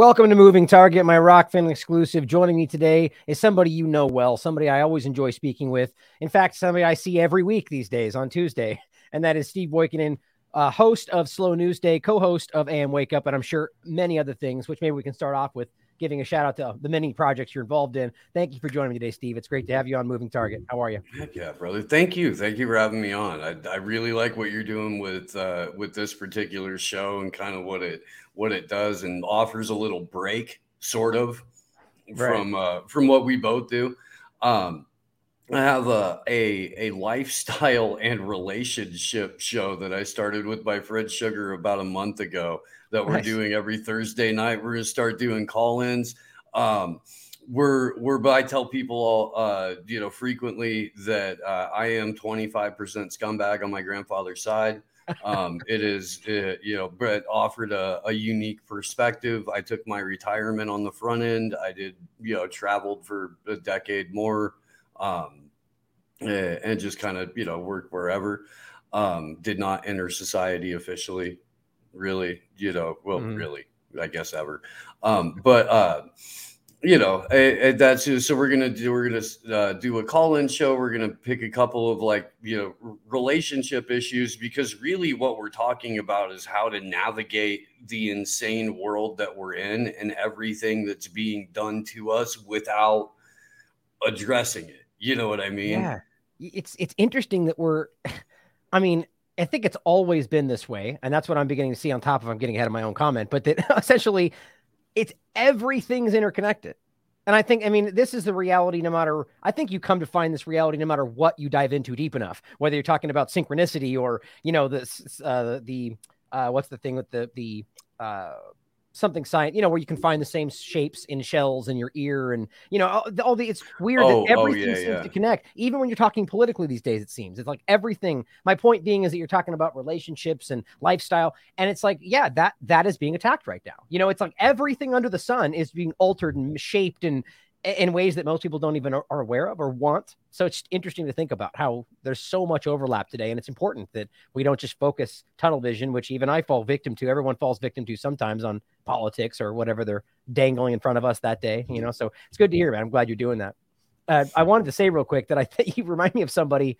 Welcome to Moving Target, my rock Rokfin exclusive. Joining me today is somebody you know well, somebody I always enjoy speaking with. In fact, somebody I see every week these days on Tuesday, and that is Steve Poikonen, uh, host of Slow News Day, co-host of AM Wake Up, and I'm sure many other things. Which maybe we can start off with giving a shout out to the many projects you're involved in. Thank you for joining me today, Steve. It's great to have you on Moving Target. How are you? Heck yeah, brother. Thank you. Thank you for having me on. I, I really like what you're doing with uh, with this particular show and kind of what it what it does and offers a little break, sort of, right. from uh, from what we both do. Um, I have a, a a lifestyle and relationship show that I started with my friend Sugar about a month ago that we're nice. doing every Thursday night. We're gonna start doing call-ins. Um, we're we're but I tell people uh, you know frequently that uh, I am 25% scumbag on my grandfather's side. Um, it is, it, you know, Brett offered a, a, unique perspective. I took my retirement on the front end. I did, you know, traveled for a decade more um, and just kind of, you know, worked wherever. Um, did not enter society officially, really, you know, well, mm-hmm. really, I guess ever. Um, but, uh, you know that's so we're gonna do we're gonna uh, do a call-in show we're gonna pick a couple of like you know relationship issues because really what we're talking about is how to navigate the insane world that we're in and everything that's being done to us without addressing it you know what i mean yeah it's it's interesting that we're i mean I think it's always been this way, and that's what I'm beginning to see. On top of I'm getting ahead of my own comment, but that essentially it's everything's interconnected. And I think, I mean, this is the reality no matter, I think you come to find this reality no matter what you dive into deep enough, whether you're talking about synchronicity or, you know, this, uh, the, uh, what's the thing with the, the, uh, something science, you know, where you can find the same shapes in shells in your ear, and you know, all, all the it's weird oh, that everything oh, yeah, seems yeah. to connect. Even when you're talking politically these days, it seems it's like everything. My point being is that you're talking about relationships and lifestyle, and it's like, yeah, that that is being attacked right now. You know, it's like everything under the sun is being altered and shaped and in ways that most people don't even are, aware of or want. So it's interesting to think about how there's so much overlap today. And it's important that we don't just focus tunnel vision, which even I fall victim to. Everyone falls victim to sometimes on politics or whatever they're dangling in front of us that day, you know? So it's good to hear, man. I'm glad you're doing that. Uh, I wanted to say real quick that I think you remind me of somebody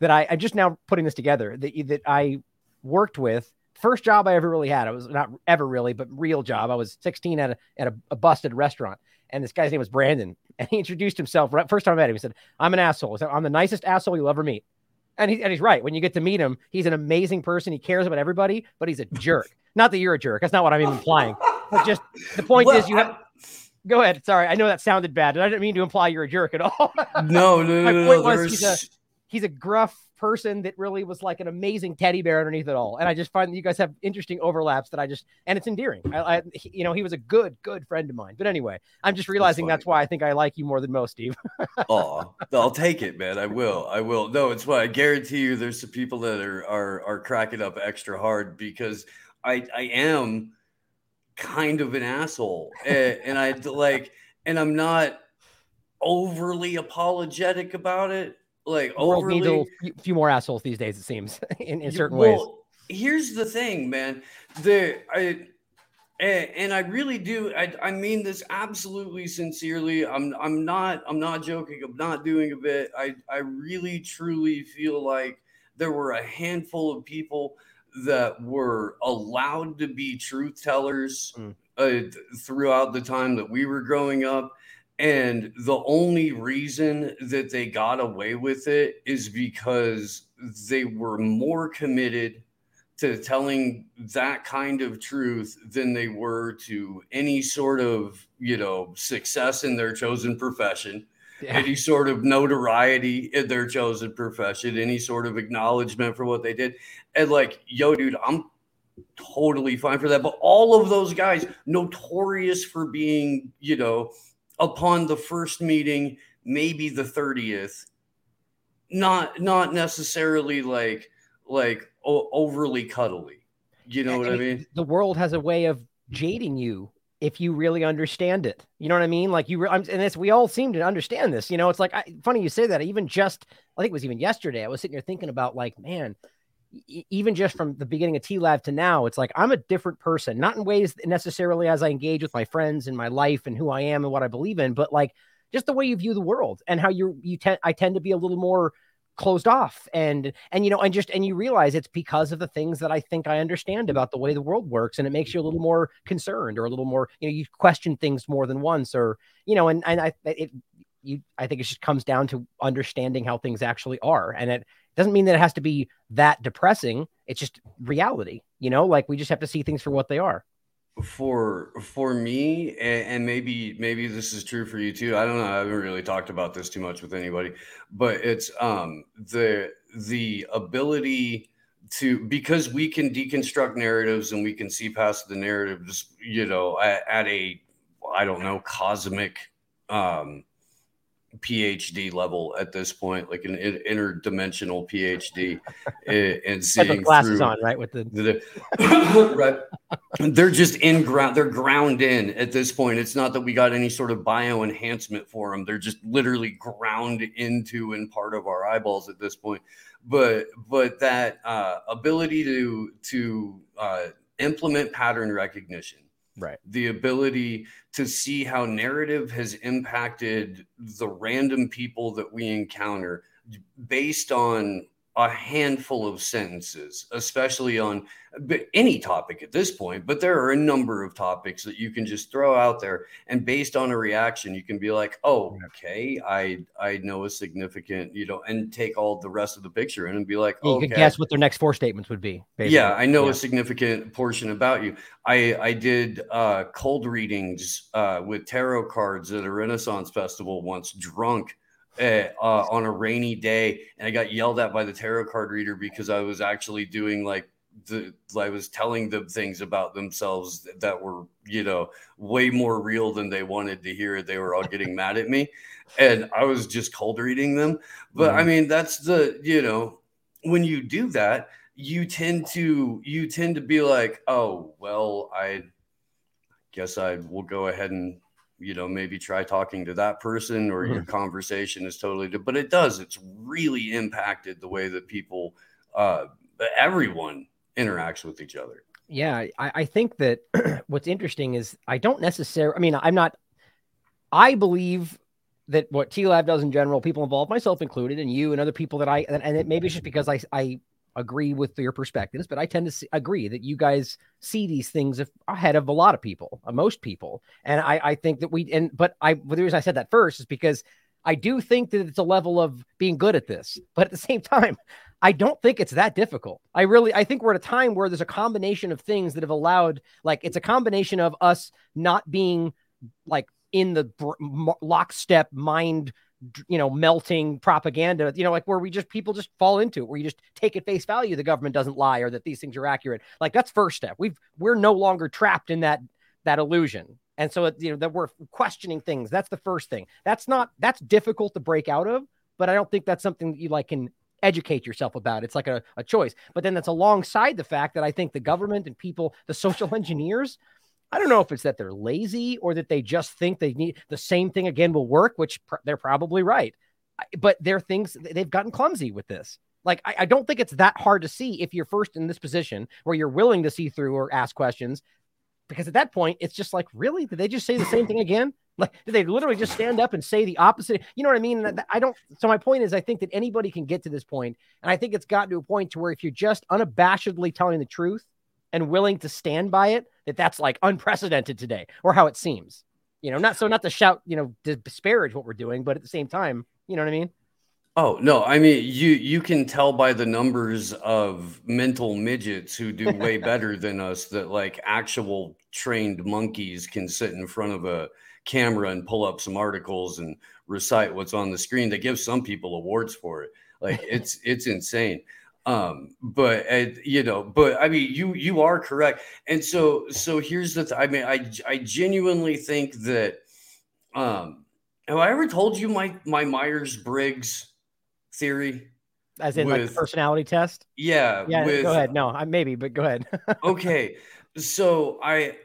that I, I'm just now putting this together that, that I worked with first job I ever really had. It was not ever really, but real job. I was 16 at a, at a, a busted restaurant and this guy's name was Brandon. And he introduced himself right first time I met him. He said, I'm an asshole. Said, I'm the nicest asshole you'll ever meet. And, he, and he's right. When you get to meet him, he's an amazing person. He cares about everybody, but he's a jerk. not that you're a jerk. That's not what I'm even implying. But just the point well, is, you have. Go ahead. Sorry, I know that sounded bad. and I didn't mean to imply you're a jerk at all. no, no, no, no. Was, he's, a, he's a gruff person that really was like an amazing teddy bear underneath it all. And I just find that you guys have interesting overlaps that I just, and it's endearing. I, I you know, he was a good, good friend of mine. But anyway, I'm just realizing that's, that's why I think I like you more than most, Steve. oh, I'll take it, man. I will. I will. No, it's why I guarantee you there's some people that are, are, are cracking up extra hard because I, I am kind of an asshole and, and I like, and I'm not overly apologetic about it like overly need a few more assholes these days. It seems in, in certain well, ways. Here's the thing, man. The I and I really do. I, I mean this absolutely sincerely. I'm I'm not I'm not joking. I'm not doing a bit. I I really truly feel like there were a handful of people that were allowed to be truth tellers mm. uh, throughout the time that we were growing up and the only reason that they got away with it is because they were more committed to telling that kind of truth than they were to any sort of, you know, success in their chosen profession, yeah. any sort of notoriety in their chosen profession, any sort of acknowledgement for what they did. And like, yo, dude, I'm totally fine for that. But all of those guys, notorious for being, you know, upon the first meeting, maybe the 30th. Not not necessarily like like o- overly cuddly. You know what I mean? The world has a way of jading you if you really understand it. You know what I mean? Like you, re- I'm, and this, we all seem to understand this. You know, it's like I, funny you say that. Even just, I think it was even yesterday. I was sitting here thinking about like, man, even just from the beginning of TLAV to now, it's like I'm a different person, not in ways necessarily as I engage with my friends and my life and who I am and what I believe in, but like just the way you view the world and how you you tend I tend to be a little more closed off and and you know and just and you realize it's because of the things that I think I understand about the way the world works and it makes you a little more concerned or a little more you know you question things more than once or you know and and I it you I think it just comes down to understanding how things actually are. And it doesn't mean that it has to be that depressing. It's just reality you know like we just have to see things for what they are. For for me and, and, maybe maybe this is true for you too. I don't know. I haven't really talked about this too much with anybody but it's um the the ability to because we can deconstruct narratives and we can see past the narratives you know at, at a i don't know cosmic um PhD level at this point, like an interdimensional PhD, and seeing glasses through on, right? With the, the right, they're just in ground, they're ground in at this point. It's not that we got any sort of bio enhancement for them; they're just literally ground into and part of our eyeballs at this point. But but that uh, ability to to uh, implement pattern recognition right. the ability to see how narrative has impacted the random people that we encounter based on a handful of sentences, especially on any topic at this point. But there are a number of topics that you can just throw out there, and based on a reaction, you can be like, "Oh, okay, I I know a significant," you know, and take all the rest of the picture in and be like, "Oh, you can guess what their next four statements would be." Basically. Yeah, I know yeah. a significant portion about you. I I did uh, cold readings uh, with tarot cards at a Renaissance festival once, drunk uh, uh, on a rainy day, and I got yelled at by the tarot card reader because I was actually doing like the I was telling them things about themselves that were you know way more real than they wanted to hear. They were all getting mad at me, and I was just cold reading them. But mm-hmm. I mean, that's the you know when you do that, you tend to you tend to be like, oh well, I guess I will go ahead and you know maybe try talking to that person or mm-hmm. your conversation is totally different but it does it's really impacted the way that people uh everyone interacts with each other yeah i, I think that what's interesting is i don't necessarily i mean i'm not i believe that what TLAV does in general, people involved, myself included, and you and other people that I, and, and it maybe it's just because I, I agree with your perspectives, but I tend to see, agree that you guys see these things ahead of a lot of people, uh, most people. And I, I think that we, and, but I, well, the reason I said that first is because I do think that it's a level of being good at this, but at the same time, I don't think it's that difficult. I really, I think we're at a time where there's a combination of things that have allowed, like, it's a combination of us not being like in the lockstep mind you know, melting propaganda, you know, like where we just people just fall into it, where you just take at face value the government doesn't lie or that these things are accurate. Like that's first step. We've we're no longer trapped in that that illusion. And so you know that we're questioning things. That's the first thing. That's not that's difficult to break out of, but I don't think that's something that you like can educate yourself about. It's like a, a choice. But then that's alongside the fact that I think the government and people, the social engineers, I don't know if it's that they're lazy or that they just think they need the same thing again will work, which pr- they're probably right. But they're things they've gotten clumsy with this. Like, I, I, don't think it's that hard to see if you're first in this position where you're willing to see through or ask questions. Because at that point, it's just like, really? Did they just say the same thing again? Like, did they literally just stand up and say the opposite? You know what I mean? I don't. So, my point is, I think that anybody can get to this point, And I think it's gotten to a point to where if you're just unabashedly telling the truth, and willing to stand by it, that that's like unprecedented today, or how it seems. You know, not so not to shout, you know, to disparage what we're doing, but at the same time, you know what I mean? Oh no, I mean you you can tell by the numbers of mental midgets who do way better than us that like actual trained monkeys can sit in front of a camera and pull up some articles and recite what's on the screen. They give some people awards for it. Like it's it's insane um but uh, you know but i mean you you are correct. And so so here's the th- i mean i i genuinely think that um have i ever told you my my myers-briggs theory? As in with, like the personality test? Yeah yeah with, go ahead. No i maybe but go ahead. Okay so i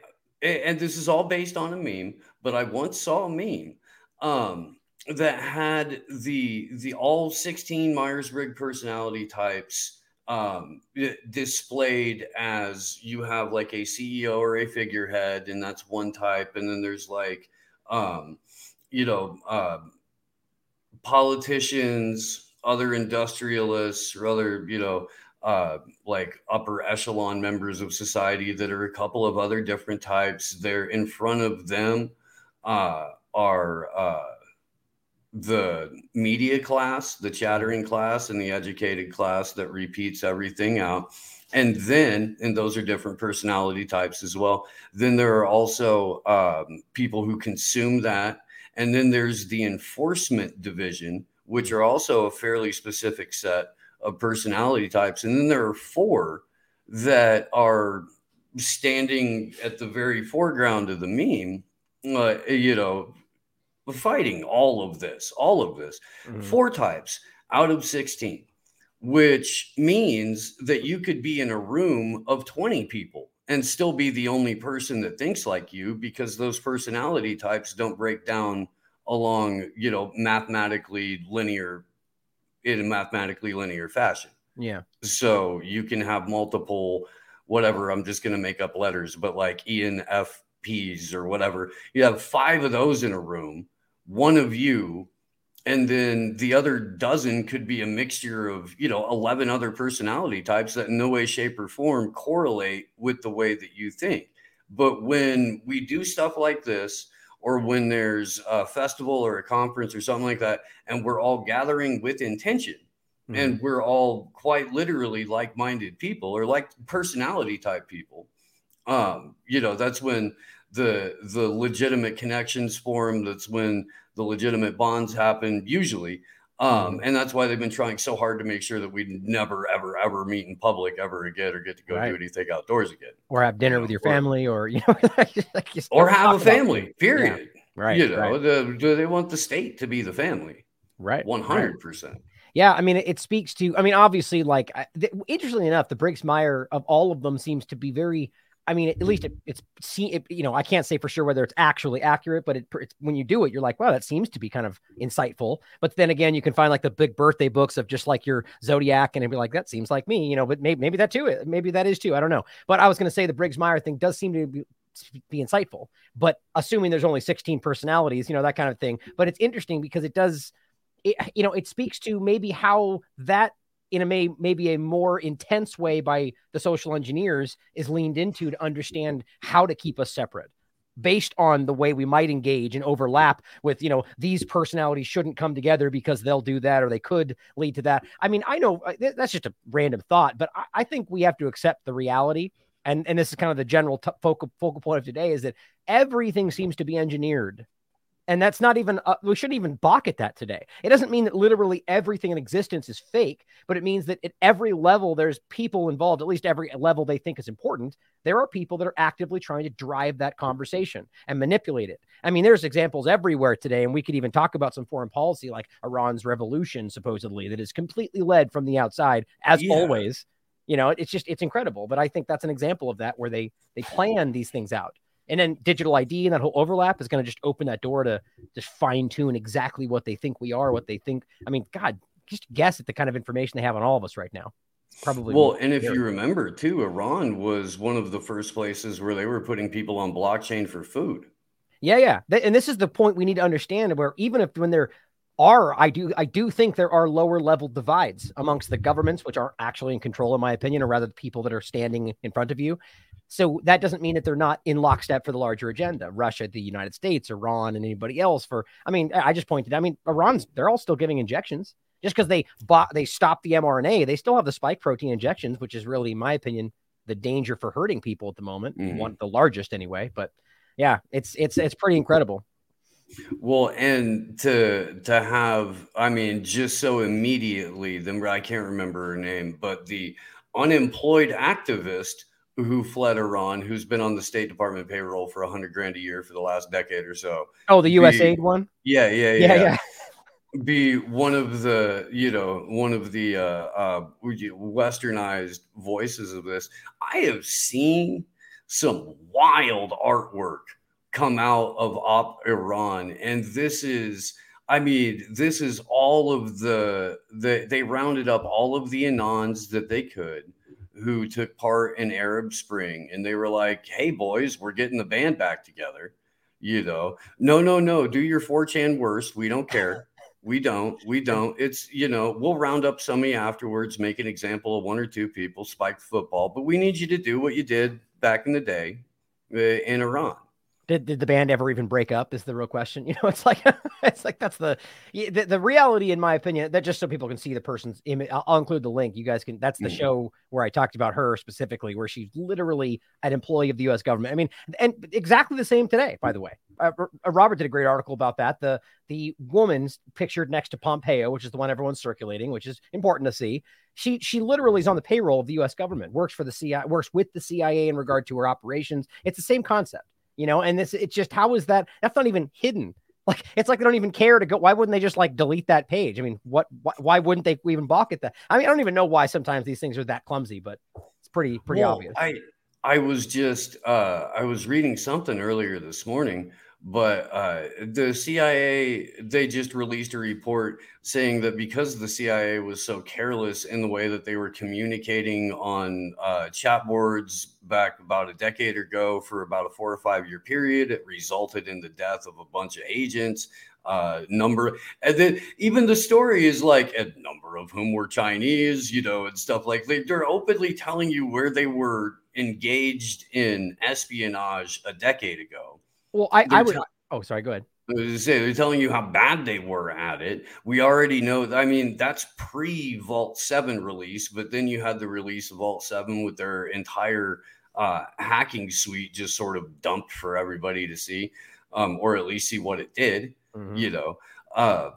and this is all based on a meme but i once saw a meme um that had the the all 16 Myers-Briggs personality types um, displayed as you have like a CEO or a figurehead, and that's one type, and then there's like, um, you know, uh, politicians, other industrialists, or other, you know, uh, like upper echelon members of society that are a couple of other different types. They're in front of them uh, are uh, the media class, the chattering class, and the educated class that repeats everything out. And then, and those are different personality types as well. Then there are also um, people who consume that. And then there's the enforcement division, which are also a fairly specific set of personality types. And then there are four that are standing at the very foreground of the meme, uh, you know, fighting all of this, all of this. Mm-hmm. Four types out of 16, which means that you could be in a room of 20 people and still be the only person that thinks like you because those personality types don't break down along, you know, mathematically linear in a mathematically linear fashion. Yeah. So you can have multiple, whatever, I'm just going to make up letters, but like ENFPs or whatever. You have five of those in a room, one of you, and then the other dozen could be a mixture of, you know, 11 other personality types that in no way, shape, or form correlate with the way that you think. But when we do stuff like this, or when there's a festival or a conference or something like that, and we're all gathering with intention. Mm-hmm. And we're all quite literally like-minded people or like personality type people. Um, you know, that's when the the legitimate connections form. That's when the legitimate bonds happen. Usually, um, mm-hmm. and that's why they've been trying so hard to make sure that we never, ever, ever meet in public ever again, or get to go right. do anything outdoors again, or have dinner you know, with your family, or, or you know, like you or have a family. Period. Yeah. Right. You know, right. The, do they want the state to be the family? Right. One hundred percent. Yeah, I mean, it, it, speaks to. I mean, obviously, like, th- interestingly enough, the Briggs Meyer of all of them seems to be very I mean, at least hmm. it, it's it, you know, I can't say for sure whether it's actually accurate, but it, it's when you do it, you're like, wow, that seems to be kind of insightful. But then again, you can find like the big birthday books of just like your zodiac, and it'd be like, that seems like me, you know. But maybe maybe that too, maybe that is too. I don't know. But I was going to say the Briggs Meyer thing does seem to be, be insightful, but assuming there's only 16 personalities, you know, that kind of thing. But it's interesting because it does, it, you know, it speaks to maybe how that in a may, maybe a more intense way by the social engineers is leaned into to understand how to keep us separate based on the way we might engage and overlap with you know these personalities shouldn't come together because they'll do that or they could lead to that. I mean i know uh, that's just a random thought but i, I think we have to accept the reality. And and this is kind of the general t- focal focal point of today is that everything seems to be engineered and that's not even, uh, we shouldn't even balk at that today. It doesn't mean that literally everything in existence is fake, but it means that at every level, there's people involved, at least every level they think is important. There are people that are actively trying to drive that conversation and manipulate it. I mean, there's examples everywhere today, and we could even talk about some foreign policy like Iran's revolution, supposedly, that is completely led from the outside, as yeah. always. You know, it's just, it's incredible. But I think that's an example of that where they, they plan these things out and then digital ID and that whole overlap is going to just open that door to just fine tune exactly what they think we are, what they think. I mean, God, just guess at the kind of information they have on all of us right now. Probably well, and if you remember too, Iran was one of the first places where they were putting people on blockchain for food. Yeah, yeah, and this is the point we need to understand. Where even if when they're are I do I do think there are lower level divides amongst the governments which aren't actually in control in my opinion or rather the people that are standing in front of you so that doesn't mean that they're not in lockstep for the larger agenda. Russia, the United States, Iran, and anybody else. For I mean, I just pointed. I mean, Iran's they're all still giving injections. Just because they bought, they stopped the mRNA, they still have the spike protein injections, which is really, in my opinion, the danger for hurting people at the moment. Mm-hmm. One, the largest anyway. But yeah, it's it's it's pretty incredible. Well, and to to have, I mean, just so immediately, then I can't remember her name, but the unemployed activist who fled Iran, who's been on the State Department payroll for a hundred grand a year for the last decade or so. Oh, the USAID one. Yeah, yeah, yeah, yeah. yeah. Be one of the, you know, one of the uh, uh, westernized voices of this. I have seen some wild artwork come out of Op Iran, and this is I mean, this is all of the the they rounded up all of the Anons that they could who took part in Arab Spring, and they were like, "Hey, boys, we're getting the band back together." You know, no, no, no, do your 4chan worst. We don't care. We don't. We don't. It's you know, we'll round up some of you afterwards, make an example of one or two people, spike football, but we need you to do what you did back in the day uh, in Iran. Did, did the band ever even break up? Is the real question. You know, it's like it's like that's the, the the reality, in my opinion. That just so people can see the person's image. I'll, I'll include the link. You guys can. That's the mm-hmm. show where I talked about her specifically, where she's literally an employee of the U.S. government. I mean, and exactly the same today. By the way, uh, uh, Robert did a great article about that. The the woman's pictured next to Pompeo, which is the one everyone's circulating, which is important to see. She she literally is on the payroll of the U.S. government, works for the CIA, works with the CIA in regard to her operations. It's the same concept you know, and this it's just how is that that's not even hidden. Like it's like they don't even care to go. Why wouldn't they just like delete that page? I mean, what why, why wouldn't they even balk at that? I mean, I don't even know why sometimes these things are that clumsy, but it's pretty pretty well, obvious. I I was just uh I was reading something earlier this morning but uh, the CIA they just released a report saying that because the CIA was so careless in the way that they were communicating on uh, chat boards back about a decade ago for about a four or five year period, it resulted in the death of a bunch of agents. Uh, number and then even the story is like a number of whom were Chinese, you know, and stuff like they, they're openly telling you where they were engaged in espionage a decade ago well, I, I would. T- oh, sorry. Go ahead. Say they're telling you how bad they were at it. We already know. I mean, that's pre Vault Seven release, but then you had the release of Vault Seven with their entire uh, hacking suite just sort of dumped for everybody to see, um, or at least see what it did. Mm-hmm. You know, uh,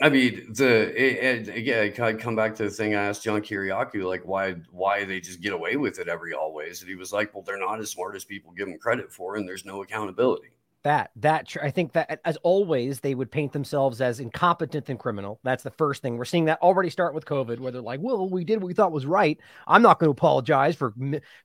I mean, the it, it, again, I come back to the thing I asked John Kiriakou, like why why they just get away with it every always, and he was like, well, they're not as smart as people give them credit for, and there's no accountability that that i think that as always they would paint themselves as incompetent and criminal. That's the first thing. We're seeing that already start with covid where they're like well we did what we thought was right. I'm not going to apologize for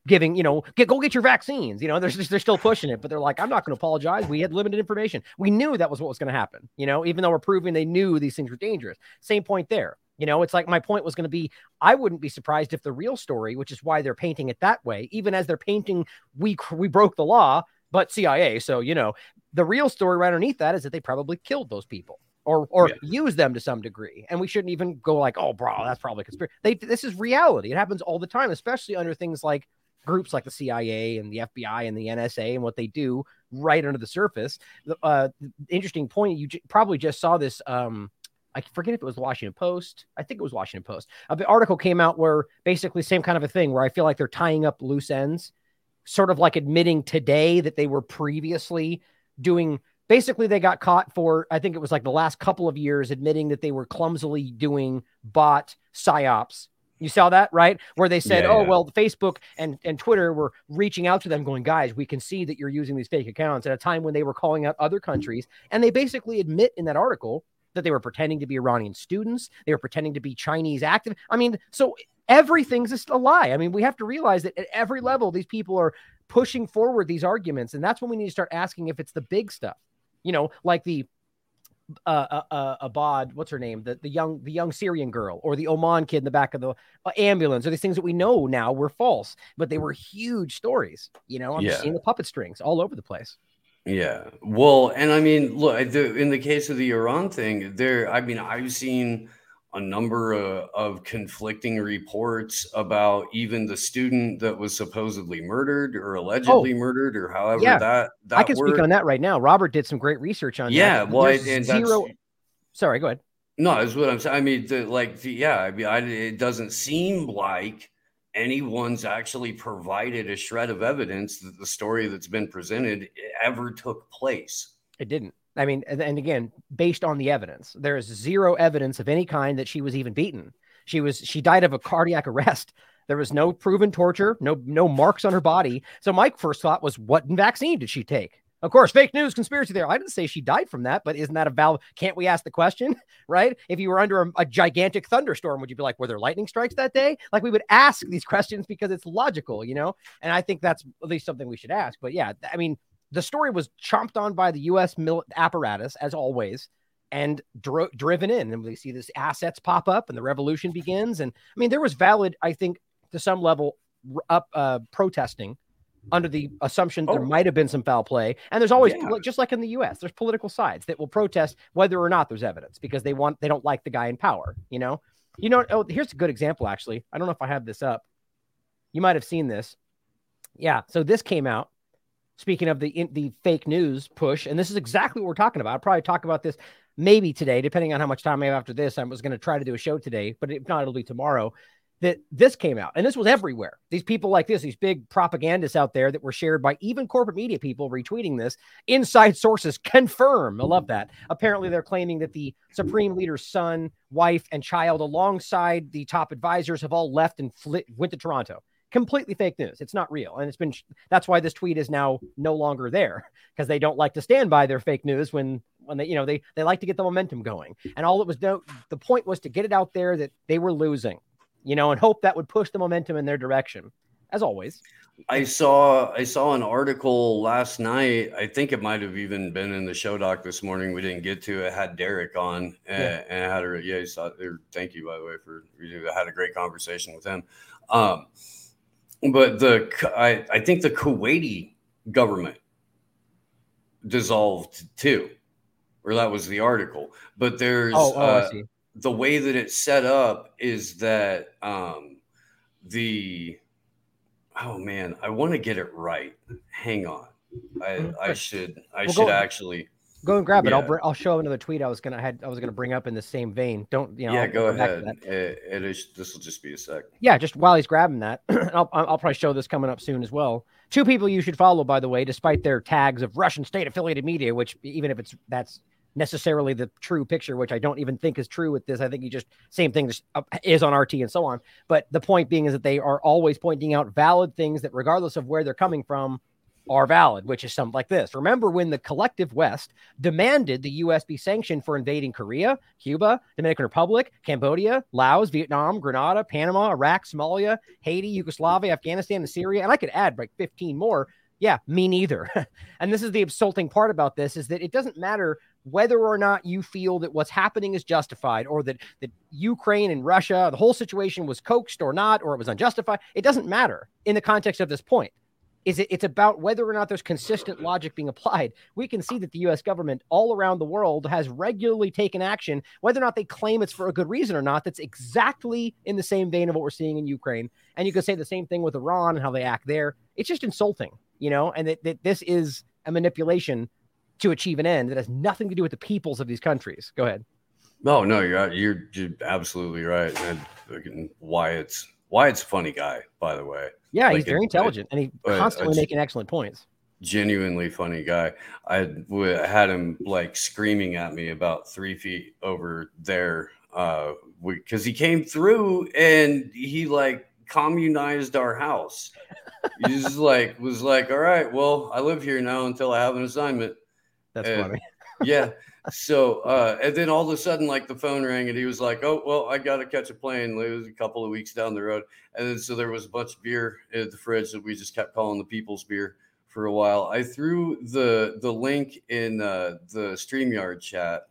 giving you know get go get your vaccines. You know they're, they're still pushing it but they're like i'm not going to apologize. We had limited information. We knew that was what was going to happen you know even though we're proving they knew these things were dangerous. Same point there. You know, it's like my point was going to be I wouldn't be surprised if the real story, which is why they're painting it that way, even as they're painting we we broke the law, but CIA. So, you know, the real story right underneath that is that they probably killed those people or or yeah. use them to some degree. And we shouldn't even go like, oh, bro, that's probably conspiracy. They this is reality. It happens all the time, especially under things like groups like the CIA and the FBI and the NSA and what they do right under the surface. The uh, interesting point. You j- probably just saw this. Um, I forget if it was the Washington Post. I think it was Washington Post. The article came out where basically same kind of a thing where I feel like they're tying up loose ends sort of like admitting today that they were previously doing basically they got caught for i think it was like the last couple of years admitting that they were clumsily doing bot psyops. You saw that right? Where they said yeah, oh yeah. well facebook and, and twitter were reaching out to them going guys we can see that you're using these fake accounts at a time when they were calling out other countries and they basically admit in that article that they were pretending to be iranian students they were pretending to be chinese active i mean so everything's just a lie. I mean, we have to realize that at every level, these people are pushing forward these arguments. And that's when we need to start asking if it's the big stuff, you know, like the uh, uh, uh, Abad, what's her name? The the young the young Syrian girl, or the Omran kid in the back of the uh, ambulance, or these things that we know now were false, but they were huge stories. You know, I'm yeah. seeing the puppet strings all over the place. Yeah, well, and I mean, look, the, in the case of the Iran thing, there, I mean, I've seen a number of, of, conflicting reports about even the student that was supposedly murdered or oh. allegedly oh, murdered or however yeah. that, that I can speak on that right now. Robert did some great research on yeah, that. well, and zero. Sorry, go ahead. No, is what I'm saying. I mean, the, like, the, yeah, I mean, I, it doesn't seem like anyone's actually provided a shred of evidence that the story that's been presented ever took place. It didn't. I mean, and, again, based on the evidence, there is zero evidence of any kind that she was even beaten. She was she died of a cardiac arrest. There was no proven torture, no no marks on her body. So my first thought was, what vaccine did she take? Of course, fake news, conspiracy there. I didn't say she died from that, but isn't that a valve? Can't we ask the question, right? If you were under a, a, gigantic thunderstorm, would you be like, were there lightning strikes that day? Like we would ask these questions because it's logical, you know? And I think that's at least something we should ask. But yeah, I mean, the story was chomped on by the U.S. Mil- apparatus, as always. and dro- driven in. And we see this assets pop up and the revolution begins. And I mean, there was valid, I think, to some level, up uh, protesting under the assumption oh. there might have been some foul play. And there's always, yeah. just like in the U.S., there's political sides that will protest whether or not there's evidence because they want they don't like the guy in power. You know, you know. Oh, here's a good example. Actually, I don't know if I have this up. You might have seen this. Yeah. So this came out. Speaking of the in, the fake news push, and this is exactly what we're talking about. I'll probably talk about this maybe today, depending on how much time I have after this. I was going to try to do a show today, but if not, it'll be tomorrow that this came out and this was everywhere. These people like this, these big propagandists out there that were shared by even corporate media people retweeting this. Inside sources confirm. I love that. Apparently, they're claiming that the supreme leader's son, wife, and child, alongside the top advisors, have all left and flit, went to Toronto. Completely fake news. It's not real, and it's been. That's why this tweet is now no longer there because they don't like to stand by their fake news when when they you know they they like to get the momentum going. And all it was no, the point was to get it out there that they were losing you know, and hope that would push the momentum in their direction, as always. I saw I saw an article last night. I think it might have even been in the show doc this morning. We didn't get to. It had Derek on, and, yeah. and I had a Yeah, he saw. Thank you by the way for. I had a great conversation with him. Um, but the I I think the Kuwaiti government dissolved too, or that was the article. But there's oh, oh uh, the way that it's set up is that um, the oh man, I want to get it right. Hang on, I, I should I well, should go, actually go and grab yeah. it. I'll br- I'll show another tweet I was gonna had I was gonna bring up in the same vein. Don't you know? Yeah, I'll go ahead. It, it is. This will just be a sec. Yeah, just while he's grabbing that, I'll I'll probably show this coming up soon as well. Two people you should follow, by the way, despite their tags of Russian state affiliated media, which even if it's that's necessarily the true picture, which I don't even think is true with this. I think you just same thing uh, is on RT and so on. But the point being is that they are always pointing out valid things that, regardless of where they're coming from, are valid, which is something like this. Remember when the collective West demanded the US be sanctioned for invading Korea, Cuba, Dominican Republic, Cambodia, Laos, Vietnam, Grenada, Panama, Iraq, Somalia, Haiti, Yugoslavia, Afghanistan, and Syria. And I could add like 15 more. Yeah, me neither. and this is the insulting part about this is that it doesn't matter whether or not you feel that what's happening is justified or that that Ukraine and Russia, the whole situation was coaxed or not, or it was unjustified, it doesn't matter in the context of this point. Is it it's about whether or not there's consistent logic being applied. We can see that the US government all around the world has regularly taken action, whether or not they claim it's for a good reason or not, that's exactly in the same vein of what we're seeing in Ukraine. And you can say the same thing with Iran and how they act there. It's just insulting, you know, and that, that this is a manipulation to achieve an end that has nothing to do with the peoples of these countries. Go ahead. No, no, you're you're, you're absolutely right. And Wyatt's Wyatt's a funny guy, by the way. Yeah, like he's very it, intelligent, it, and he's constantly making excellent points. Genuinely funny guy. I had him like screaming at me about three feet over there uh because he came through and he like communized our house. he just like was like, all right, well, I live here now until I have an assignment. That's and, funny. yeah. So, uh, and then all of a sudden, like the phone rang, and he was like, "Oh, well, I got to catch a plane." It was a couple of weeks down the road, and then so there was a bunch of beer in the fridge that we just kept calling the people's beer for a while. I threw the the link in uh, the Streamyard chat,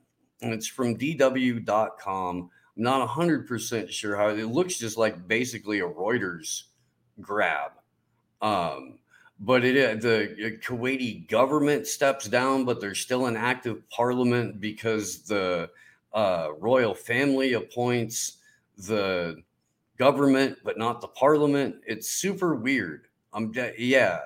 and it's from DW.com. Not hundred percent sure how it looks. Just like basically a Reuters grab. Um, but it the Kuwaiti government steps down, but there's still an active parliament because the uh, royal family appoints the government, but not the parliament. It's super weird. I'm yeah.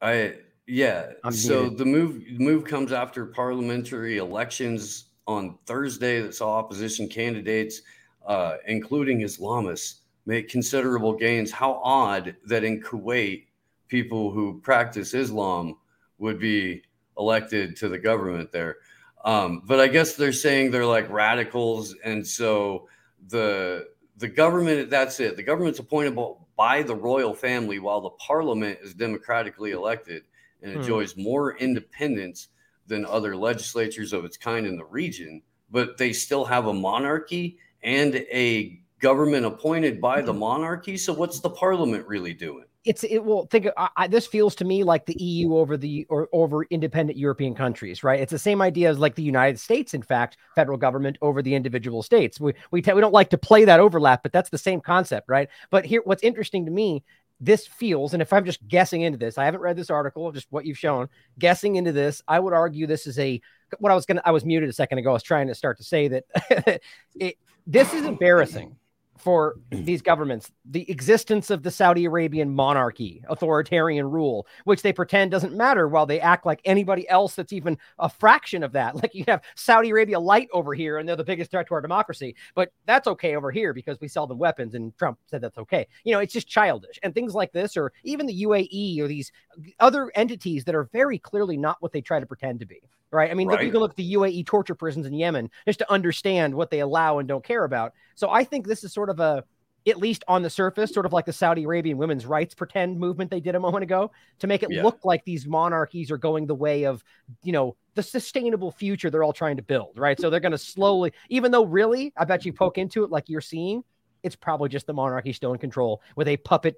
I yeah. I'm so the move move comes after parliamentary elections on Thursday that saw opposition candidates, uh, including Islamists make considerable gains. How odd that in Kuwait, people who practice Islam would be elected to the government there. Um, but I guess they're saying they're like radicals, and so the the government that's it. The government's appointed by the royal family, while the parliament is democratically elected and hmm. enjoys more independence than other legislatures of its kind in the region. But they still have a monarchy and a government appointed by the mm-hmm. monarchy. So what's the parliament really doing? it's it will think I, I, this feels to me like the EU over the or over independent European countries, right? It's the same idea as like the United States, in fact, federal government over the individual states. We we we don't like to play that overlap, but that's the same concept, right? But here, what's interesting to me, this feels, and if I'm just guessing into this, I haven't read this article, just what you've shown. Guessing into this, I would argue this is a what I was gonna. I was muted a second ago. I was trying to start to say that it, this is embarrassing for these governments the existence of the Saudi Arabian monarchy, authoritarian rule, which they pretend doesn't matter while they act like anybody else that's even a fraction of that. Like you have Saudi Arabia light over here and they're the biggest threat to our democracy, but that's okay over here because we sell them weapons and Trump said that's okay. You know, it's just childish. And things like this, or even the UAE or these other entities that are very clearly not what they try to pretend to be right? I mean, right. Look, you can look at the UAE torture prisons in Yemen just to understand what they allow and don't care about. So I think this is sort of a, at least on the surface, sort of like the Saudi Arabian women's rights pretend movement they did a moment ago to make it yeah. look like these monarchies are going the way of, you know, the sustainable future they're all trying to build, right? So they're going to slowly, even though really, I bet you poke into it like you're seeing, it's probably just the monarchy still in control with a puppet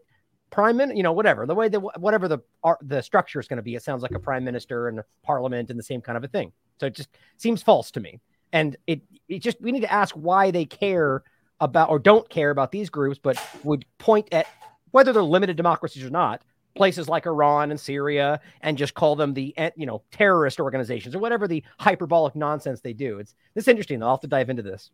prime minister, you know, whatever the way that whatever the the structure is going to be, it sounds like a prime minister and parliament and the same kind of a thing. So it just seems false to me. And it it just we need to ask why they care about or don't care about these groups, but would point at whether they're limited democracies or not, places like Iran and Syria, and just call them the eh, you know terrorist organizations or whatever the hyperbolic nonsense they do. It's this interesting. I'll have to dive into this.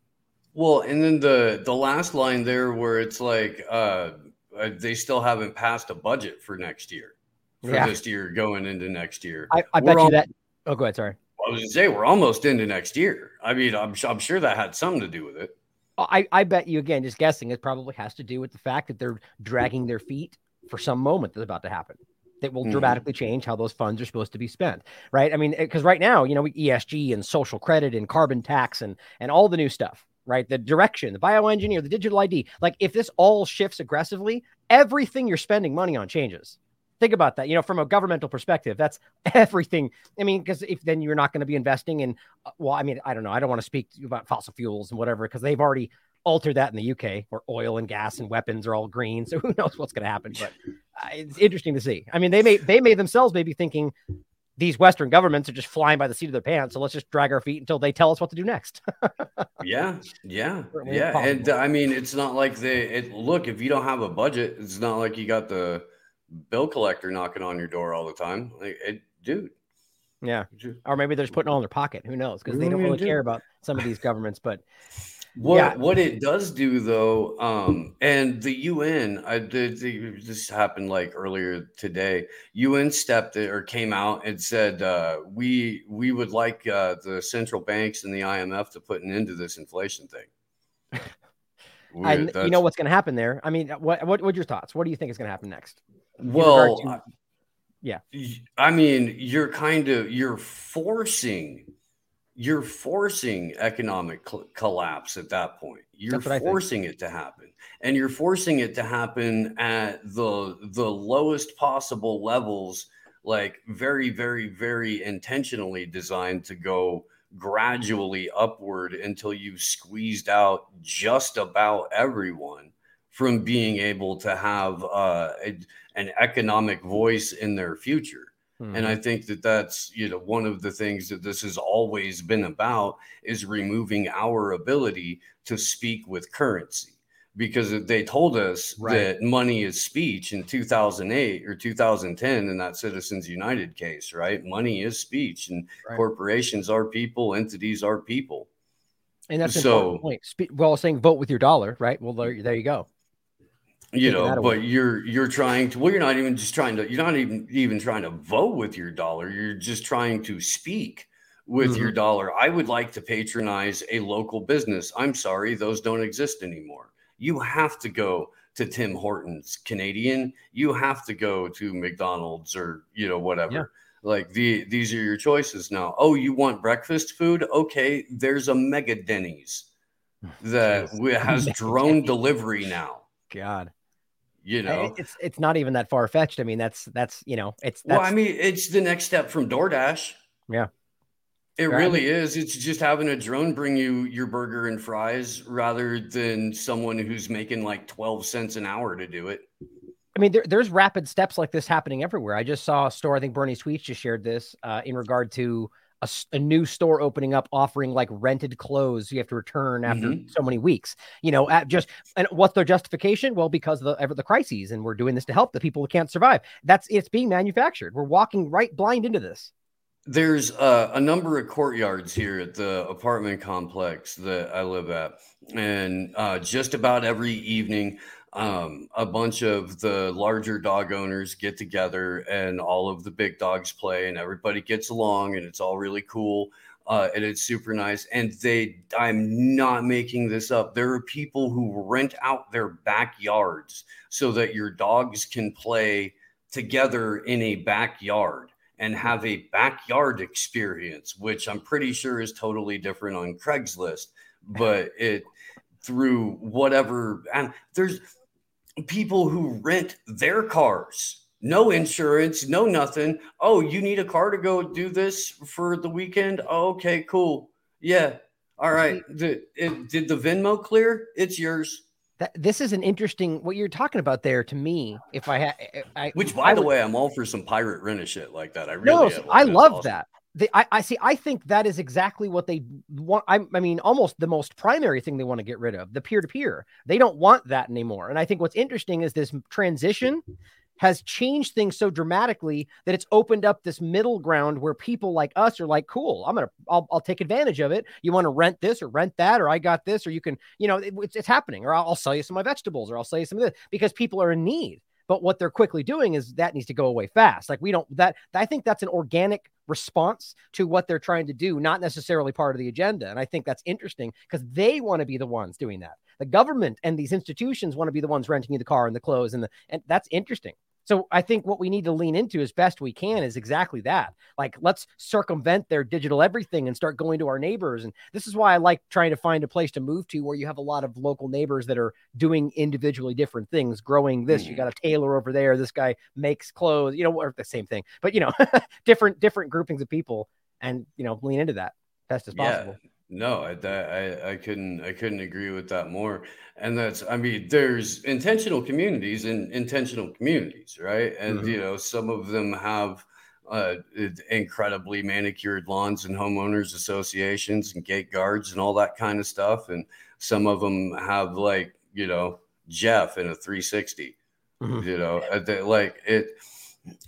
Well, and then the the last line there where it's like uh uh, they still haven't passed a budget for next year, for yeah. this year going into next year. I, I bet you that. Oh, go ahead. Sorry. I was going to say we're almost into next year. I mean, I'm, I'm sure that had something to do with it. I, I bet you again, just guessing, it probably has to do with the fact that they're dragging their feet for some moment that's about to happen that will mm-hmm. dramatically change how those funds are supposed to be spent right i mean because right now you know esg and social credit and carbon tax and and all the new stuff right? The direction, the bioengineer, the digital ID. Like if this all shifts aggressively, everything you're spending money on changes. Think about that. You know, from a governmental perspective, that's everything. I mean, because if then you're not going to be investing in, uh, well, I mean, I don't know. I don't want to speak about fossil fuels and whatever because they've already altered that in the UK, where oil and gas and weapons are all green. So who knows what's going to happen? But uh, it's interesting to see. I mean, they may they may themselves may be thinking these Western governments are just flying by the seat of their pants. So let's just drag our feet until they tell us what to do next. yeah, yeah, yeah. And I mean, it's not like they it, look if you don't have a budget, it's not like you got the bill collector knocking on your door all the time. Like, it, dude. Yeah, or maybe they're just putting it all in their pocket. Who knows? Because they don't really do? care about some of these governments. But what yeah. what it does do though, um, and the UN, I did this happened like earlier today. UN stepped or came out and said uh, we we would like uh, the central banks and the IMF to put an end to this inflation thing. and you know what's going to happen there? I mean, what what what your thoughts? What do you think is going to happen next? Well, to, yeah, I mean, you're kind of you're forcing you're forcing economic cl- collapse at that point. You're forcing it to happen. And you're forcing it to happen at the the lowest possible levels like very very very intentionally designed to go gradually upward until you've squeezed out just about everyone from being able to have uh, a, an economic voice in their future Mm-hmm. And I mm-hmm. think that that's, you know, one of the things that this has always been about is removing our ability to speak with currency. Because they told us right. that money is speech in 2008 or 2010 in that Citizens United case, right? Money is speech, and right. corporations are people, entities are people. And that's so. Point. Well, saying vote with your dollar, right? Well, there, there you go you know but you're you're trying to well you're not even just trying to you're not even even trying to vote with your dollar. You're just trying to speak with mm-hmm. your dollar. I would like to patronize a local business. I'm sorry those don't exist anymore. You have to go to tim hortons canadian. You have to go to mcdonald's or you know whatever. Yeah. like the these are your choices now. Oh you want breakfast food? Okay there's a mega denny's that has drone delivery now. God you know it's it's not even that far fetched i mean that's that's you know it's that's, well i mean it's the next step from doordash yeah it right. really is it's just having a drone bring you your burger and fries rather than someone who's making like 12 cents an hour to do it I mean, there, there's rapid steps like this happening everywhere. I just saw a store. I think Bernie Tweets just shared this uh, in regard to a, a, new store opening up offering like rented clothes you have to return after mm-hmm. so many weeks. You know at just and what's their justification? Well because of the ever the crises and we're doing this to help the people who can't survive. That's it's being manufactured. We're walking right blind into this. There's uh, a number of courtyards here at the apartment complex that i live at and uh, just about every evening um, a bunch of the larger dog owners get together and all of the big dogs play and everybody gets along and it's all really cool uh, and it's super nice. And they i'm not making this up. There are people who rent out their backyards so that your dogs can play together in a backyard and have a backyard experience which i'm pretty sure is totally different on craigslist but it through whatever and there's people who rent their cars, no insurance, no nothing. Oh, you need a car to go do this for the weekend? Oh, okay, cool. Yeah. All right. Did, it, did the Venmo clear? It's yours. That, this is an interesting what you're talking about there to me. If I had, which by I the would, way, I'm all for some pirate rent shit like that. I really, no, I love awesome. that. I, I see. I think that is exactly what they want. I, I mean, almost the most primary thing they want to get rid of the peer to peer. They don't want that anymore. And I think what's interesting is this transition has changed things so dramatically that it's opened up this middle ground where people like us are like, cool, I'm gonna, I'll, I'll take advantage of it. You want to rent this or rent that, or I got this, or you can, you know, it, it's, it's happening, or I'll, I'll sell you some of my vegetables, or I'll sell you some of this because people are in need. But what they're quickly doing is that needs to go away fast. Like we don't that I think that's an organic response to what they're trying to do, not necessarily part of the agenda. And I think that's interesting because they want to be the ones doing that. The government and these institutions want to be the ones renting you the car and the clothes and the and that's interesting. So I think what we need to lean into as best we can is exactly that. Like let's circumvent their digital everything and start going to our neighbors. And this is why I like trying to find a place to move to where you have a lot of local neighbors that are doing individually different things, growing this. You mm. got a tailor over there. This guy makes clothes, you know, or the same thing, but you know, different different groupings of people and you know, lean into that best as possible. No, I, I I couldn't I couldn't agree with that more. And that's I mean, there's intentional communities and intentional communities, right? And mm-hmm. you know, some of them have uh, incredibly manicured lawns and homeowners associations and gate guards and all that kind of stuff. And some of them have like you know Jeff in a 360. Mm-hmm. You know, they, like it.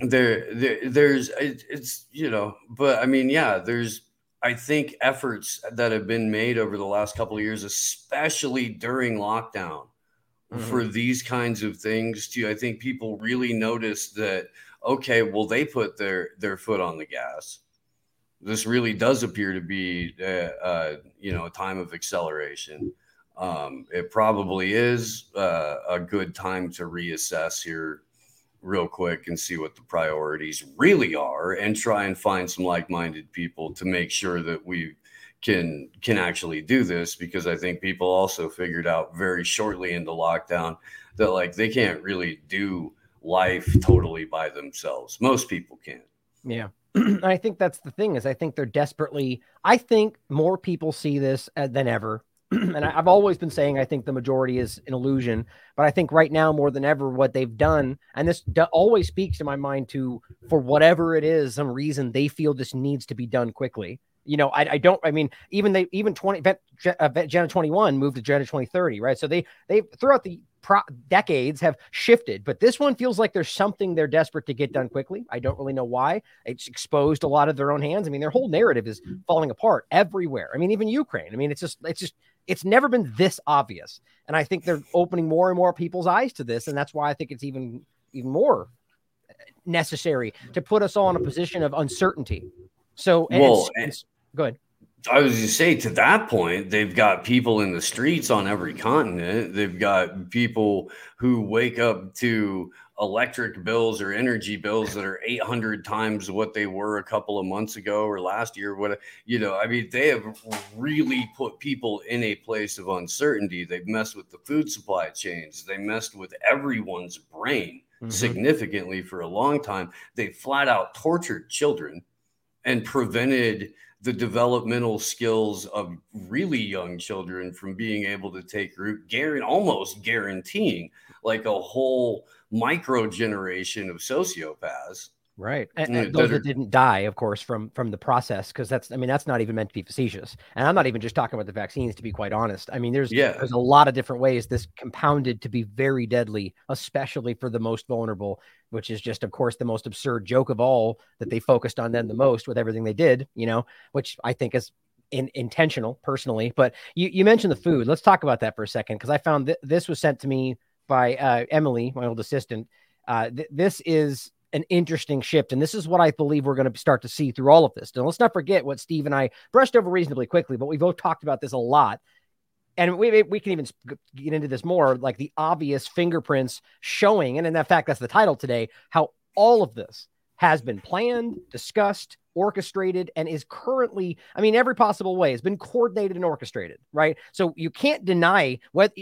There, there, there's it, it's you know, but I mean, yeah, there's I think efforts that have been made over the last couple of years, especially during lockdown, mm-hmm. for these kinds of things, to I think people really noticed that okay, well they put their their foot on the gas. This really does appear to be, uh, uh, you know, a time of acceleration. Um, it probably is uh, a good time to reassess here real quick and see what the priorities really are and try and find some like-minded people to make sure that we can can actually do this because I think people also figured out very shortly into lockdown that like they can't really do life totally by themselves. Most people can't. Yeah. I think that's the thing is I think they're desperately I think more people see this uh, than ever and I, have always been saying I think the majority is an illusion, but I think right now more than ever, what they've done, and this do, always speaks to my mind to for whatever it is, some reason they feel this needs to be done quickly. You know, I, I don't. I mean, even they even twenty uh, Gen twenty one moved to Gen twenty thirty, right? So they they throughout the pro- decades have shifted, but this one feels like there's something they're desperate to get done quickly. I don't really know why. It's exposed a lot of their own hands. I mean, their whole narrative is falling apart everywhere. I mean, even Ukraine. I mean, it's just it's just it's never been this obvious. And I think they're opening more and more people's eyes to this. And that's why I think it's even even more necessary to put us all in a position of uncertainty. So, well, it's, it's, good. I was to say to that point, they've got people in the streets on every continent. They've got people who wake up to electric bills or energy bills that are 800 times what they were a couple of months ago or last year what you know i mean they have really put people in a place of uncertainty. They've messed with the food supply chains. They messed with everyone's brain mm-hmm. significantly for a long time. They flat out tortured children and prevented the developmental skills of really young children from being able to take root, guaranteeing, almost guaranteeing like a whole micro generation of sociopaths Right. And, and those that didn't die, of course, from from the process, because that's I mean, that's not even meant to be facetious. And I'm not even just talking about the vaccines, to be quite honest. I mean, there's yeah. there's a lot of different ways this compounded to be very deadly, especially for the most vulnerable, which is just, of course, the most absurd joke of all that they focused on them the most with everything they did, you know, which I think is in, intentional personally. But you, you mentioned the food. Let's talk about that for a second, because I found that this was sent to me by uh, Emily, my old assistant. Uh, th- this is an interesting shift. And this is what I believe we're going to start to see through all of this. And let's not forget what Steve and I brushed over reasonably quickly, but we've both talked about this a lot. And we, we can even get into this more like the obvious fingerprints showing, and in that fact, that's the title today, how all of this has been planned, discussed, orchestrated and is currently, I mean, every possible way has been coordinated and orchestrated, right? So you can't deny what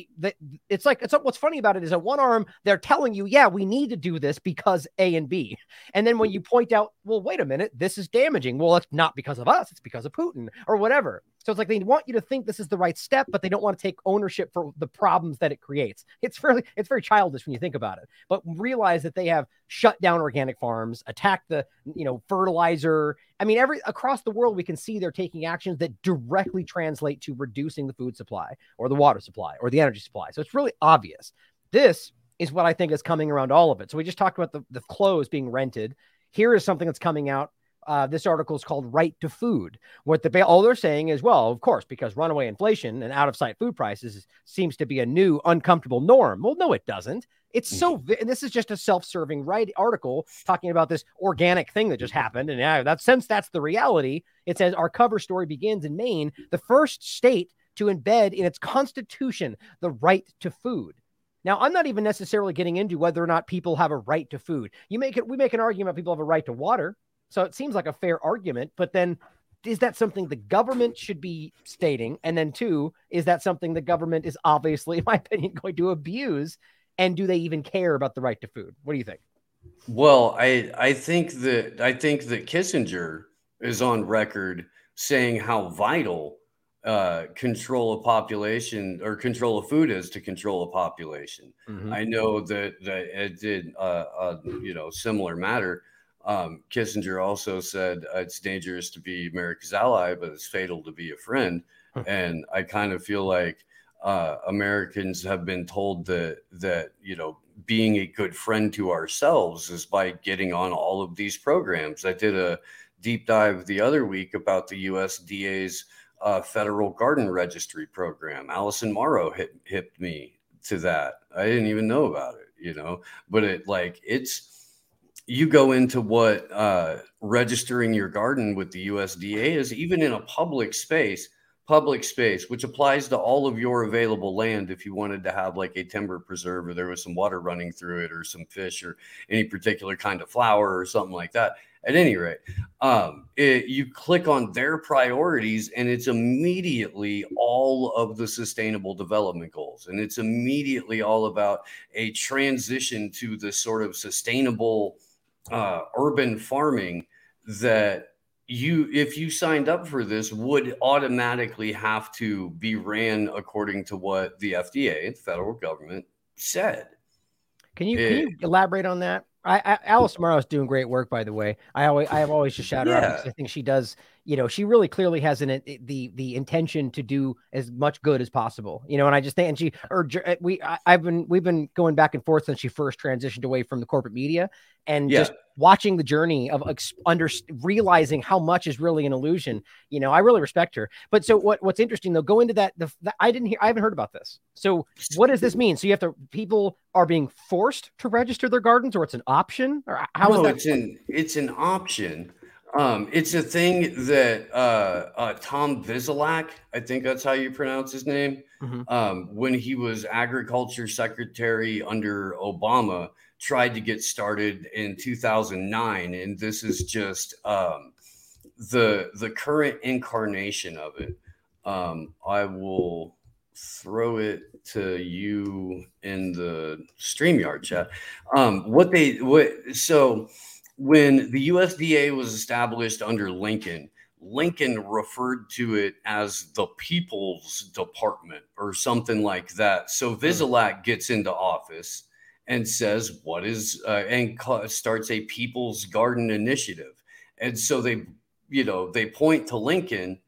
it's like. It's what's funny about it is at one arm they're telling you, yeah, we need to do this because A and B, and then when you point out, well, wait a minute, this is damaging. Well, it's not because of us; it's because of Putin or whatever. So it's like they want you to think this is the right step, but they don't want to take ownership for the problems that it creates. It's fairly, it's very childish when you think about it. But realize that they have shut down organic farms, attacked the, you know, fertilizer. I mean, every across the world, we can see they're taking actions that directly translate to reducing the food supply or the water supply or the energy supply. So it's really obvious. This is what I think is coming around all of it. So we just talked about the, the clothes being rented. Here is something that's coming out uh, this article is called Right to Food. What the all they're saying is, well, of course, because runaway inflation and out of sight food prices seems to be a new uncomfortable norm. Well, no, it doesn't. It's so, mm-hmm. and this is just a self serving right article talking about this organic thing that just happened. And yeah, that since that's the reality, it says our cover story begins in Maine, the first state to embed in its constitution the right to food. Now, I'm not even necessarily getting into whether or not people have a right to food. You make it, we make an argument people have a right to water. So it seems like a fair argument, but then is that something the government should be stating? And then two, is that something the government is obviously, in my opinion, going to abuse? And do they even care about the right to food? What do you think? Well, I I think that I think that Kissinger is on record saying how vital uh, control of population or control of food is to control a population. Mm-hmm. I know that that it did uh, a you know similar matter um, Kissinger also said uh, it's dangerous to be America's ally, but it's fatal to be a friend. and I kind of feel like uh, Americans have been told that that you know being a good friend to ourselves is by getting on all of these programs. I did a deep dive the other week about the USDA's uh, federal garden registry program. Allison Morrow hit hit me to that. I didn't even know about it, you know, but it like it's you go into what uh, registering your garden with the USDA is, even in a public space, public space, which applies to all of your available land. If you wanted to have like a timber preserve or there was some water running through it or some fish or any particular kind of flower or something like that. At any rate, um, it, you click on their priorities and it's immediately all of the sustainable development goals. And it's immediately all about a transition to the sort of sustainable uh, urban farming that you if you signed up for this would automatically have to be ran according to what the FDA, the federal government, said. Can you, it, can eh. you elaborate on that? I, I Alice Morrow is doing great work, by the way. I always I have always just shout her yeah. out. I think she does. You know, she really clearly has an the the intention to do as much good as possible. You know, and I just think and she or we I, have been we've been going back and forth since she first transitioned away from the corporate media, and yeah. just watching the journey of under realizing how much is really an illusion. You know, I really respect her. But so what what's interesting though, go into that. The, the I didn't hear. I haven't heard about this. So what does this mean? So you have to people are being forced to register their gardens, or it's an option, or how no, is that? It's an it's an option. Um, it's a thing that uh, uh, Tom Vizelak, I think that's how you pronounce his name, mm-hmm. um, when he was agriculture secretary under Obama, tried to get started in 2009, and this is just um, the the current incarnation of it. Um, I will throw it to you in the Streamyard chat. Um, what they what so when the USDA was established under Lincoln, Lincoln referred to it as the People's Department or something like that. So hmm. Gets into office and says, "What is?" Uh, and starts a People's Garden Initiative, and so they, you know, they point to Lincoln,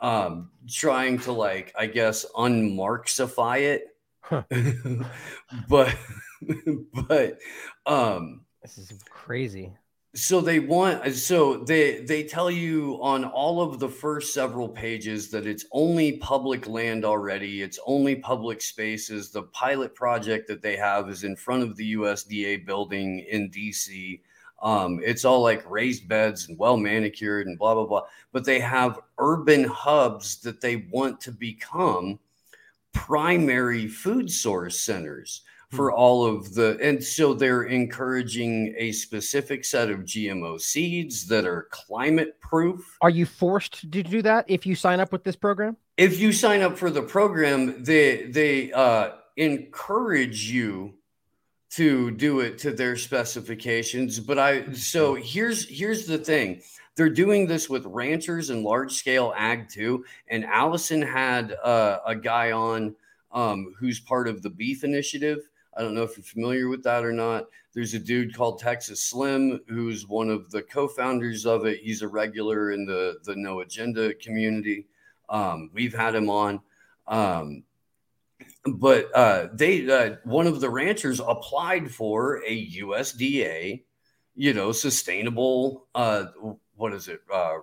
um, trying to like, I guess, unmarxify it, huh. but, but, um, this is crazy so they want so they they tell you on all of the first several pages that it's only public land already it's only public spaces. The pilot project that they have is in front of the usda building in dc um, it's all like raised beds and well manicured and blah blah blah. But they have urban hubs that they want to become primary food source centers for hmm. all of the and so they're encouraging a specific set of GMO seeds that are climate proof. Are you forced to do that if you sign up with this program? If you sign up for the program, they they uh, encourage you to do it to their specifications. But I so here's here's the thing. They're doing this with ranchers and large scale ag too. And Allison had uh, a guy on um, who's part of the beef initiative I don't know if you're familiar with that or not. There's a dude called Texas Slim who's one of the co-founders of it. He's a regular in the the No Agenda community. Um, we've had him on. Um, but uh, they uh, one of the ranchers applied for a USDA, you know, sustainable. Uh, what is it? Uh,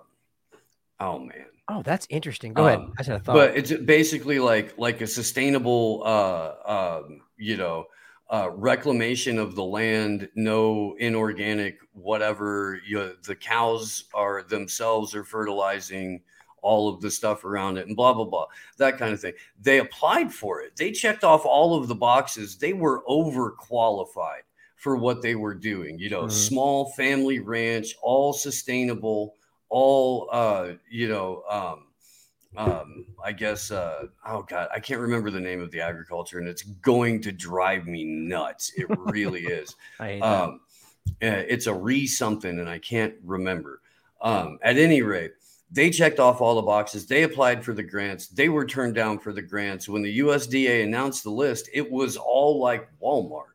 oh man. Oh, that's interesting. Go um, ahead. I said thought. But it's basically like like a sustainable, uh, um, you know, uh, reclamation of the land, no inorganic whatever. You the cows are themselves are fertilizing all of the stuff around it and blah blah blah that kind of thing. They applied for it. They checked off all of the boxes. They were overqualified for what they were doing. You know, mm-hmm. small family ranch, all sustainable, all uh, you know. Um, um, I guess, uh, oh God, I can't remember the name of the agriculture, and it's going to drive me nuts. It really is. Um, eh, it's a re something, and I can't remember. Um, at any rate, they checked off all the boxes. They applied for the grants. They were turned down for the grants. When the USDA announced the list, it was all like Walmart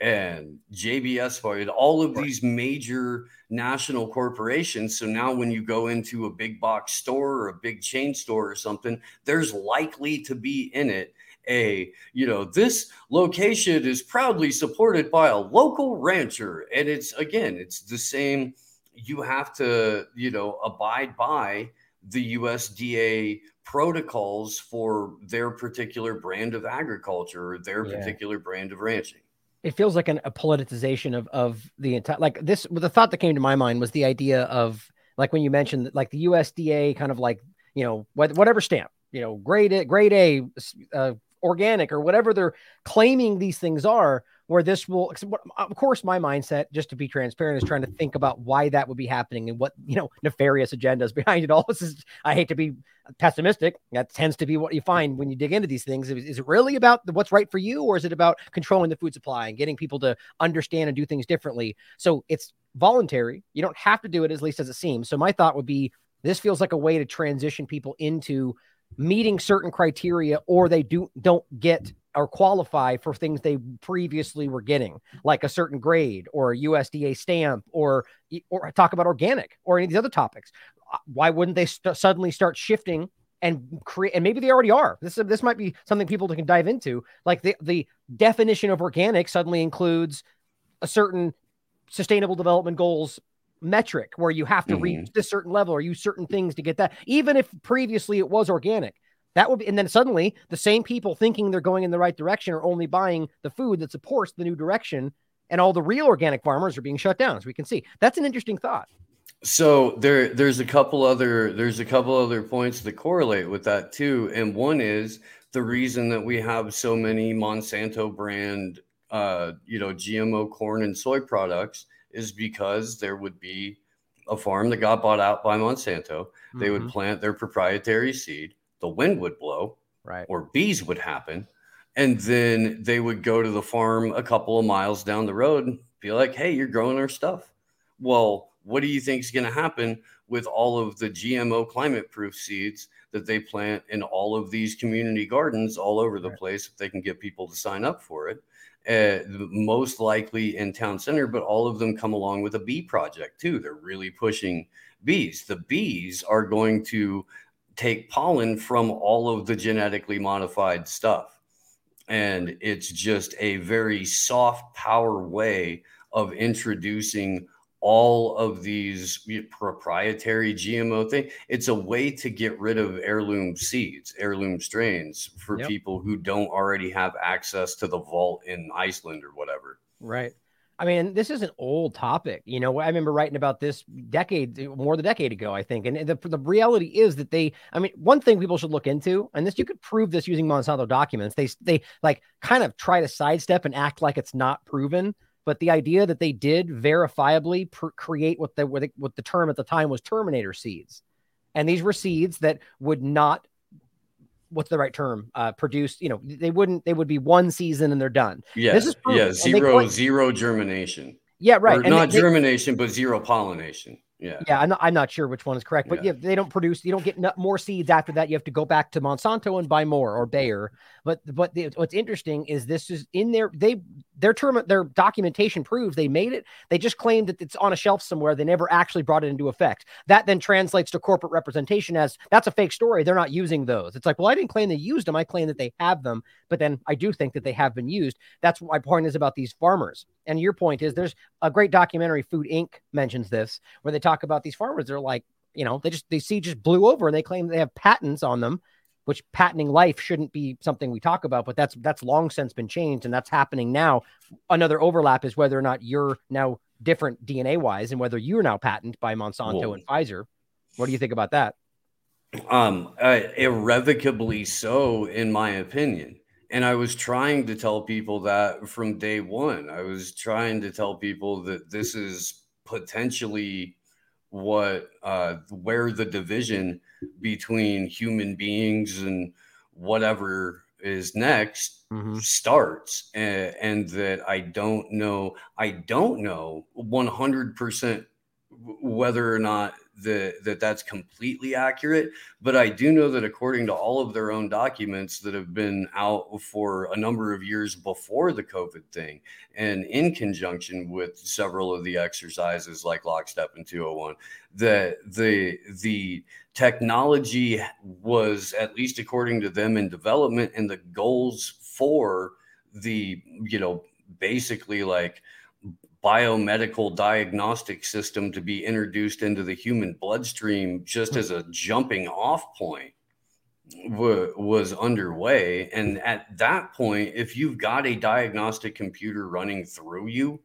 and JBS Ford, all of these major national corporations. So now when you go into a big box store or a big chain store or something, there's likely to be in it a, you know, this location is proudly supported by a local rancher. And it's again, it's the same. You have to, you know, abide by the USDA protocols for their particular brand of agriculture or their yeah. particular brand of ranching it feels like an, a politicization of of the entire like this the thought that came to my mind was the idea of like when you mentioned like the USDA kind of like you know whatever stamp you know grade A, grade A uh, organic or whatever they're claiming these things are where this will of course my mindset just to be transparent is trying to think about why that would be happening and what you know nefarious agendas behind it all. This is i hate to be pessimistic. That tends to be what you find when you dig into these things. Is, it really about what's right for you or is it about controlling the food supply and getting people to understand and do things differently? So it's voluntary. You don't have to do it at least as it seems. So my thought would be this feels like a way to transition people into meeting certain criteria or they do don't get or qualify for things they previously were getting, like a certain grade or a USDA stamp, or or talk about organic or any of these other topics. Uh, why wouldn't they st- suddenly start shifting and create? And maybe they already are. This this might be something people can dive into. Like the the definition of organic suddenly includes a certain sustainable development goals metric where you have to mm-hmm. reach this certain level or use certain things to get that even if previously it was organic that would be, and then suddenly the same people thinking they're going in the right direction are only buying the food that supports the new direction, and all the real organic farmers are being shut down, as we can see. That's an interesting thought. So there, there's a couple other, there's a couple other points that correlate with that too, and one is the reason that we have so many Monsanto brand, uh, you know, GMO corn and soy products is because there would be a farm that got bought out by Monsanto. They mm-hmm. would plant their proprietary seed the wind would blow, right, or bees would happen, and then they would go to the farm a couple of miles down the road and be like, "Hey, you're growing our stuff." Well, what do you think is going to happen with all of the GMO climate proof seeds that they plant in all of these community gardens all over the place if they can get people to sign up for it. Uh, most likely in town center, but all of them come along with a bee project too. They're really pushing bees. The bees are going to take pollen from all of the genetically modified stuff. And it's just a very soft power way of introducing all of these proprietary GMO thing. It's a way to get rid of heirloom seeds, heirloom strains for yep. people who don't already have access to the vault in Iceland or whatever. Right. I mean, this is an old topic. You know, I remember writing about this decade, eh, more than a decade ago, I think. And the, the reality is that they, I mean, one thing people should look into, and this you could prove this using Monsanto documents. They they like kind of try to sidestep and act like it's not proven. But the idea that they did verifiably pr- create what the, what the what the term at the time was Terminator seeds, and these were seeds that would not what's the right term? Uh, produced, you know, they wouldn't, they would be one season and they're done. Yeah. This is yeah. Zero, zero germination. Yeah. Right. Or not they, germination, but zero pollination. Yeah. Yeah. I'm not, I'm not sure which one is correct, but yeah. yeah, they don't produce, you don't get more seeds after that. You have to go back to Monsanto and buy more or Bayer. But, but the, what's interesting is this is in their They, their term, their documentation proves they made it. They just claimed that it's on a shelf somewhere. They never actually brought it into effect. That then translates to corporate representation as that's a fake story. They're not using those. It's like, well, I didn't claim they used them. I claim that they have them. But then I do think that they have been used. That's my point is about these farmers. And your point is there's a great documentary, Food Inc. mentions this, where they talk about these farmers. They're like, you know, they just they see just blew over and they claim they have patents on them, which patenting life shouldn't be something we talk about, but that's that's long since been changed and that's happening now. Another overlap is whether or not you're now different DNA wise and whether you're now patented by Monsanto Whoa. and Pfizer. What do you think about that? Um, uh, irrevocably so, in my opinion. And I was trying to tell people that from day one. I was trying to tell people that this is potentially what uh, where the division between human beings and whatever is next mm-hmm. starts and, and, that i don't know i don't know 100% whether or not that that that's completely accurate but i do know that according to all of their own documents that have been out for a number of years before the covid thing and in conjunction with several of the exercises like lockstep and 201 that the the technology was at least according to them in development and the goals for the you know basically like biomedical diagnostic system to be introduced into the human bloodstream just hmm. as a jumping off point w- was underway. And at that point if you've got a diagnostic computer running through you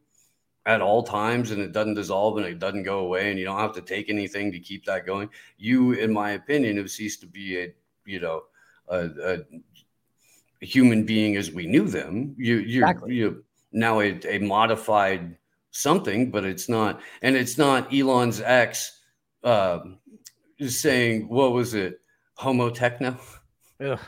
at all times and it doesn't dissolve and it doesn't go away and you don't have to take anything to keep that going you in my opinion have ceased to be a you know a, a human being as we knew them. You you're exactly. you now a, a modified something, but it's not. And it's not Elon's ex uh, saying, what was it? Homo techno? Ugh.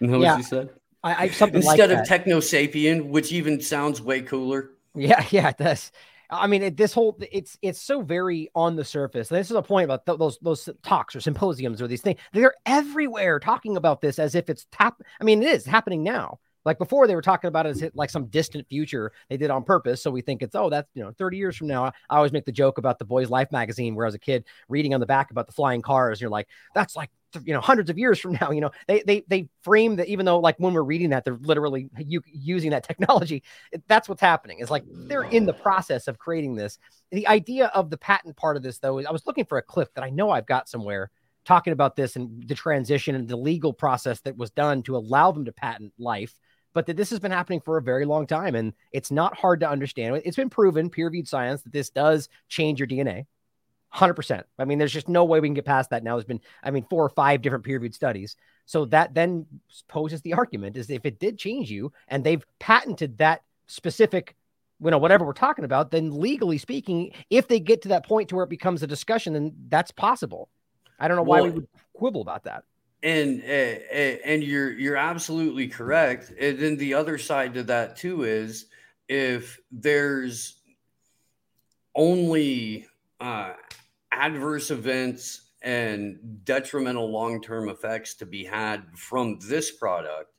know yeah. what she said? I, I something instead like of techno sapien, which even sounds way cooler. Yeah, yeah, it does. I mean, it, this whole it's it's so very on the surface. This is a point about th- those those talks or symposiums or these things. They're everywhere talking about this as if it's tap. I mean, it is happening now. Like before, they were talking about it as like some distant future they did on purpose. So we think it's, oh, that's, you know, 30 years from now. I always make the joke about the Boys Life magazine where I was a kid reading on the back about the flying cars. You're like, that's like, you know, hundreds of years from now, you know, they, they, they frame that even though like when we're reading that, they're literally u- using that technology. That's what's happening. It's like they're in the process of creating this. The idea of the patent part of this, though, is I was looking for a clip that I know I've got somewhere talking about this and the transition and the legal process that was done to allow them to patent life but that this has been happening for a very long time and it's not hard to understand. It's been proven, peer reviewed science, that this does change your DNA. 100%. I mean, there's just no way we can get past that now. There's been, I mean, four or five different peer reviewed studies. So that then poses the argument is if it did change you and they've patented that specific, you know, whatever we're talking about, then legally speaking, if they get to that point to where it becomes a discussion, then that's possible. I don't know why well, we would quibble about that and and you're you're absolutely correct. And then the other side to that too is if there's only uh, adverse events and detrimental long-term effects to be had from this product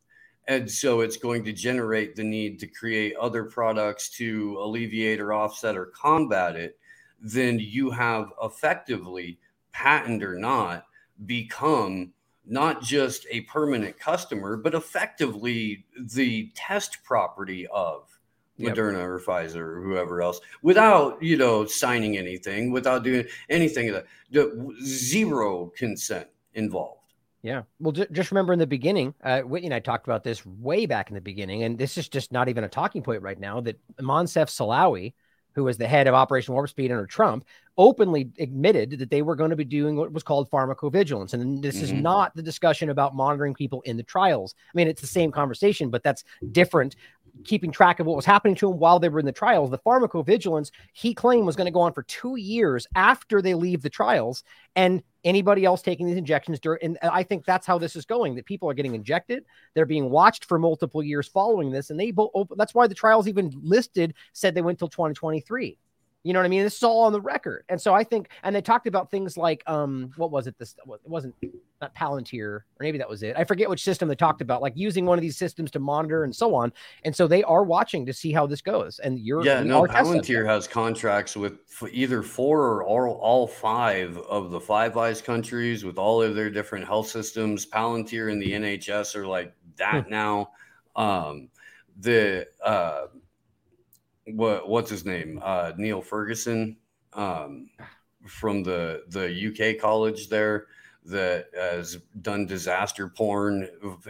and so it's going to generate the need to create other products to alleviate or offset or combat it then you have effectively patent or not become not just a permanent customer but effectively the test property of yep. Moderna or Pfizer or whoever else without, you know, signing anything, without doing anything of that. Zero consent involved. Yeah. Well, j- just remember in the beginning, uh, Whitney and I talked about this way back in the beginning, and this is just not even a talking point right now that Moncef Slaoui, who was the head of Operation Warp Speed under Trump, openly admitted that they were going to be doing what was called pharmacovigilance. And this mm-hmm. is not the discussion about monitoring people in the trials. I mean, it's the same conversation, but that's different keeping track of what was happening to him while they were in the trials. The pharmacovigilance he claimed was going to go on for two years after they leave the trials, and anybody else taking these injections during. And I think that's how this is going. That people are getting injected, they're being watched for multiple years following this, and they both. That's why the trials even listed said they went till 2023. You know what I mean? This is all on the record. And so I think, and they talked about things like, um, what was it? This it wasn't not Palantir, or maybe that was it. I forget which system they talked about, like using one of these systems to monitor and so on. And so they are watching to see how this goes. And you're yeah, no, Palantir has contracts with either four or all, all five of the Five Eyes countries with all of their different health systems. Palantir and the NHS are like that hmm. now. Um, the uh, what what's his name? Uh, Neil Ferguson um, from the the UK college there that has done disaster porn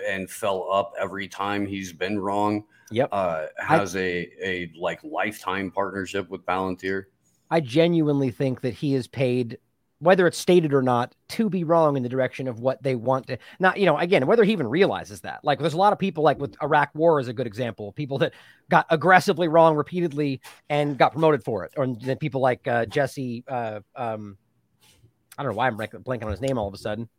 and fell up every time he's been wrong. Yep. Uh, has I, a a like lifetime partnership with Palantir. I genuinely think that he is paid whether it's stated or not, to be wrong in the direction of what they want to. Not, you know, again, whether he even realizes that. Like, there's a lot of people, like with Iraq War, is a good example. People that got aggressively wrong repeatedly and got promoted for it, or then people like uh, Jesse. Uh, um, I don't know why I'm blanking on his name all of a sudden.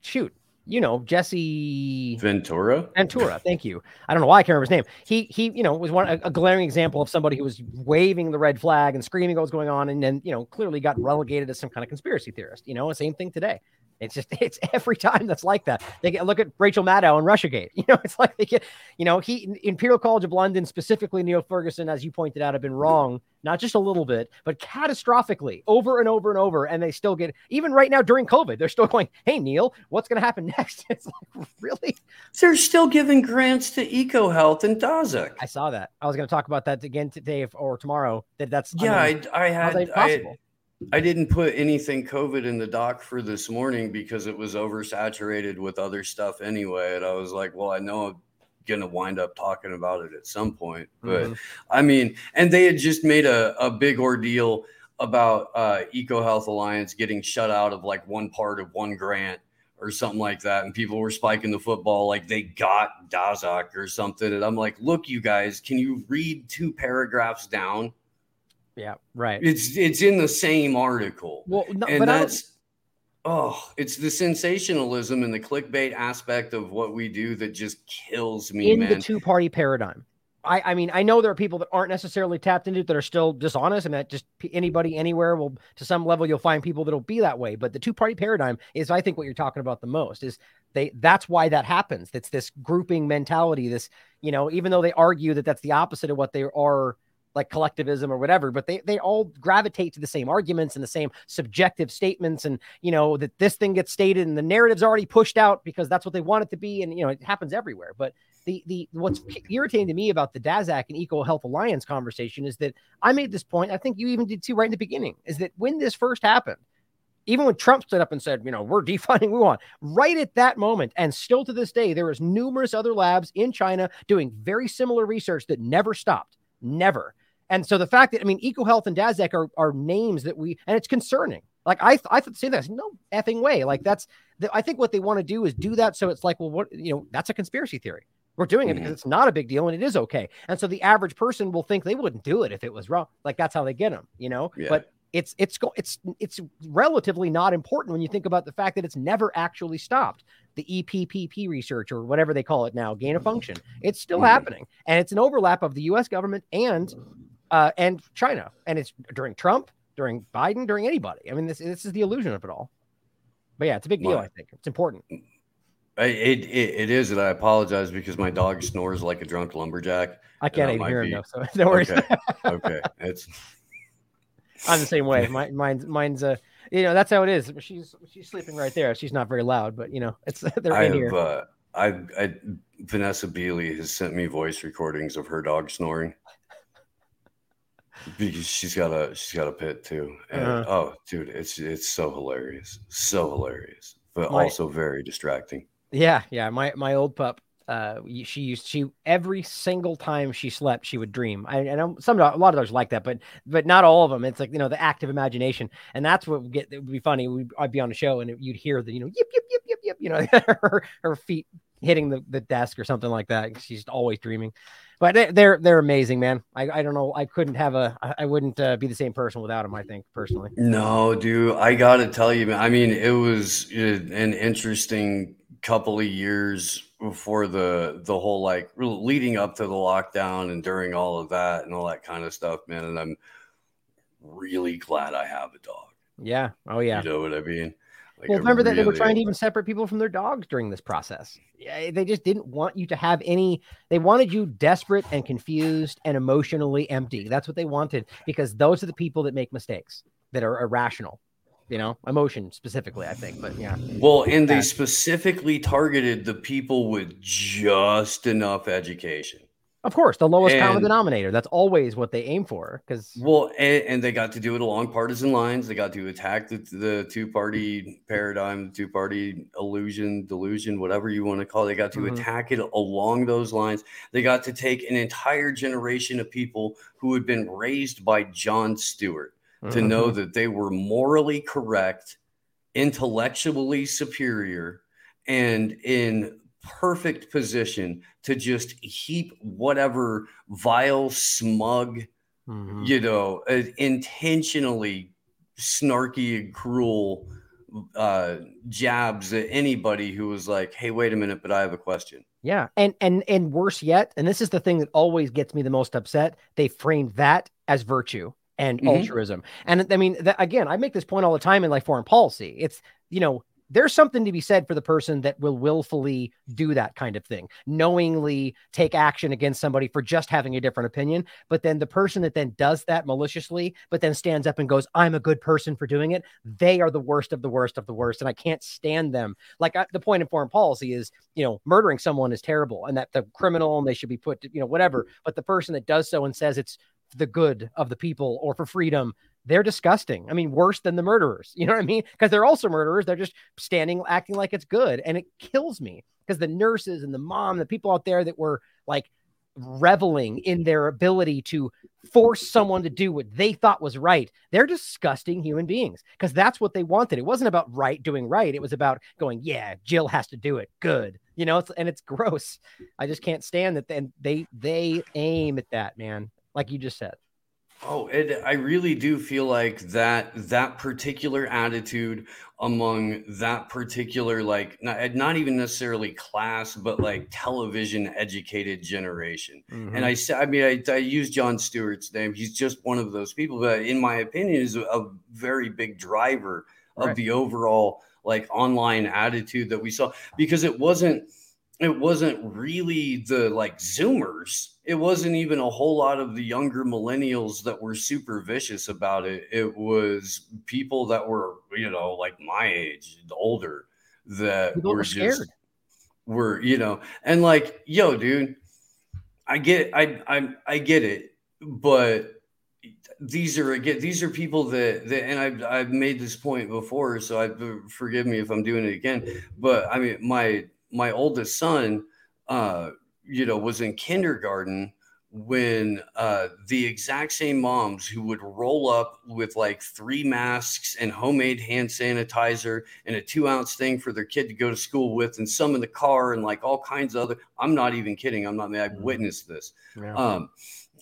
Shoot, you know, Jesse Ventura. Ventura, thank you. I don't know why I can't remember his name. He he, you know, was one a, a, glaring example of somebody who was waving the red flag and screaming what was going on, and then you know clearly got relegated as some kind of conspiracy theorist. You know, same thing today. It's just it's every time that's like that. They get look at Rachel Maddow and Russiagate. You know, it's like they get, you know, he Imperial College of London, specifically Neil Ferguson, as you pointed out, have been wrong, not just a little bit, but catastrophically over and over and over. And they still get even right now during COVID, they're still going, Hey Neil, what's gonna happen next? It's like really they're still giving grants to EcoHealth and Daszak. I saw that. I was gonna talk about that again today or tomorrow. That that's yeah, I, mean, I, I had I, I didn't put anything COVID in the doc for this morning because it was oversaturated with other stuff anyway. And I was like, well, I know I'm going to wind up talking about it at some point. But mm-hmm. I mean, and they had just made a, a big ordeal about uh, Eco Health Alliance getting shut out of like one part of one grant or something like that. And people were spiking the football like they got Daszak or something. And I'm like, look, you guys, can you read two paragraphs down? Yeah, right. It's it's in the same article. Well, no, and that's oh, it's the sensationalism and the clickbait aspect of what we do that just kills me. In man. the two party paradigm. I, I mean, I know there are people that aren't necessarily tapped into it that are still dishonest, and that just anybody anywhere will, to some level, you'll find people that'll be that way. But the two party paradigm is, I think, what you're talking about the most. Is they that's why that happens. It's this grouping mentality. This, you know, even though they argue that that's the opposite of what they are like collectivism or whatever, but they they all gravitate to the same arguments and the same subjective statements, and you know that this thing gets stated and the narrative's already pushed out because that's what they want it to be, and you know it happens everywhere. But the the what's irritating to me about the Daszak and Eco Health Alliance conversation is that I made this point. I think you even did too right in the beginning. Is that when this first happened, even when Trump stood up and said, you know, we're defunding we want, right at that moment, and still to this day, there is numerous other labs in China doing very similar research that never stopped, never. And so the fact that I mean, EcoHealth and Daszak are, are names that we and it's concerning. Like I I thought the say that no effing way. Like that's the, I think what they want to do is do that so it's like well what you know that's a conspiracy theory. We're doing it mm-hmm. because it's not a big deal and it is okay. And so the average person will think they wouldn't do it if it was wrong. Like that's how they get them, you know. Yeah. But it's it's it's it's relatively not important when you think about the fact that it's never actually stopped the EPPP research or whatever they call it now, gain of function. It's still mm-hmm. happening, and it's an overlap of the U.S. government and uh, and China. And it's during Trump, during Biden, during anybody. I mean, this this is the illusion of it all. But yeah, it's a big deal. I think it's important. It, it it is, and I apologize because my dog snores like a drunk lumberjack. I can't even hear be... him though, so no worries. Okay, okay. it's I'm the same way. My, mine's mine's a uh, you know that's how it is. She's she's sleeping right there. She's not very loud, but you know it's they're I in have, here. Uh, I, I Vanessa Beeley has sent me voice recordings of her dog snoring because she's got a she's got a pit too. And, uh-huh. Oh, dude, it's it's so hilarious, so hilarious, but my, also very distracting. Yeah, yeah. My my old pup, uh, she used she every single time she slept, she would dream. I, I know some a lot of dogs like that, but but not all of them. It's like you know the active imagination, and that's what would get. It would be funny. We'd, I'd be on a show, and you'd hear the you know yip yip yip yip yip. You know her her feet hitting the, the desk or something like that. She's always dreaming, but they, they're they're amazing, man. I, I don't know. I couldn't have a. I wouldn't uh, be the same person without them. I think personally. No, dude. I gotta tell you, man. I mean, it was uh, an interesting couple of years before the the whole like leading up to the lockdown and during all of that and all that kind of stuff, man. And I'm really glad I have a dog. Yeah. Oh yeah. You know what I mean? Like well, remember really, that they were trying to even separate people from their dogs during this process. Yeah, eh, they just didn't want you to have any. They wanted you desperate and confused and emotionally empty. That's what they wanted because those are the people that make mistakes that are irrational you know, emotion specifically, I think. But yeah. Well, and they specifically targeted the people with just enough education. Of course, the lowest and, common denominator. That's always what they aim for. Because well, and, and, they got to do it along partisan lines. They got to attack the, the two party paradigm, the two party illusion, delusion, whatever you want to call it. They got to mm-hmm. attack it along those lines. They got to take an entire generation of people who had been raised by Jon Stewart to mm-hmm. know that they were morally correct, intellectually superior, and in perfect position to just heap whatever vile, smug, mm-hmm. you know, uh, intentionally snarky and cruel uh, jabs at anybody who was like, "Hey, wait a minute, but I have a question." Yeah, and and and worse yet, and this is the thing that always gets me the most upset. They framed that as virtue and mm-hmm. altruism. And I mean, that, again, I make this point all the time in like foreign policy. It's, you know, there's something to be said for the person that will willfully do that kind of thing, knowingly take action against somebody for just having a different opinion. But then the person that then does that maliciously, but then stands up and goes, I'm a good person for doing it, they are the worst of the worst of the worst. And I can't stand them. Like I, the point in foreign policy is, you know, murdering someone is terrible and that the criminal and they should be put to, you know, whatever. Mm-hmm. But the person that does so and says it's the good of the people or for freedom, they're disgusting. I mean, worse than the murderers. You know what I mean? Because they're also murderers. They're just standing, acting like it's good. And it kills me because the nurses and the mom, the people out there that were like reveling in their ability to force someone to do what they thought was right, they're disgusting human beings because that's what they wanted. It wasn't about right doing right. It was about going, yeah, Jill has to do it. Good. You know, it's, and it's gross. I just can't stand that. And they, they aim at that, man like you just said. Oh, and I really do feel like that that particular attitude among that particular like not, not even necessarily class, but like television educated generation. Mm-hmm. And I said, I mean, I, I use Jon Stewart's name. He's just one of those people that, in my opinion, is a, a very big driver of right. the overall like online attitude that we saw because it wasn't it wasn't really the like zoomers. It wasn't even a whole lot of the younger millennials that were super vicious about it. It was people that were you know like my age older that people were, were scared. just, were you know and like yo dude i get i i i get it but these are again these are people that, that and I've, I've made this point before so i forgive me if i'm doing it again but i mean my my oldest son, uh, you know, was in kindergarten when uh, the exact same moms who would roll up with like three masks and homemade hand sanitizer and a two ounce thing for their kid to go to school with, and some in the car and like all kinds of other. I'm not even kidding. I'm not. I've mm-hmm. witnessed this. Yeah. Um,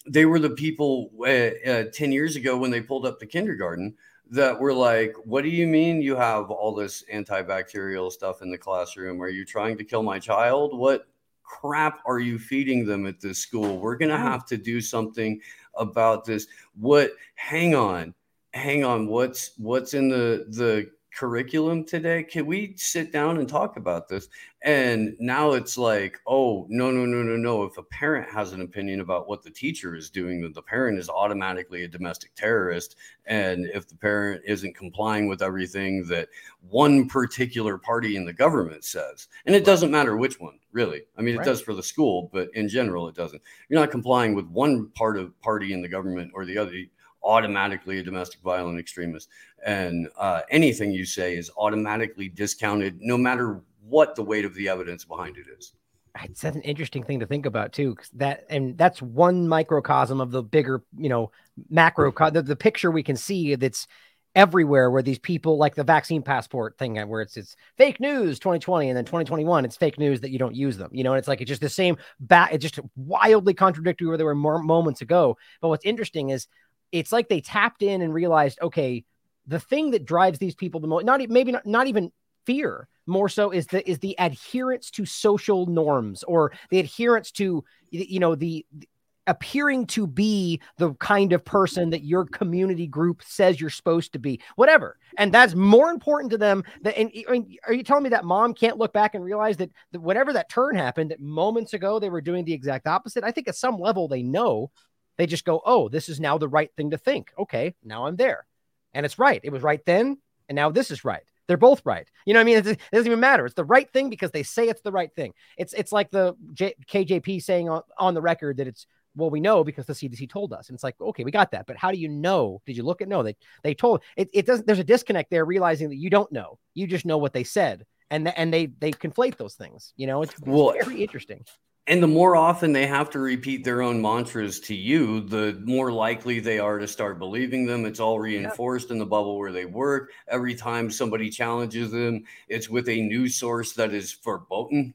they were the people uh, uh, 10 years ago when they pulled up the kindergarten that were like, What do you mean you have all this antibacterial stuff in the classroom? Are you trying to kill my child? What crap are you feeding them at this school? We're going to have to do something about this. What, hang on. hang on, what's what's in the the curriculum today? Can we sit down and talk about this? And now it's like, oh, no, no, no, no, no. If a parent has an opinion about what the teacher is doing, then the parent is automatically a domestic terrorist. And if the parent isn't complying with everything that one particular party in the government says, and it doesn't matter which one, really. I mean, it right. does for the school, but in general, it doesn't. You're not complying with one part of party in the government or the other automatically a domestic violent extremist. And uh, anything you say is automatically discounted, no matter what the weight of the evidence behind it is. It's an interesting thing to think about too. That and that's one microcosm of the bigger, you know, macro the, the picture we can see that's everywhere where these people like the vaccine passport thing where it's it's fake news 2020 and then 2021 it's fake news that you don't use them you know and it's like it's just the same bat it's just wildly contradictory where they were more moments ago but what's interesting is it's like they tapped in and realized, okay, the thing that drives these people the most, not maybe not, not even fear, more so is the is the adherence to social norms or the adherence to you know the, the appearing to be the kind of person that your community group says you're supposed to be, whatever. And that's more important to them. That, and, and, are you telling me that mom can't look back and realize that, that whatever that turn happened, that moments ago they were doing the exact opposite? I think at some level they know they just go, oh, this is now the right thing to think. Okay, now I'm there. And it's right. It was right then. And now this is right. They're both right. You know what I mean? It doesn't even matter. It's the right thing because they say it's the right thing. It's it's like the J- KJP saying on, on the record that it's well, we know because the CDC told us. And it's like, okay, we got that. But how do you know? Did you look at no? They they told it, it doesn't there's a disconnect there, realizing that you don't know. You just know what they said. And and they they conflate those things. You know, it's, it's well, very interesting. And the more often they have to repeat their own mantras to you, the more likely they are to start believing them. It's all reinforced in the bubble where they work. Every time somebody challenges them, it's with a new source that is verboten.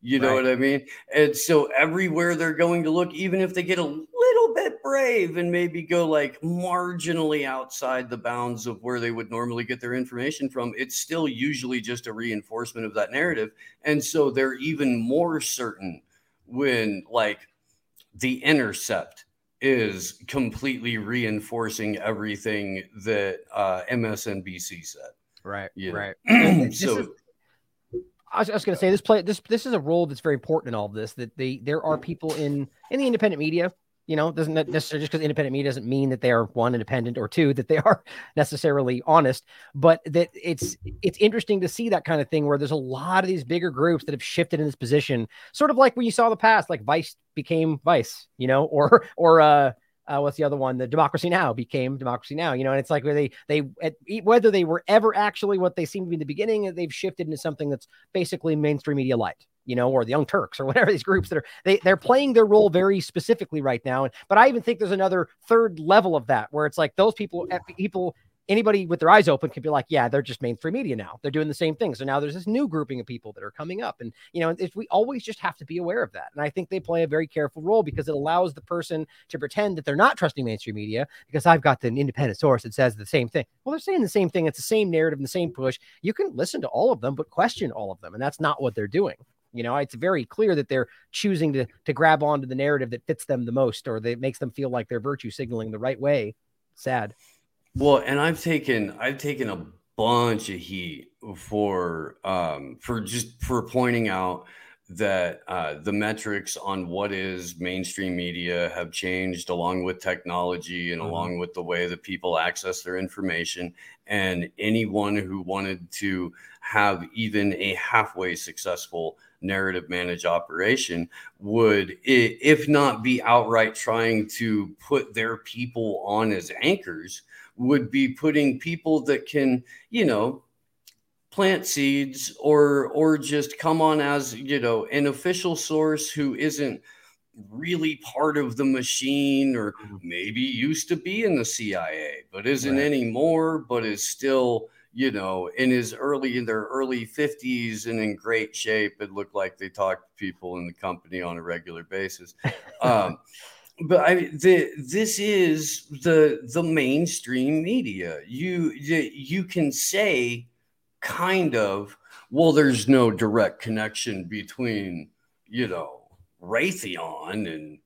You know right. what I mean? And so everywhere they're going to look, even if they get a little bit brave and maybe go like marginally outside the bounds of where they would normally get their information from, it's still usually just a reinforcement of that narrative. And so they're even more certain when like the intercept is completely reinforcing everything that uh, MSNBC said. Right. You know? Right. so. Is, I was, was going to say this play this this is a role that's very important in all of this. That they there are people in in the independent media you know, doesn't necessarily just because independent media doesn't mean that they are one independent or two that they are necessarily honest, but that it's it's interesting to see that kind of thing where there's a lot of these bigger groups that have shifted in this position, sort of like when you saw the past, like Vice became Vice, you know, or or uh, uh, what's the other one? The Democracy Now became Democracy Now. You know, and it's like where they they whether they were ever actually what they seemed to be in the beginning, they've shifted into something that's basically mainstream media light you know, or the Young Turks or whatever these groups that are they they're playing their role very specifically right now. And But I even think there's another third level of that where it's like those people people anybody with their eyes open can be like, yeah, they're just mainstream media now. They're doing the same thing. So now there's this new grouping of people that are coming up. And, you know, if we always just have to be aware of that. And I think they play a very careful role because it allows the person to pretend that they're not trusting mainstream media because I've got an independent source that says the same thing. Well, they're saying the same thing. It's the same narrative and the same push. You can listen to all of them, but question all of them. And that's not what they're doing. You know, it's very clear that they're choosing to to grab onto the narrative that fits them the most, or that makes them feel like they're virtue signaling the right way. Sad. Well, and I've taken I've taken a bunch of heat for um for just for pointing out that uh, the metrics on what is mainstream media have changed along with technology and mm-hmm. along with the way that people access their information. And anyone who wanted to have even a halfway successful narrative manage operation would, if not be outright trying to put their people on as anchors, would be putting people that can, you know, plant seeds or or just come on as you know an official source who isn't really part of the machine or mm-hmm. maybe used to be in the CIA but isn't right. anymore but is still you know, in his early in their early 50s and in great shape. It looked like they talked to people in the company on a regular basis. Um, but I the this is the the mainstream media. You you can say kind of well, there's no direct connection between you know Raytheon and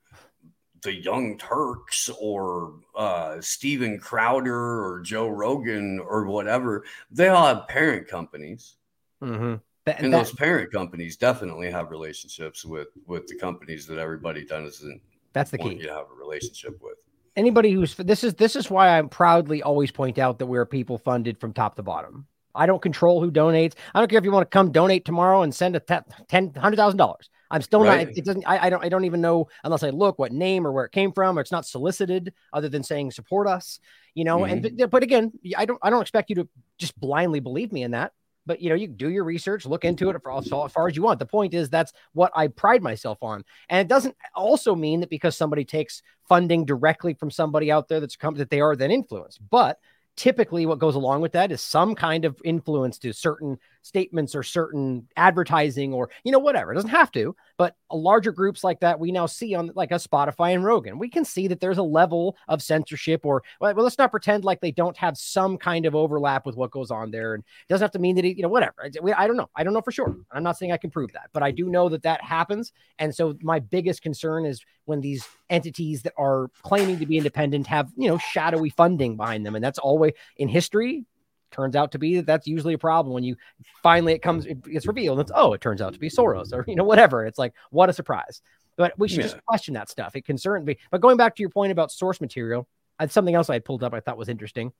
the Young Turks or uh, Steven Crowder or Joe Rogan or whatever, they all have parent companies. Mm-hmm. That, and that, those parent companies definitely have relationships with with the companies that everybody doesn't. That's the key. You have a relationship with anybody who's this is this is why I proudly always point out that we're people funded from top to bottom. I don't control who donates. I don't care if you want to come donate tomorrow and send a ten hundred thousand dollars. I'm still right. not. It, doesn't. I, I, don't. I don't even know unless I look what name or where it came from. Or it's not solicited, other than saying support us. You know. Mm-hmm. And but again, I don't. I don't expect you to just blindly believe me in that but you know, you do your research, look into it for as far as you want. The point is that's what I pride myself on. And it doesn't also mean that because somebody takes funding directly from somebody out there that's come that they are then influenced. But typically what goes along with that is some kind of influence to certain statements or certain advertising or you know whatever. It doesn't have to but larger groups like that we now see on like a spotify and rogan. We can see that there's a level of censorship or well let's not pretend like they don't have some kind of overlap with what goes on there. And it doesn't have to mean that it, you know whatever. I, I don't know. I don't know for sure. I'm not saying i can prove that but i do know that that happens. And so my biggest concern is when these entities that are claiming to be independent have you know shadowy funding behind them. And that's always in history turns out to be that that's usually a problem when you finally it comes it gets revealed it's oh it turns out to be soros or you know whatever. It's like what a surprise. But we should yeah. just question that stuff. It concerns me but going back to your point about source material that's something else i pulled up i thought was interesting.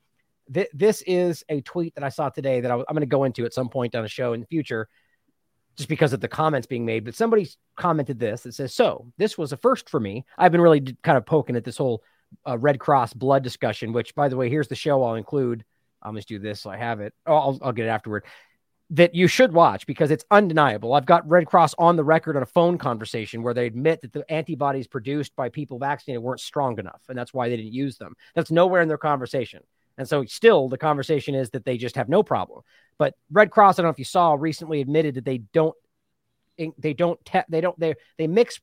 Th- this is a tweet that i saw today that I am going to go into at some point on a show in the future just because of the comments being made but somebody commented this that says so this was a first for me. I've been really kind of poking at this whole uh, red cross blood discussion which by the way here's the show i'll include I'll just do this so I have it. Oh, I'll, I'll get it afterward. That you should watch because it's undeniable. I've got Red Cross on the record on a phone conversation where they admit that the antibodies produced by people vaccinated weren't strong enough, and that's why they didn't use them. That's nowhere in their conversation. And so, still, the conversation is that they just have no problem. But Red Cross, I don't know if you saw, recently admitted that they don't, they don't, te- they don't, they they mix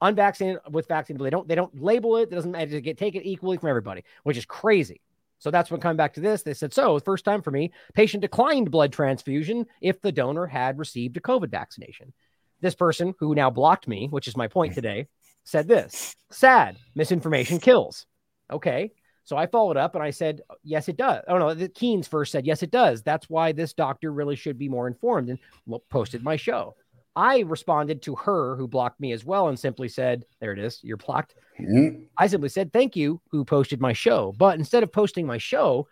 unvaccinated with vaccinated, they don't, they don't label it. It doesn't matter. To get take it equally from everybody, which is crazy. So that's when coming back to this, they said, so first time for me, patient declined blood transfusion if the donor had received a COVID vaccination. This person who now blocked me, which is my point today, said this sad misinformation kills. Okay. So I followed up and I said, yes, it does. Oh, no, the Keynes first said, yes, it does. That's why this doctor really should be more informed and posted my show. I responded to her who blocked me as well and simply said, There it is, you're blocked. Mm-hmm. I simply said, Thank you, who posted my show. But instead of posting my show,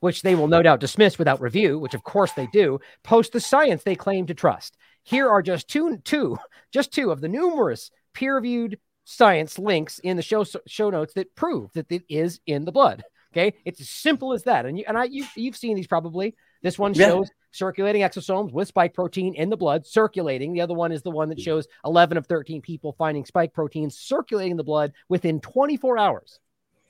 which they will no doubt dismiss without review, which of course they do, post the science they claim to trust. Here are just two, two, just two of the numerous peer-reviewed science links in the show show notes that prove that it is in the blood. Okay, it's as simple as that. And you and I, you, you've seen these probably. This one shows yeah. circulating exosomes with spike protein in the blood circulating. The other one is the one that mm. shows 11 of 13 people finding spike proteins circulating in the blood within 24 hours.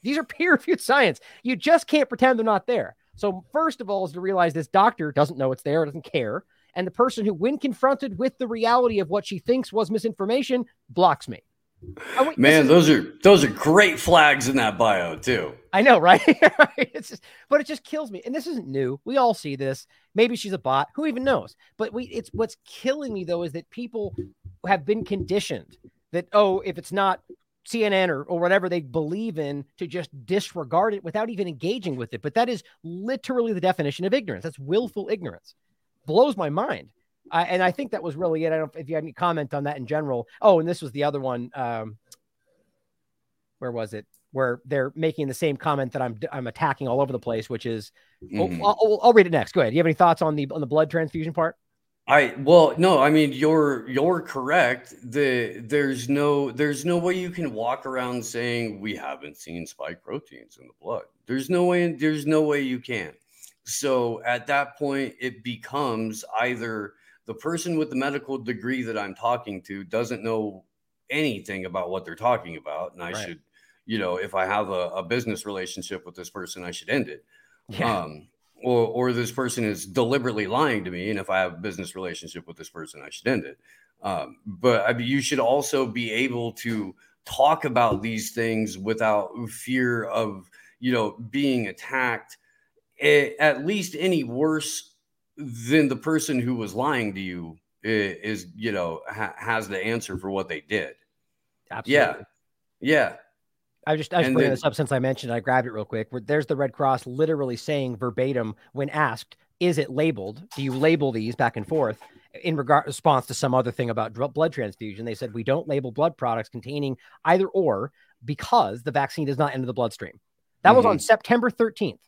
These are peer reviewed science. You just can't pretend they're not there. So, first of all, is to realize this doctor doesn't know it's there, doesn't care. And the person who, when confronted with the reality of what she thinks was misinformation, blocks me. Oh, Man, those are those are great flags in that bio too. I know, right? it's just, but it just kills me. And this isn't new. We all see this. Maybe she's a bot. Who even knows? But we, it's what's killing me though is that people have been conditioned that oh, if it's not CNN or, or whatever they believe in, to just disregard it without even engaging with it. But that is literally the definition of ignorance. That's willful ignorance. Blows my mind. I, and I think that was really it. I don't know if you had any comment on that in general. Oh, and this was the other one. Um, where was it? Where they're making the same comment that I'm I'm attacking all over the place, which is, mm. oh, I'll, I'll, read it next. Go ahead. Do you have any thoughts on the on the blood transfusion part? I well, no, I mean you're you're correct. The there's no there's no way you can walk around saying we haven't seen spike proteins in the blood. There's no way there's no way you can. So at that point, it becomes either the person with the medical degree that I'm talking to doesn't know anything about what they're talking about. And I right. should, you know, if I have a, a, business relationship with this person, I should end it. Yeah. Um, or, or this person is deliberately lying to me. And if I have a business relationship with this person, I should end it. Um, but I mean, you should also be able to talk about these things without fear of, you know, being attacked at least any worse than the person who was lying to you is, you know ha- has the answer for what they did. Absolutely. Yeah. Yeah. I just I was bringing then- this up since I mentioned. it. I grabbed it real quick. There's the Red Cross literally saying verbatim when asked, "Is it labeled? Do you label these back and forth?" In regard response to some other thing about blood transfusion, they said we don't label blood products containing either or because the vaccine does not enter the bloodstream. That was on mm-hmm. September 13th.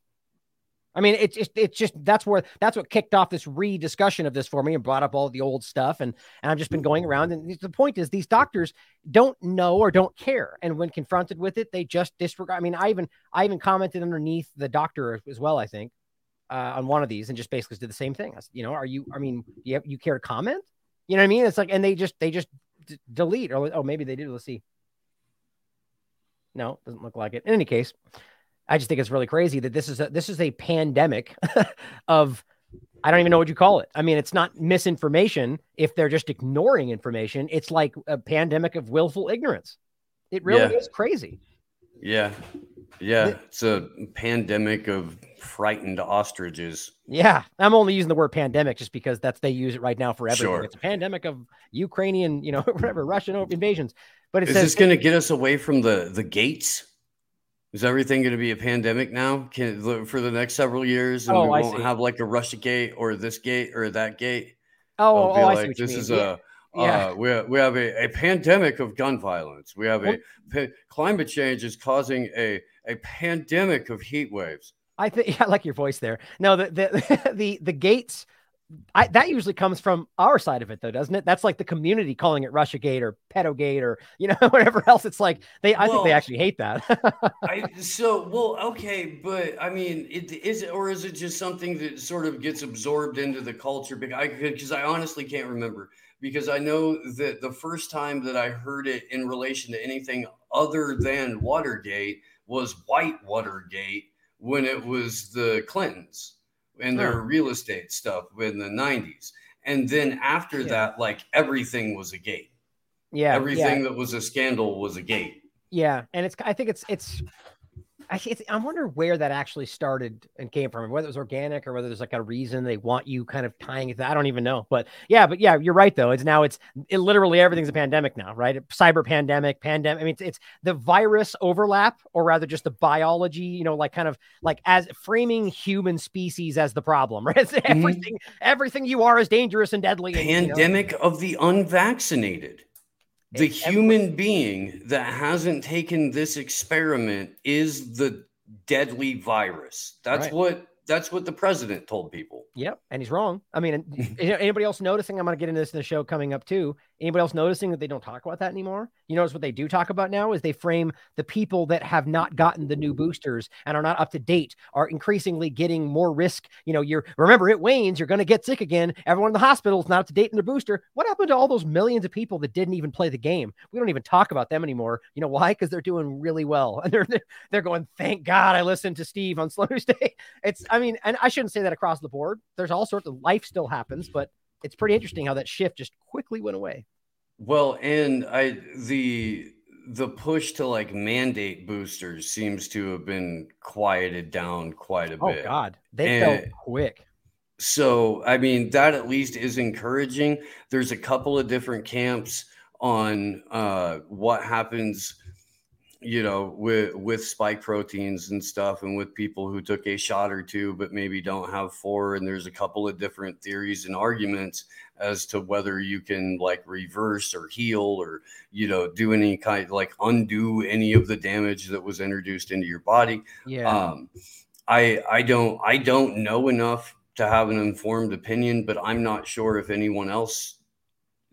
I mean, it's just it's just that's where that's what kicked off this re-discussion of this for me and brought up all the old stuff and and I've just been going around and the point is these doctors don't know or don't care and when confronted with it they just disregard. I mean, I even I even commented underneath the doctor as well. I think uh, on one of these and just basically did the same thing. I said, you know, are you? I mean, you have, you care to comment? You know what I mean? It's like and they just they just d- delete or oh maybe they do. Let's see. No, doesn't look like it. In any case, I just think it's really crazy that this is a this is a pandemic of I don't even know what you call it. I mean, it's not misinformation if they're just ignoring information. It's like a pandemic of willful ignorance. It really Yeah. is crazy. Yeah. Yeah. The- It's a pandemic of frightened ostriches. Yeah, I'm only using the word pandemic just because that's they use it right now for everything. Sure. It's a pandemic of Ukrainian, you know, whatever Russian invasions. But it Is says this going to get us away from the the gates? Is everything going to be a pandemic now? Can for the next several years, and Oh, we won't have like a Russia gate or this gate or that gate? oh, oh, I see this mean. is Yeah. a yeah. uh, we have, we have a, a pandemic of gun violence. We have a pa- climate change is causing a a pandemic of heat waves. I think I like your voice there. No, the the the, the gates. I, that usually comes from our side of it, though, doesn't it? That's like the community calling it Russia Gate or Pedo Gate or you know whatever else. It's like they. I think they actually hate that. I so well okay, but I mean, it, is it or is it just something that sort of gets absorbed into the culture? Because I because I honestly can't remember because I know that the first time that I heard it in relation to anything other than Watergate was Whitewatergate when it was the Clintons and their real estate stuff in the '90s, and then after Yeah. that, like everything was a gate. yeah, everything yeah, that was a scandal was a gate. yeah. And it's. I think it's it's. I, I wonder where that actually started and came from, whether it was organic or whether there's like a reason they want you kind of tying it. to- I don't even know, but yeah, but yeah, you're right though. It's now it's it literally everything's a pandemic now, right? Cyber pandemic, pandemic. I mean, it's, it's the virus overlap, or rather just the biology. You know, like kind of like as framing human species as the problem, right? It's mm-hmm. everything, everything you are is dangerous and deadly. and, you know, pandemic of the unvaccinated. The It's every- human being that hasn't taken this experiment is the deadly virus. That's Right. what that's what the president told people. Yep, and he's wrong. I mean, and- you know, anybody else noticing? I'm going to get into this in the show coming up too. Anybody else noticing that they don't talk about that anymore? You notice what they do talk about now is they frame the people that have not gotten the new mm. boosters and are not up to date are increasingly getting more risk. You know, you're remember it wanes, you're going to get sick again. Everyone in the hospital is not up to date in their booster. What happened to all those millions of people that didn't even play the game? We don't even talk about them anymore. You know why? Because they're doing really well, and they're they're, going. Thank God I listened to Steve on Slow Day. It's, I mean, and I shouldn't say that across the board. There's all sorts of life still happens, but it's pretty interesting how that shift just quickly went away. Well, and I the the push to like mandate boosters seems to have been quieted down quite a Oh bit. Oh God, they And- fell quick. So, I mean, that at least is encouraging. There's a couple of different camps on uh, what happens, you know, with with spike proteins and stuff, and with people who took a shot or two, but maybe don't have four. And there's a couple of different theories and arguments as to whether you can like reverse or heal or you know do any kind like undo any of the damage that was introduced into your body Yeah, um i i don't i don't know enough to have an informed opinion but i'm not sure if anyone else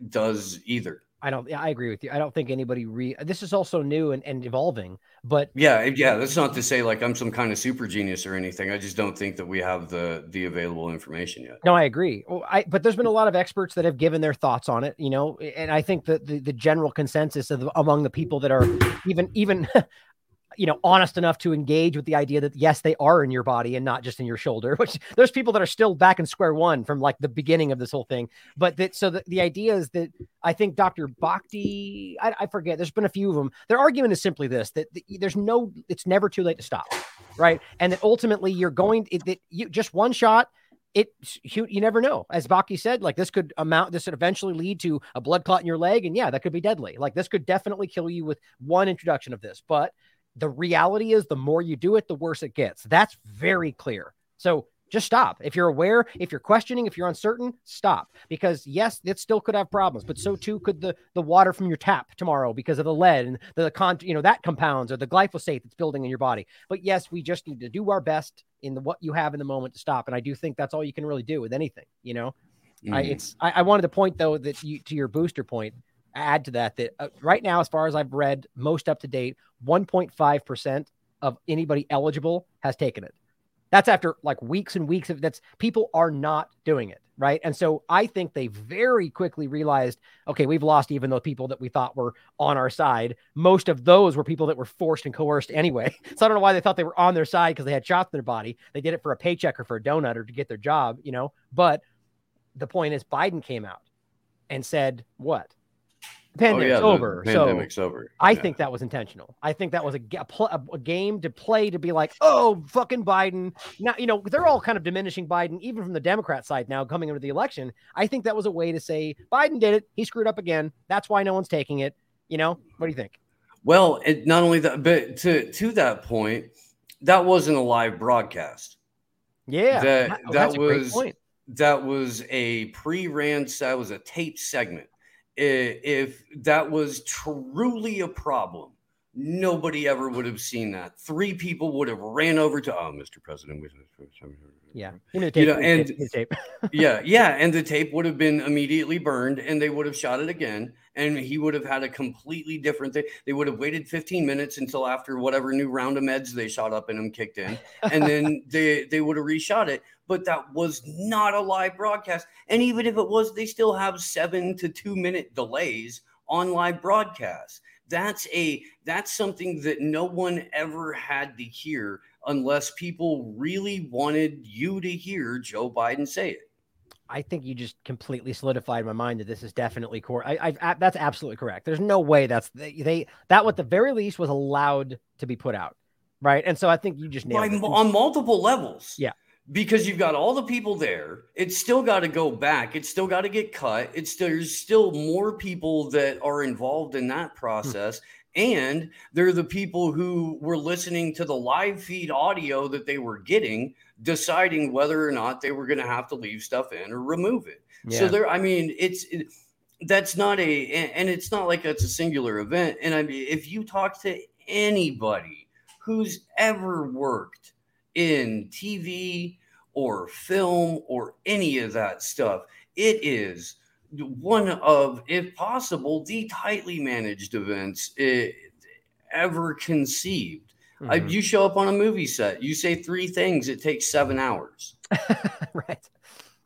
does either I don't. I agree with you. I don't think anybody re. This is also new and, and evolving, but yeah yeah that's not to say like i'm some kind of super genius or anything i just don't think that we have the the available information yet No, I agree. Well, I but there's been a lot of experts that have given their thoughts on it, you know, and I think that the, the general consensus of, among the people that are even even you know honest enough to engage with the idea that yes, they are in your body and not just in your shoulder. Which there's people that are still back in square one from like the beginning of this whole thing. But that so the, the idea is that I think Dr. Bhakdi, I, I forget, there's been a few of them. Their argument is simply this: that the, there's no, it's never too late to stop, right? And that ultimately you're going it, that you just one shot it you, you never know. As Bhakdi said, like this could amount, this could eventually lead to a blood clot in your leg, and yeah, that could be deadly. Like this could definitely kill you with one introduction of this. But the reality is, the more you do it, the worse it gets. That's very clear. So just stop. If you're aware, if you're questioning, if you're uncertain, stop. Because yes, it still could have problems, but so too could the the water from your tap tomorrow because of the lead and the con you know that compounds or the glyphosate that's building in your body. But yes, we just need to do our best in the what you have in the moment to stop. And I do think that's all you can really do with anything, you know. Mm. I it's I, I, wanted to point though that you to your booster point, add to that that uh, right now, as far as I've read, most up to date, 1.5 percent of anybody eligible has taken it. That's after like weeks and weeks of that's people are not doing it. Right. And so I think they very quickly realized, okay, we've lost even those people that we thought were on our side. Most of those were people that were forced and coerced anyway. So I don't know why they thought they were on their side because they had shots in their body. They did it for a paycheck or for a donut or to get their job, you know. But the point is, Biden came out and said, what? Oh, the pandemic's oh, yeah, over. Pandemic's so over. I think that was intentional. I think that was a, a, a, game to play to be like, oh, fucking Biden. Now, you know, they're all kind of diminishing Biden, even from the Democrat side now coming into the election. I think that was a way to say Biden did it. He screwed up again. That's why no one's taking it. You know, what do you think? Well, it, not only that, but to to that point, that wasn't a live broadcast. Yeah, that oh, that was that was a pre-ran. That was a tape segment if that was truly a problem, nobody ever would have seen that. Three people would have ran over to, oh, Mr. President. Yeah. You know, and yeah, yeah. And the tape would have been immediately burned and they would have shot it again. And he would have had a completely different thing. They would have waited 15 minutes until after whatever new round of meds they shot up in him kicked in. And then they, they would have reshot it but that was not a live broadcast. And even if it was, they still have seven to two minute delays on live broadcasts. That's a that's something that no one ever had to hear unless people really wanted you to hear Joe Biden say it. I think you just completely solidified my mind that this is definitely core. I, I, that's absolutely correct. There's no way that's they, they that at the very least was allowed to be put out, right? And so I think you just nailed on multiple levels. Yeah, because you've got all the people there. It's still got to go back. It's still got to get cut. It's still, there's still more people that are involved in that process. Hmm. And they're the people who were listening to the live feed audio that they were getting, deciding whether or not they were going to have to leave stuff in or remove it. Yeah. So there, I mean, it's it, that's not a, and it's not like it's a singular event. And I mean, if you talk to anybody who's ever worked in TV or film or any of that stuff. It is one of, if possible, the tightly managed events it, ever conceived. Mm-hmm. I, you show up on a movie set, you say three things, it takes seven hours. right.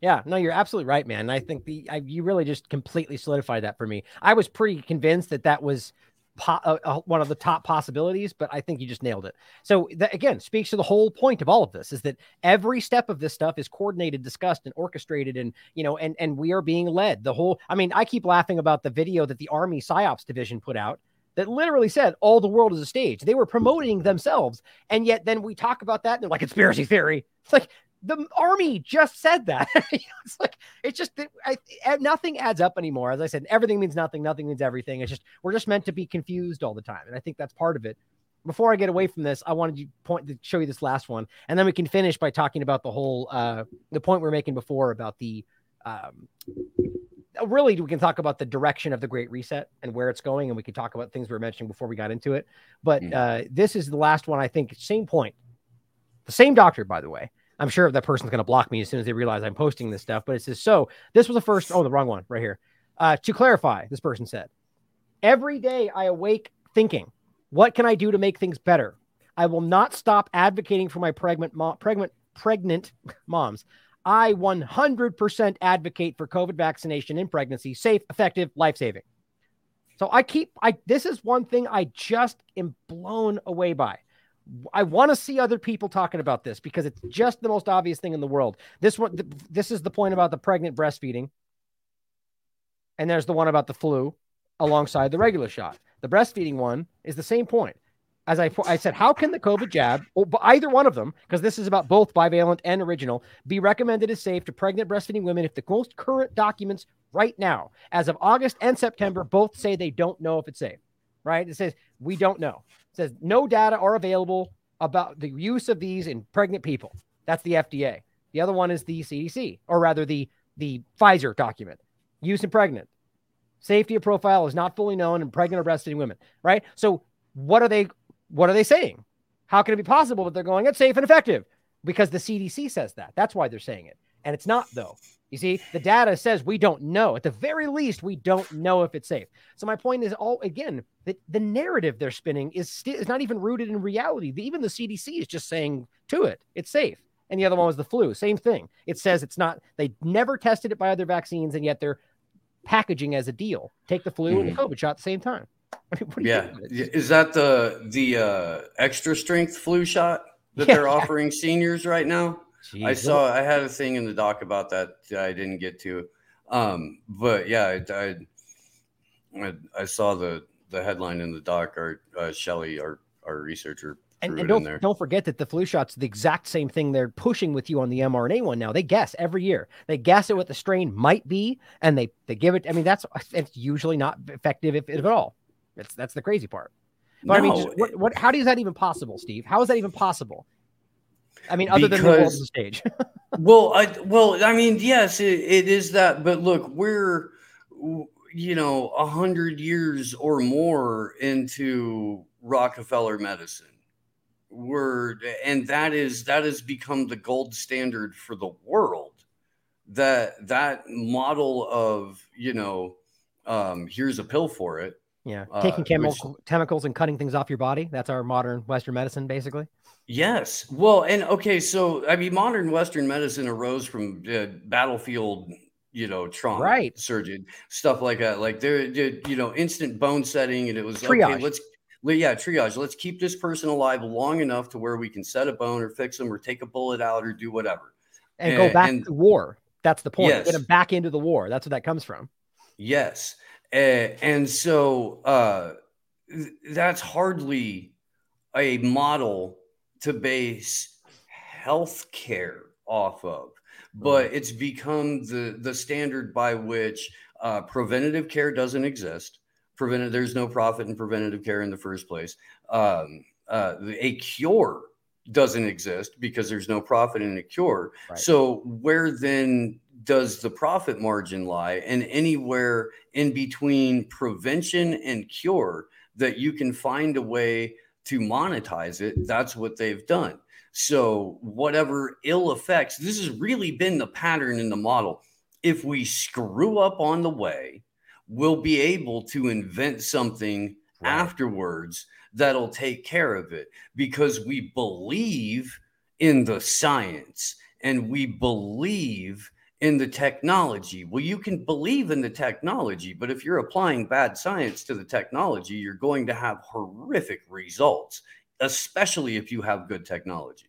Yeah, no, you're absolutely right, man. I think the I, you really just completely solidified that for me. I was pretty convinced that that was po- uh, uh, one of the top possibilities, but I think you just nailed it. So that again speaks to the whole point of all of this is that every step of this stuff is coordinated, discussed, and orchestrated, and you know, and and we are being led. The whole, I mean, I keep laughing about the video that the Army PSYOPs division put out that literally said all the world is a stage. They were promoting themselves, and yet then we talk about that and they're like conspiracy theory. It's like the army just said that. it's like it's just I, nothing adds up anymore. As I said, everything means nothing. Nothing means everything. It's just we're just meant to be confused all the time, and I think that's part of it. Before I get away from this, I wanted to point to show you this last one, and then we can finish by talking about the whole uh, the point we are making before about the. Um, really, we can talk about the direction of the Great Reset and where it's going, and we can talk about things we were mentioning before we got into it. But mm. uh, this is the last one. I think same point. The same doctor, by the way, I'm sure that person's going to block me as soon as they realize I'm posting this stuff. But it says, so this was the first, oh, the wrong one right here. Uh, to clarify, this person said, every day I awake thinking, what can I do to make things better? I will not stop advocating for my pregnant, mo- pregnant, pregnant moms. I 100% advocate for COVID vaccination in pregnancy, safe, effective, life saving. So I keep, I, this is one thing I just am blown away by. I want to see other people talking about this because it's just the most obvious thing in the world. This one, this is the point about the pregnant breastfeeding, and there's the one about the flu alongside the regular shot. The breastfeeding one is the same point. as I, I said, how can the COVID jab, oh, or either one of them, because this is about both bivalent and original, be recommended as safe to pregnant breastfeeding women if the most current documents right now, as of August and September, both say they don't know if it's safe, right? It says, we don't know. It says, no data are available about the use of these in pregnant people. That's the FDA. The other one is the CDC, or rather the, the Pfizer document, use in pregnant. Safety of profile is not fully known in pregnant or breastfeeding women, right? So what are they what are they saying? How can it be possible that they're going, it's safe and effective? Because the CDC says that. That's why they're saying it. And it's not, though. You see, the data says we don't know. At the very least, we don't know if it's safe. So my point is all again that the narrative they're spinning is still is not even rooted in reality. Even the CDC is just saying to it, it's safe. And the other one was the flu. Same thing. It says it's not. They never tested it by other vaccines, and yet they're packaging as a deal. Take the flu mm-hmm. and the COVID shot at the same time. Yeah, is that the the uh, extra strength flu shot that yeah. they're offering seniors right now? Jeez. I saw I had a thing in the doc about that, I didn't get to, um, but yeah, I, I, I saw the the headline in the doc. Our uh, Shelly, our our researcher, and, and don't don't forget that the flu shot's the exact same thing they're pushing with you on the mRNA one now. They guess every year. They guess at what the strain might be, and they they give it. I mean, that's it's usually not effective if, if at all. That's that's the crazy part. But no, I mean, just, what, what? How is that even possible, Steve? How is that even possible? I mean, other because, than the the stage. well, I well, I mean, yes, it, it is that. But look, we're you know a hundred years or more into Rockefeller medicine. We're and that is that has become the gold standard for the world. That that model of you know um, here's a pill for it yeah, uh, taking uh, chemical, which, chemicals and cutting things off your body. That's our modern Western medicine, basically. Yes. Well, and okay, so I mean, modern Western medicine arose from uh, battlefield, you know, trauma, right? Surgeon stuff like that. Like there, you know, instant bone setting, and it was triage. okay. Let's yeah, triage. Let's keep this person alive long enough to where we can set a bone or fix them or take a bullet out or do whatever, and, and go back and, to war. That's the point. Yes. Get them back into the war. That's what that comes from. Yes. Uh, and so uh, that's hardly a model to base healthcare off of, but it's become the the standard by which uh, preventative care doesn't exist. Preventive, there's no profit in preventative care in the first place. Um, uh, a cure doesn't exist because there's no profit in a cure. Right. So where then does the profit margin lie? And anywhere in between prevention and cure that you can find a way to monetize it, that's what they've done. So whatever ill effects, this has really been the pattern in the model. If we screw up on the way, we'll be able to invent something right. afterwards that'll take care of it because we believe in the science and we believe in the technology. Well, you can believe in the technology, but if you're applying bad science to the technology, you're going to have horrific results, especially if you have good technology.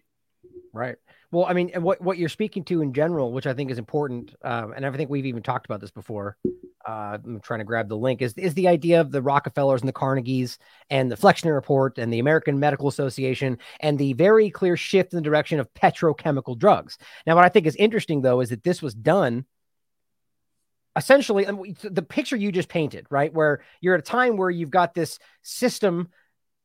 Right. Well, I mean, what what you're speaking to in general, which I think is important, um, and I think we've even talked about this before. Uh, I'm trying to grab the link. Is is the idea of the Rockefellers and the Carnegies and the Flexner Report and the American Medical Association and the very clear shift in the direction of petrochemical drugs. Now, what I think is interesting though is that this was done essentially the picture you just painted, right? Where you're at a time where you've got this system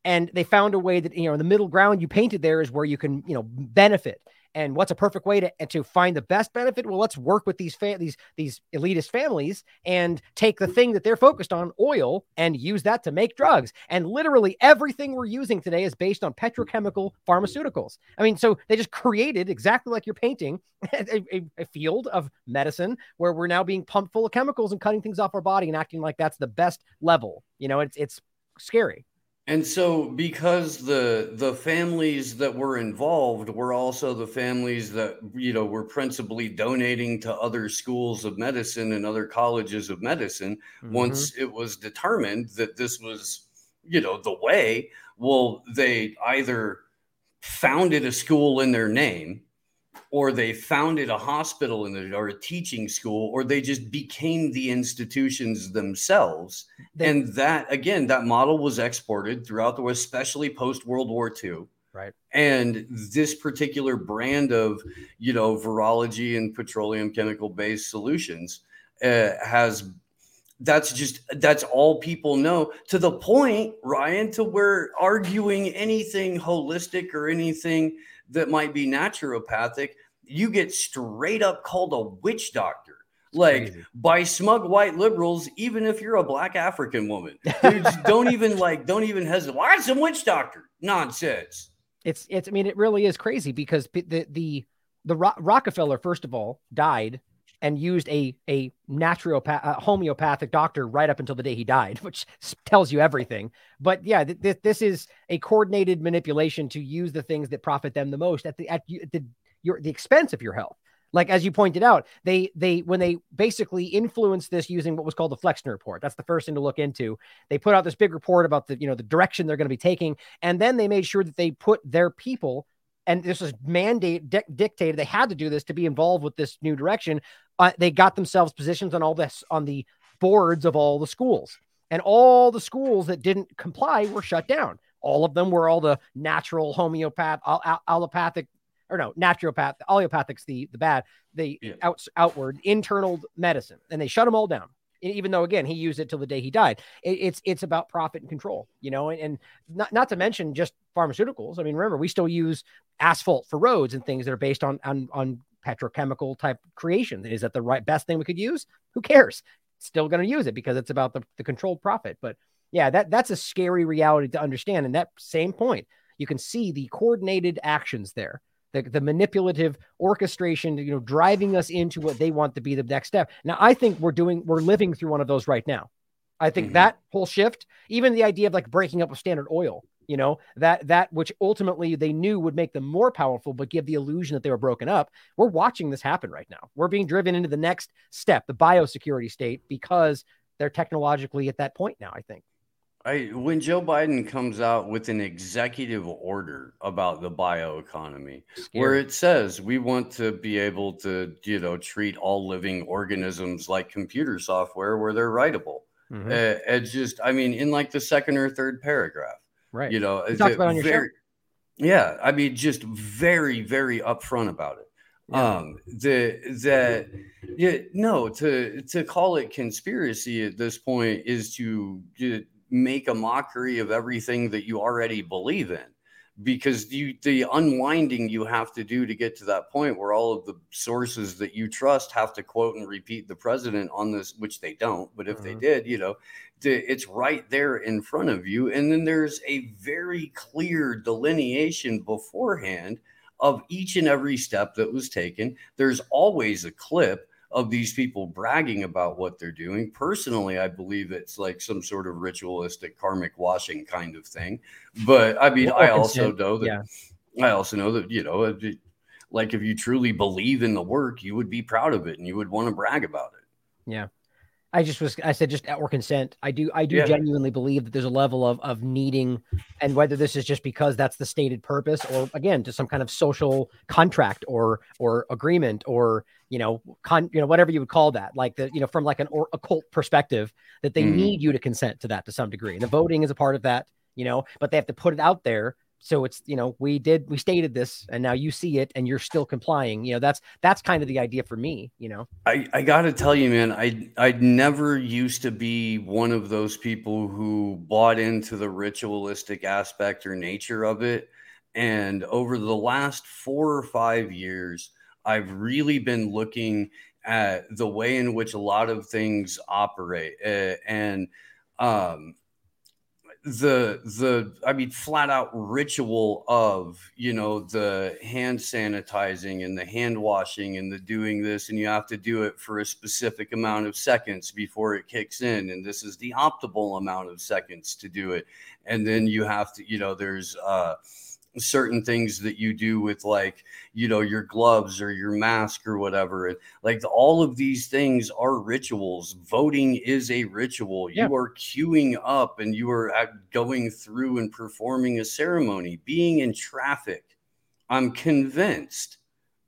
and they found a way that you know the middle ground you painted there is where you can you know benefit and what's a perfect way to to find the best benefit? Well let's work with these fa- these these elitist families and take the thing that they're focused on oil and use that to make drugs. And literally everything we're using today is based on petrochemical pharmaceuticals. I mean so they just created exactly like you're painting a, a, a field of medicine where we're now being pumped full of chemicals and cutting things off our body and acting like that's the best level. You know it's it's scary and so because the the families that were involved were also the families that you know were principally donating to other schools of medicine and other colleges of medicine mm-hmm. once it was determined that this was you know the way well they either founded a school in their name or they founded a hospital in the, or a teaching school, or they just became the institutions themselves. They, and that, again, that model was exported throughout the West, especially post World War II. Right. And this particular brand of, you know, virology and petroleum chemical based solutions uh, has that's just that's all people know to the point ryan to where arguing anything holistic or anything that might be naturopathic you get straight up called a witch doctor. Like Crazy. by smug white liberals even if you're a black african woman. Don't even like don't even hesitate. Why some witch doctor? Nonsense. It's it's i mean it really is crazy because the the the Ro- rockefeller first of all died and used a a naturopath a homeopathic doctor right up until the day he died which tells you everything. But yeah th- th- this is a coordinated manipulation to use the things that profit them the most at the at, at the your the expense of your health. Like as you pointed out they they when they basically influenced this using what was called the flexner report that's the first thing to look into. They put out this big report about the you know the direction they're going to be taking and then they made sure that they put their people and this was mandate di- dictated they had to do this to be involved with this new direction uh, they got themselves positions on all this on the boards of all the schools. And all the schools that didn't comply were shut down. All of them were all the natural homeopath all- allopathic or no naturopath allopathics the the bad the yeah. out, outward internal medicine and they shut them all down even though again he used it till the day he died. It, it's it's about profit and control you know and, and not, not to mention just pharmaceuticals. I mean remember we still use asphalt for roads and things that are based on on on petrochemical type creation is that the right best thing we could use? Who cares? Still going to use it because it's about the, the controlled profit. But yeah that that's a scary reality to understand. And that same point you can see the coordinated actions there the, the manipulative orchestration, you know, driving us into what they want to be the next step. Now, I think we're doing, we're living through one of those right now. I think mm-hmm. that whole shift, even the idea of like breaking up with Standard Oil, you know, that that which ultimately they knew would make them more powerful, but give the illusion that they were broken up. We're watching this happen right now. We're being driven into the next step, the biosecurity state, because they're technologically at that point now. I think. I when Joe Biden comes out with an executive order about the bioeconomy, where it says we want to be able to, you know, treat all living organisms like computer software where they're writable. Mm-hmm. Uh, it's just, I mean, in like the second or third paragraph, right? You know, you talked about on your very, show. Yeah, I mean, just very, very upfront about it. Yeah. Um, the that yeah, no, to to call it conspiracy at this point is to make a mockery of everything that you already believe in. Because you the unwinding you have to do to get to that point where all of the sources that you trust have to quote and repeat the president on this which they don't but if mm-hmm. they did you know it's right there in front of you. And then there's a very clear delineation beforehand of each and every step that was taken. There's always a clip of these people bragging about what they're doing. Personally, I believe it's like some sort of ritualistic karmic washing kind of thing. But I mean, I also know that yeah. I also know that, you know, uh, like if you truly believe in the work, you would be proud of it and you would want to brag about it. Yeah. I just was I said just or consent. I do I do yeah. genuinely believe that there's a level of of needing and whether this is just because that's the stated purpose or again to some kind of social contract or or agreement or you know con you know whatever you would call that like the you know from like an or, occult perspective that they mm. need you to consent to that to some degree. And the voting is a part of that, you know, but they have to put it out there so it's you know we did we stated this and now you see it and you're still complying you know that's that's kind of the idea for me you know i i gotta tell you man i i never used to be one of those people who bought into the ritualistic aspect or nature of it and over the last four or five years i've really been looking at the way in which a lot of things operate uh, and um the the i mean flat out ritual of you know the hand sanitizing and the hand washing and the doing this and you have to do it for a specific amount of seconds before it kicks in and this is the optimal amount of seconds to do it. And then you have to you know there's uh certain things that you do with like you know your gloves or your mask or whatever and like all of these things are rituals. Voting is a ritual. Yeah. you are queuing up and you are uh, going through and performing a ceremony. Being in traffic i'm convinced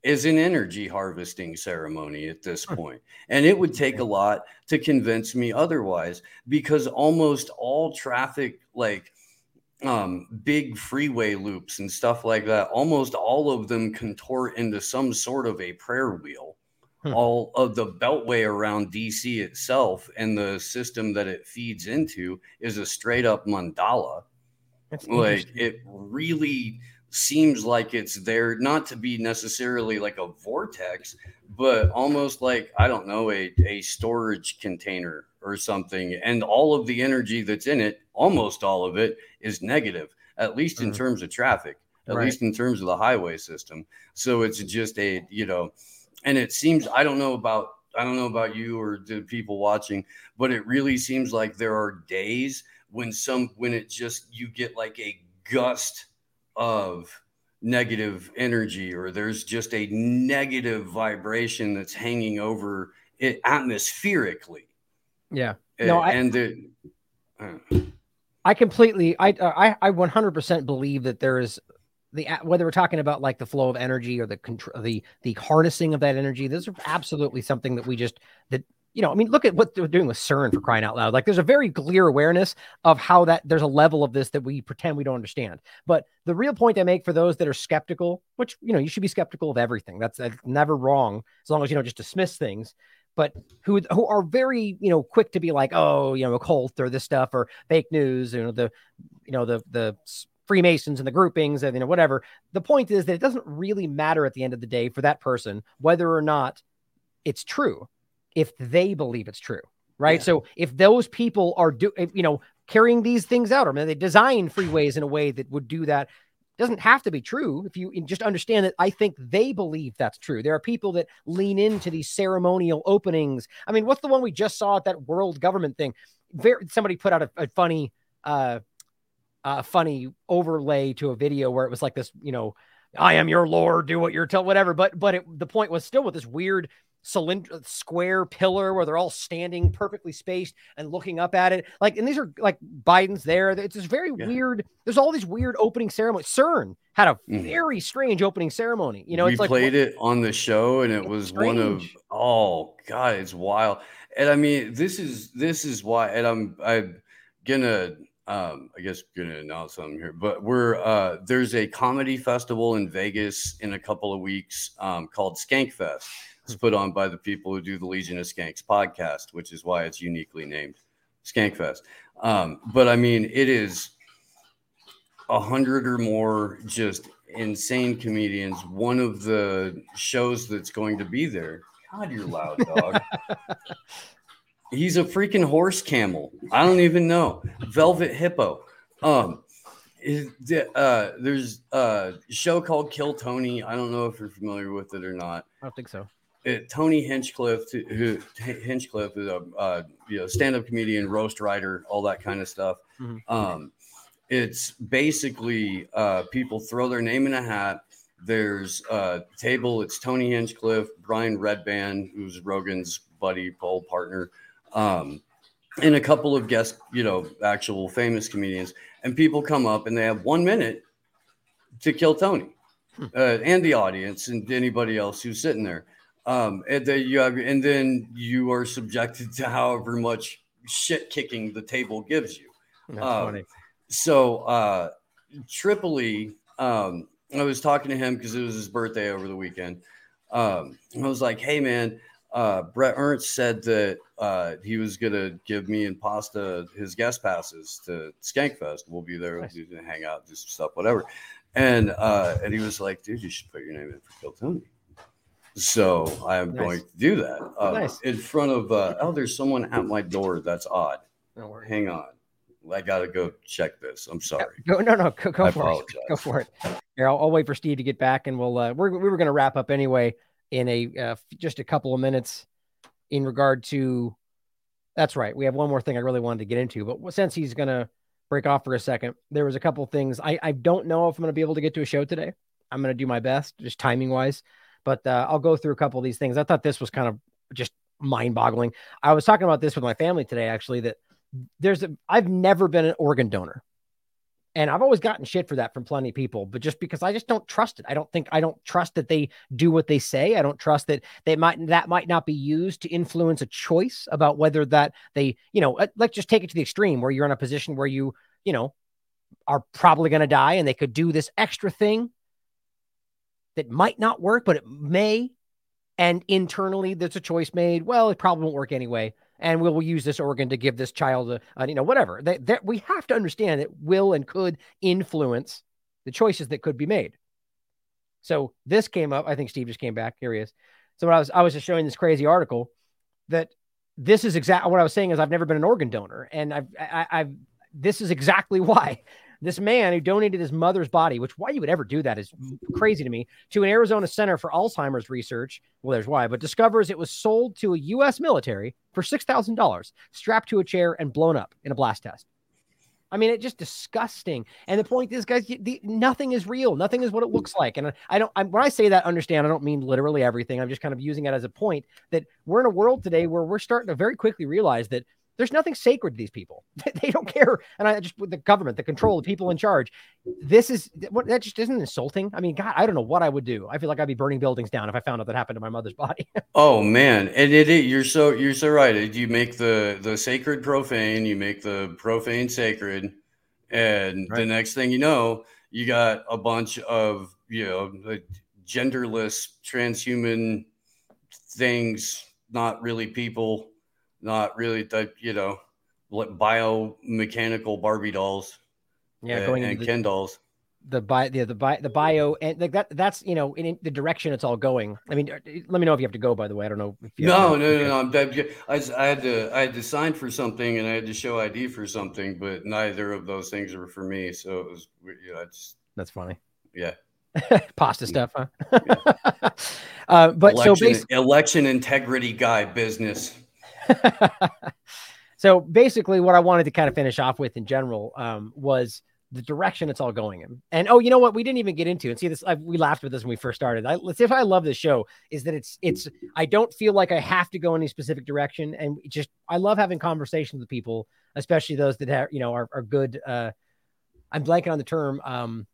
is an energy harvesting ceremony at this point. And it would take a lot to convince me otherwise because almost all traffic, like um, big freeway loops and stuff like that, almost all of them contort into some sort of a prayer wheel. Hmm. All of the beltway around DC itself and the system that it feeds into is a straight up mandala. like it really seems like it's there not to be necessarily like a vortex, but almost like I don't know a, a storage container or something. And all of the energy that's in it, almost all of it, is negative, at least in mm-hmm. terms of traffic, at right. least in terms of the highway system. So it's just a you know, and it seems I don't know about I don't know about you or the people watching, but it really seems like there are days when some when it just you get like a gust of negative energy or there's just a negative vibration that's hanging over it atmospherically. Yeah. No, I, and the, uh, I completely, I, I, I 100% believe that there is the whether we're talking about like the flow of energy or the control, the the harnessing of that energy. Those are absolutely something that we just that you know, I mean, look at what they're doing with CERN for crying out loud. Like, there's a very clear awareness of how that there's a level of this that we pretend we don't understand. But the real point I make for those that are skeptical, which you know, you should be skeptical of everything. That's, that's never wrong, as long as you don't just dismiss things. But who who are very you know quick to be like, oh, you know, a cult or this stuff or fake news, you know, the you know the the Freemasons and the groupings and you know whatever. The point is that it doesn't really matter at the end of the day for that person whether or not it's true if they believe it's true, right? Yeah. So if those people are do you know carrying these things out, or maybe they design freeways in a way that would do that. Doesn't have to be true if you just understand that I think they believe that's true. There are people that lean into these ceremonial openings. I mean, what's the one we just saw at that world government thing? Very, somebody put out a, a funny, uh, uh, funny overlay to a video where it was like this, you know, I am your lord, do what you're told, whatever. But but it, the point was still with this weird cylinder square pillar where they're all standing perfectly spaced and looking up at it. Like, and these are like Biden's there. It's just very yeah. weird. There's all these weird opening ceremonies. CERN had a mm. very strange opening ceremony. You know, we it's like played it on the show, and it was strange. one of oh god, it's wild. And I mean, this is this is why, and I'm I'm gonna um, I guess gonna announce something here, but we're uh, there's a comedy festival in Vegas in a couple of weeks um, called Skankfest it's put on by the people who do the Legion of Skanks podcast, which is why it's uniquely named Skankfest. Um, but I mean, it is a hundred or more just insane comedians. One of the shows that's going to be there. God, you're loud, dog. He's a freaking horse camel. I don't even know. Velvet hippo. Um, uh, there's a show called Kill Tony. I don't know if you're familiar with it or not. I don't think so Tony Hinchcliffe, who Hinchcliffe is a uh, you know stand-up comedian, roast writer, all that kind of stuff. Mm-hmm. Um, it's basically uh, people throw their name in a hat. There's a table. It's Tony Hinchcliffe, Brian Redban, who's Rogan's buddy, pole partner, um, and a couple of guest, you know, actual famous comedians. And people come up and they have one minute to kill Tony hmm. uh, and the audience and anybody else who's sitting there. Um, and then you have, and then you are subjected to however much shit kicking the table gives you. That's um, funny. So uh, Tripoli, um, I was talking to him because it was his birthday over the weekend. Um, I was like, "Hey, man, uh, Brett Ernst said that uh, he was gonna give me and Pasta his guest passes to Skankfest. We'll be there, nice. we'll hang out, do some stuff, whatever." And uh, and he was like, "Dude, you should put your name in for Kill Tony." So I am nice. going to do that uh, nice. in front of. Uh, oh, there's someone at my door. That's odd. Hang on. I got to go check this. I'm sorry. No, no, no. Go, go for apologize. it. Go for it. Here, I'll, I'll, wait for Steve to get back, and we'll. Uh, we're, we were going to wrap up anyway in a uh, just a couple of minutes in regard to. That's right. We have one more thing I really wanted to get into, but since he's going to break off for a second, there was a couple things. I I don't know if I'm going to be able to get to a show today. I'm going to do my best, just timing wise. But uh, I'll go through a couple of these things. I thought this was kind of just mind boggling. I was talking about this with my family today, actually, that there's a, I've never been an organ donor. And I've always gotten shit for that from plenty of people, but just because I just don't trust it. I don't think I don't trust that they do what they say. I don't trust that they might that might not be used to influence a choice about whether that they, you know, let's just take it to the extreme where you're in a position where you, you know, are probably going to die and they could do this extra thing that might not work, but it may. And internally, there's a choice made. Well, it probably won't work anyway. And we'll, use this organ to give this child a, a you know whatever. That, that we have to understand that will and could influence the choices that could be made. So this came up. I think steve just came back. Here he is. So when i was i was just showing this crazy article that this is exactly what i was saying is i've never been an organ donor. And i've I, i've this is exactly why this man who donated his mother's body, which why you would ever do that is crazy to me, to an Arizona Center for Alzheimer's Research. Well, there's why, but discovers it was sold to a U.S. military for $6,000, strapped to a chair and blown up in a blast test. I mean, it's just disgusting. And the point is, guys, the, nothing is real. Nothing is what it looks like. And I, don't, I, when I say that, understand, I don't mean literally everything. I'm just kind of using it as a point that we're in a world today where we're starting to very quickly realize that there's nothing sacred to these people. they don't care. And I just with the government, the control, the people in charge. This is what that just isn't insulting. I mean, God, I don't know what I would do. I feel like I'd be burning buildings down if I found out that happened to my mother's body. oh man, and it, it, you're so you're so right. You make the the sacred profane, you make the profane sacred, and right. the next thing you know, you got a bunch of you know genderless transhuman things, not really people not really the you know biomechanical Barbie dolls. Yeah, going and, the, Ken dolls. The bio, the the bio, the bio, and like that. That's you know in, in, the direction it's all going. I mean, uh, let me know if you have to go. By the way, I don't know. If you no, no, no, no, no. I, I had to I had to sign for something and I had to show ID for something, but neither of those things were for me. So it was, you know, it's that's funny. Yeah. Pasta stuff, huh? Yeah. uh, but election, so basically, election integrity guy business. so basically, what I wanted to kind of finish off with in general um, was the direction it's all going in. And oh, you know what? We didn't even get into and see this. I, we laughed with this when we first started. I, let's see if I love this show is that it's it's. I don't feel like I have to go any specific direction, and just I love having conversations with people, especially those that have you know are, are good. Uh, I'm blanking on the term. Um,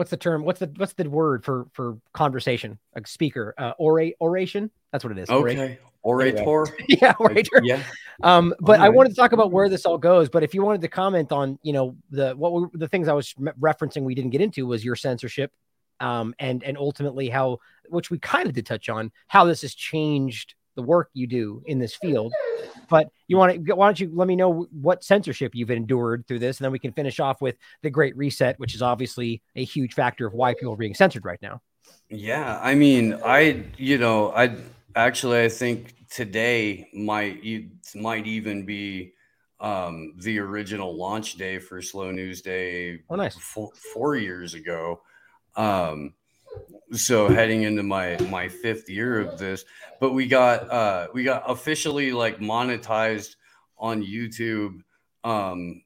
what's the term? What's the what's the word for for conversation? A speaker, uh, orate oration. That's what it is. Okay. Orator. yeah, orator. Yeah. Um, but right. I wanted to talk about where this all goes. But if you wanted to comment on, you know, the what were the things I was referencing we didn't get into was your censorship, um, and and ultimately how, which we kind of did touch on, how this has changed the work you do in this field. But you want to why don't you let me know what censorship you've endured through this, and then we can finish off with the Great Reset, which is obviously a huge factor of why people are being censored right now. Yeah, I mean, I you know I Actually, I think today might might even be um, the original launch day for Slow News Day. Oh, nice. Four, four years ago. Um, so heading into my my fifth year of this, but we got uh, we got officially like monetized on YouTube um,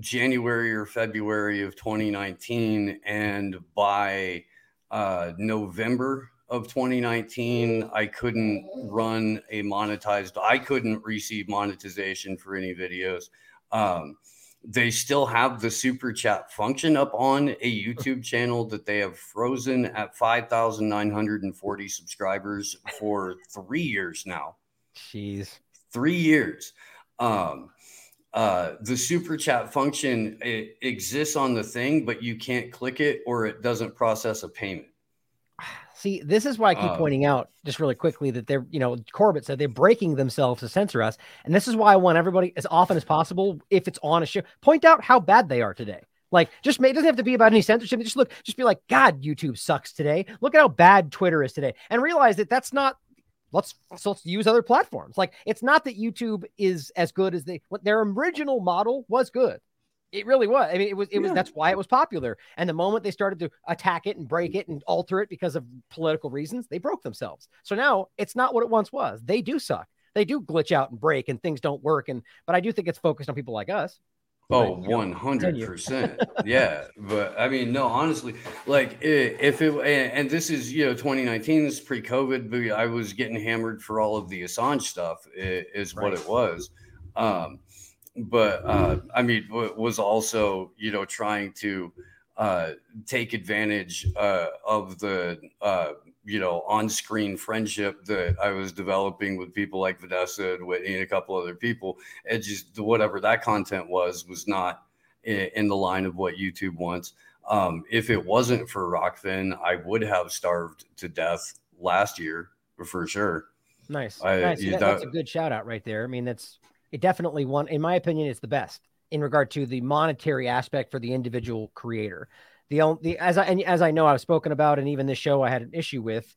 January or February of 2019, and by uh, November of 2019, I couldn't run a monetized, I couldn't receive monetization for any videos. Um, they still have the super chat function up on a YouTube channel that they have frozen at 5,940 subscribers for three years now. Jeez. Three years. Um, uh, the super chat function exists on the thing, but you can't click it or it doesn't process a payment. See, this is why I keep uh, pointing out just really quickly that they're, you know, Corbett said they're breaking themselves to censor us. And this is why I want everybody as often as possible, if it's on a show, point out how bad they are today. Like, just make, it doesn't have to be about any censorship. Just look, just be like, God, YouTube sucks today. Look at how bad Twitter is today. And realize that that's not, let's, so let's use other platforms. Like, it's not that YouTube is as good as they, what their original model was good. It really was. I mean, it was. It was. That's why it was popular. And the moment they started to attack it and break it and alter it because of political reasons, they broke themselves. So now it's not what it once was. They do suck. They do glitch out and break, and things don't work. And but I do think it's focused on people like us. Oh, Oh, one hundred percent. Yeah, but I mean, no, honestly, like if it and this is you know 2019 this is pre-COVID, but I was getting hammered for all of the Assange stuff is right. what it was. Um, but uh, I mean, was also you know trying to uh, take advantage uh, of the uh, you know on-screen friendship that I was developing with people like Vanessa and Whitney and a couple other people. And just whatever that content was was not in, in the line of what YouTube wants. Um, if it wasn't for Rokfin, I would have starved to death last year for sure. Nice, I, nice. That, that's a good shout out right there. I mean, that's it. Definitely one, in my opinion, it's the best in regard to the monetary aspect for the individual creator. The the as I and as I know I've spoken about, and even this show I had an issue with.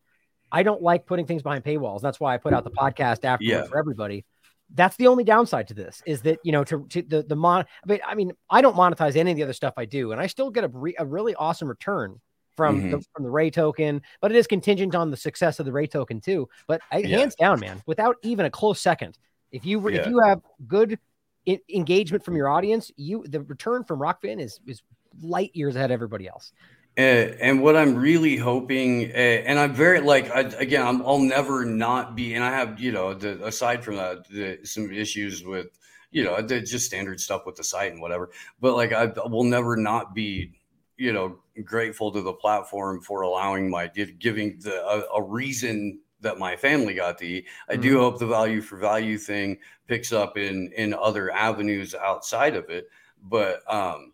I don't like putting things behind paywalls. That's why I put out the podcast after yeah. for everybody. That's the only downside to this is that you know to, to the the mon. I mean, I mean, I don't monetize any of the other stuff I do, and I still get a, re, a really awesome return from mm-hmm. the, from the RAE token, but it is contingent on the success of the RAE token too. But I, yeah. hands down, man, without even a close second, if you yeah. if you have good I- engagement from your audience, you the return from Rokfin is is light years ahead of everybody else. Uh, and what I'm really hoping, and I'm very like I, again, i will never not be, and I have you know, the, aside from that, the, some issues with you know, the, just standard stuff with the site and whatever. But like I will never not be you know grateful to the platform for allowing my giving the a, a reason that my family got to eat. I mm-hmm. do hope the value for value thing picks up in in other avenues outside of it. But um,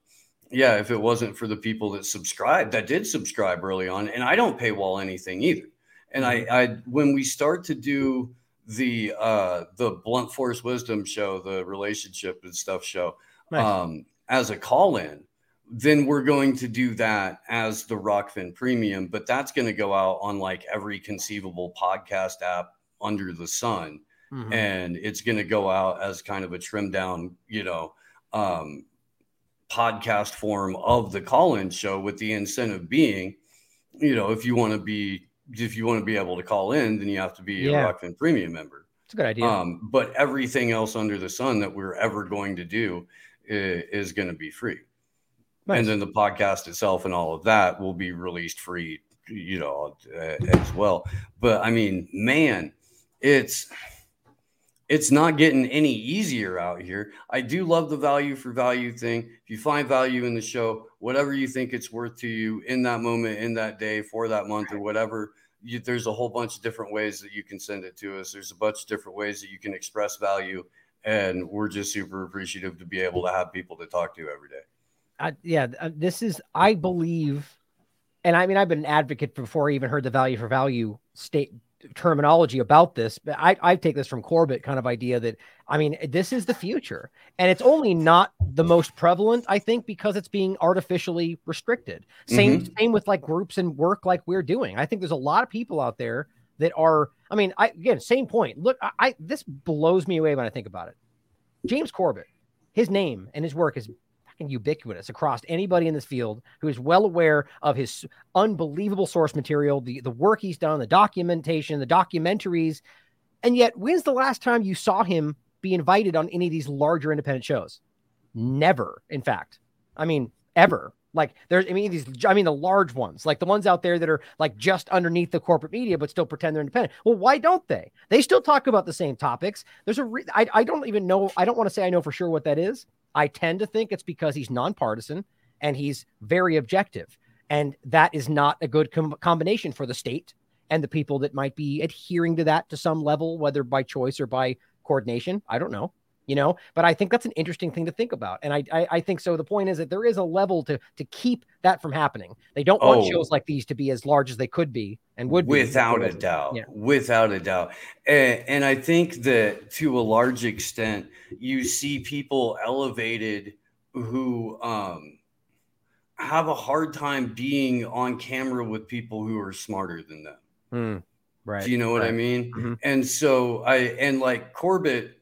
yeah, if it wasn't for the people that subscribed, that did subscribe early on, and I don't paywall anything either. And mm-hmm. I, I when we start to do the uh the blunt force wisdom show, the relationship and stuff show, nice. um, as a call in, then we're going to do that as the Rokfin Premium, but that's going to go out on like every conceivable podcast app under the sun. Mm-hmm. And it's going to go out as kind of a trimmed down, you know, um, podcast form of the call in show with the incentive being, you know, if you want to be, if you want to be able to call in, then you have to be yeah. a Rokfin Premium member. It's a good idea. Um, but everything else under the sun that we're ever going to do is, is going to be free. Nice. And then the podcast itself and all of that will be released free, you know, uh, as well. But I mean, man, it's it's not getting any easier out here. I do love the value for value thing. If you find value in the show, whatever you think it's worth to you in that moment, in that day, for that month, or whatever, you, there's a whole bunch of different ways that you can send it to us. There's a bunch of different ways that you can express value. And we're just super appreciative to be able to have people to talk to every day. I, yeah, uh, this is, I believe, and I mean, I've been an advocate before I even heard the value for value state terminology about this, but I, I take this from Corbett kind of idea that, I mean, this is the future. And it's only not the most prevalent, I think, because it's being artificially restricted. Same, mm-hmm. same with like groups and work like we're doing. I think there's a lot of people out there that are, I mean, I, again, same point. Look, I, I this blows me away when I think about it. James Corbett, his name and his work is fucking ubiquitous across anybody in this field who is well aware of his unbelievable source material, the, the work he's done, the documentation, the documentaries. And yet, when's the last time you saw him be invited on any of these larger independent shows? Never, in fact. I mean, ever. Like there's, I mean, these, I mean, the large ones, like the ones out there that are like just underneath the corporate media, but still pretend they're independent. Well, why don't they? They still talk about the same topics. There's a, re- I, I don't even know. I don't want to say I know for sure what that is, I tend to think it's because he's nonpartisan and he's very objective. And that is not a good com- combination for the state and the people that might be adhering to that to some level, whether by choice or by coordination. I don't know you know but i think that's an interesting thing to think about and I, I, I think so. The point is that there is a level to to keep that from happening. They don't want oh, shows like these to be as large as they could be and would without a doubt. Yeah. without a doubt. And, and i think that to a large extent you see people elevated who um have a hard time being on camera with people who are smarter than them. Mm, right. Do you know what right. i mean? Mm-hmm. and so i and like corbett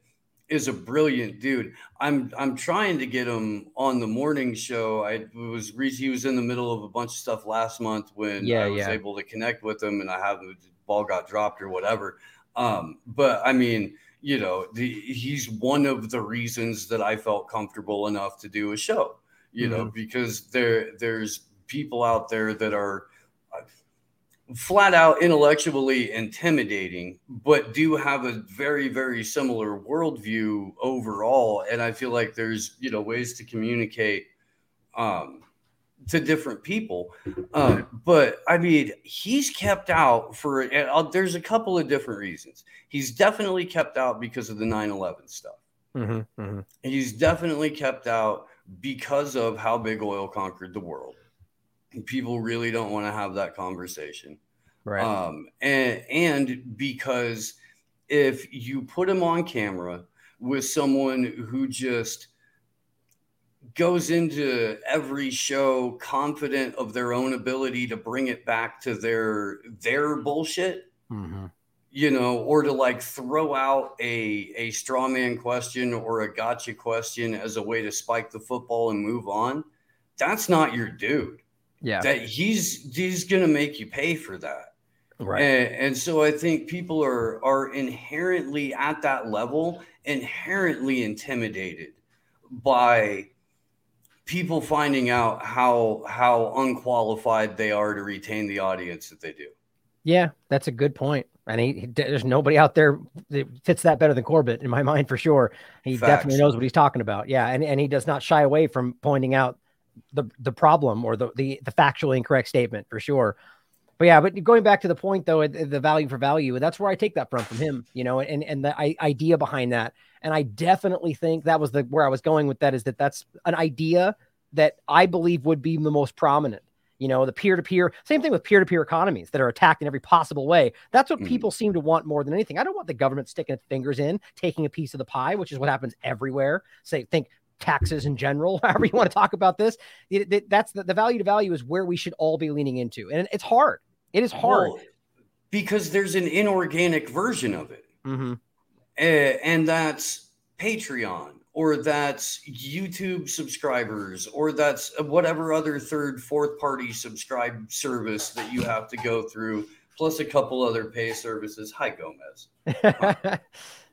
is a brilliant dude. I'm I'm trying to get him on the morning show. I was he was in the middle of a bunch of stuff last month when yeah, I was yeah. able to connect with him, and I have the ball got dropped or whatever. Um, but I mean, you know, the, he's one of the reasons that I felt comfortable enough to do a show. You mm-hmm. know, because there there's people out there that are flat out intellectually intimidating, but do have a very, very similar worldview overall. And I feel like there's, you know, ways to communicate um, to different people. Um, but I mean, he's kept out for, uh, there's a couple of different reasons. He's definitely kept out because of the 9 11 stuff. Mm-hmm, mm-hmm. He's definitely kept out because of how big oil conquered the world people really don't want to have that conversation. Right. Um, and, and because if you put him on camera with someone who just goes into every show confident of their own ability to bring it back to their their bullshit mm-hmm. you know or to like throw out a a straw man question or a gotcha question as a way to spike the football and move on that's not your dude yeah. That he's he's gonna make you pay for that. Right. And, and so I think people are are inherently at that level, inherently intimidated by people finding out how how unqualified they are to retain the audience that they do. Yeah, that's a good point. And he, he, there's nobody out there that fits that better than Corbett in my mind for sure. He Facts. definitely knows what he's talking about. Yeah, and, and he does not shy away from pointing out the the problem or the the, the factually incorrect statement for sure. But yeah, but going back to the point though, the value for value, that's where I take that from from him, you know, and and the idea behind that. And I definitely think that was the where I was going with that is that that's an idea that I believe would be the most prominent. You know, the peer to peer, same thing with peer to peer economies that are attacked in every possible way. That's what mm-hmm. people seem to want more than anything. I don't want the government sticking its fingers in, taking a piece of the pie, which is what happens everywhere. Say, think taxes in general, however you want to talk about this. It, it, that's the, the value to value is where we should all be leaning into. And it's hard. It is hard. Well, because there's an inorganic version of it. Mm-hmm. Uh, and that's Patreon or that's YouTube subscribers or that's whatever other third, fourth party subscribe service that you have to go through, plus a couple other pay services. Hi, Gomez.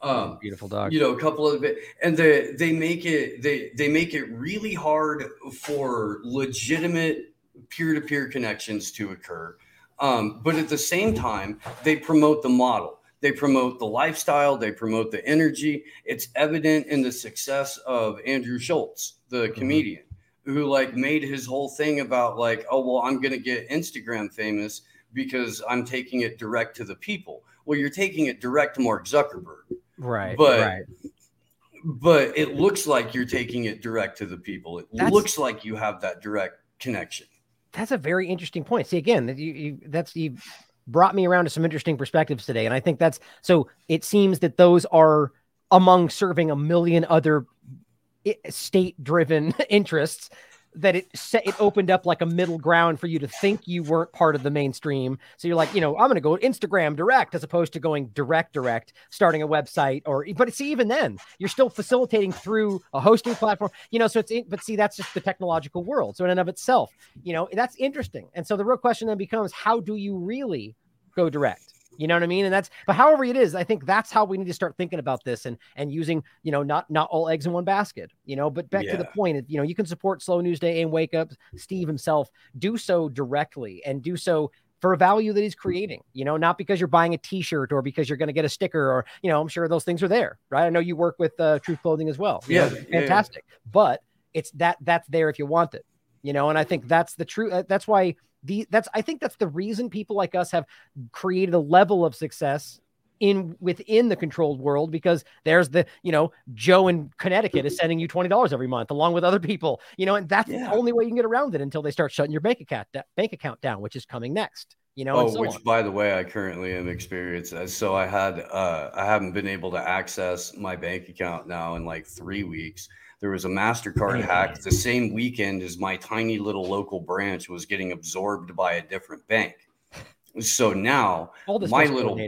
Um, Beautiful dog. You know, a couple of and they they make it they they make it really hard for legitimate peer to peer connections to occur. Um, but at the same time, they promote the model. They promote the lifestyle. They promote the energy. It's evident in the success of Andrew Schulz, the mm-hmm. comedian, who like made his whole thing about like, oh well, I'm gonna get Instagram famous because I'm taking it direct to the people. Well, you're taking it direct to Mark Zuckerberg Right. But right. but it looks like you're taking it direct to the people. It that's, looks like you have that direct connection. That's a very interesting point. See, again, you, you that's you brought me around to some interesting perspectives today, and I think that's so. It seems that those are among serving a million other eh, state-driven interests that it set it opened up like a middle ground for you to think you weren't part of the mainstream. So you're like, you know, I'm going to go Instagram direct as opposed to going direct direct, starting a website or but see even then you're still facilitating through a hosting platform. You know, so it's but see that's just the technological world. So in and of itself, you know, that's interesting. And so the real question then becomes how do you really go direct? You know what I mean? And that's but however it is, I think that's how we need to start thinking about this and and using, you know, not not all eggs in one basket, you know, but back yeah. to the point, you know, you can support Slow News Day and Wake Up, Steve himself, do so directly and do so for a value that he's creating, you know, not because you're buying a t-shirt or because you're going to get a sticker or, you know, I'm sure those things are there, right? I know you work with uh, Truth Clothing as well. Yeah, know, fantastic. Yeah. But it's that that's there if you want it, you know, and I think that's the true, uh, that's why the that's I think that's the reason people like us have created a level of success in within the controlled world because there's the you know Joe in Connecticut is sending you twenty dollars every month along with other people you know and that's yeah. the only way you can get around it until they start shutting your bank account bank account down which is coming next you know oh so which on. by the way I currently am experiencing so I had uh I haven't been able to access my bank account now in like three weeks there was a MasterCard hack the same weekend as my tiny little local branch was getting absorbed by a different bank. So now my little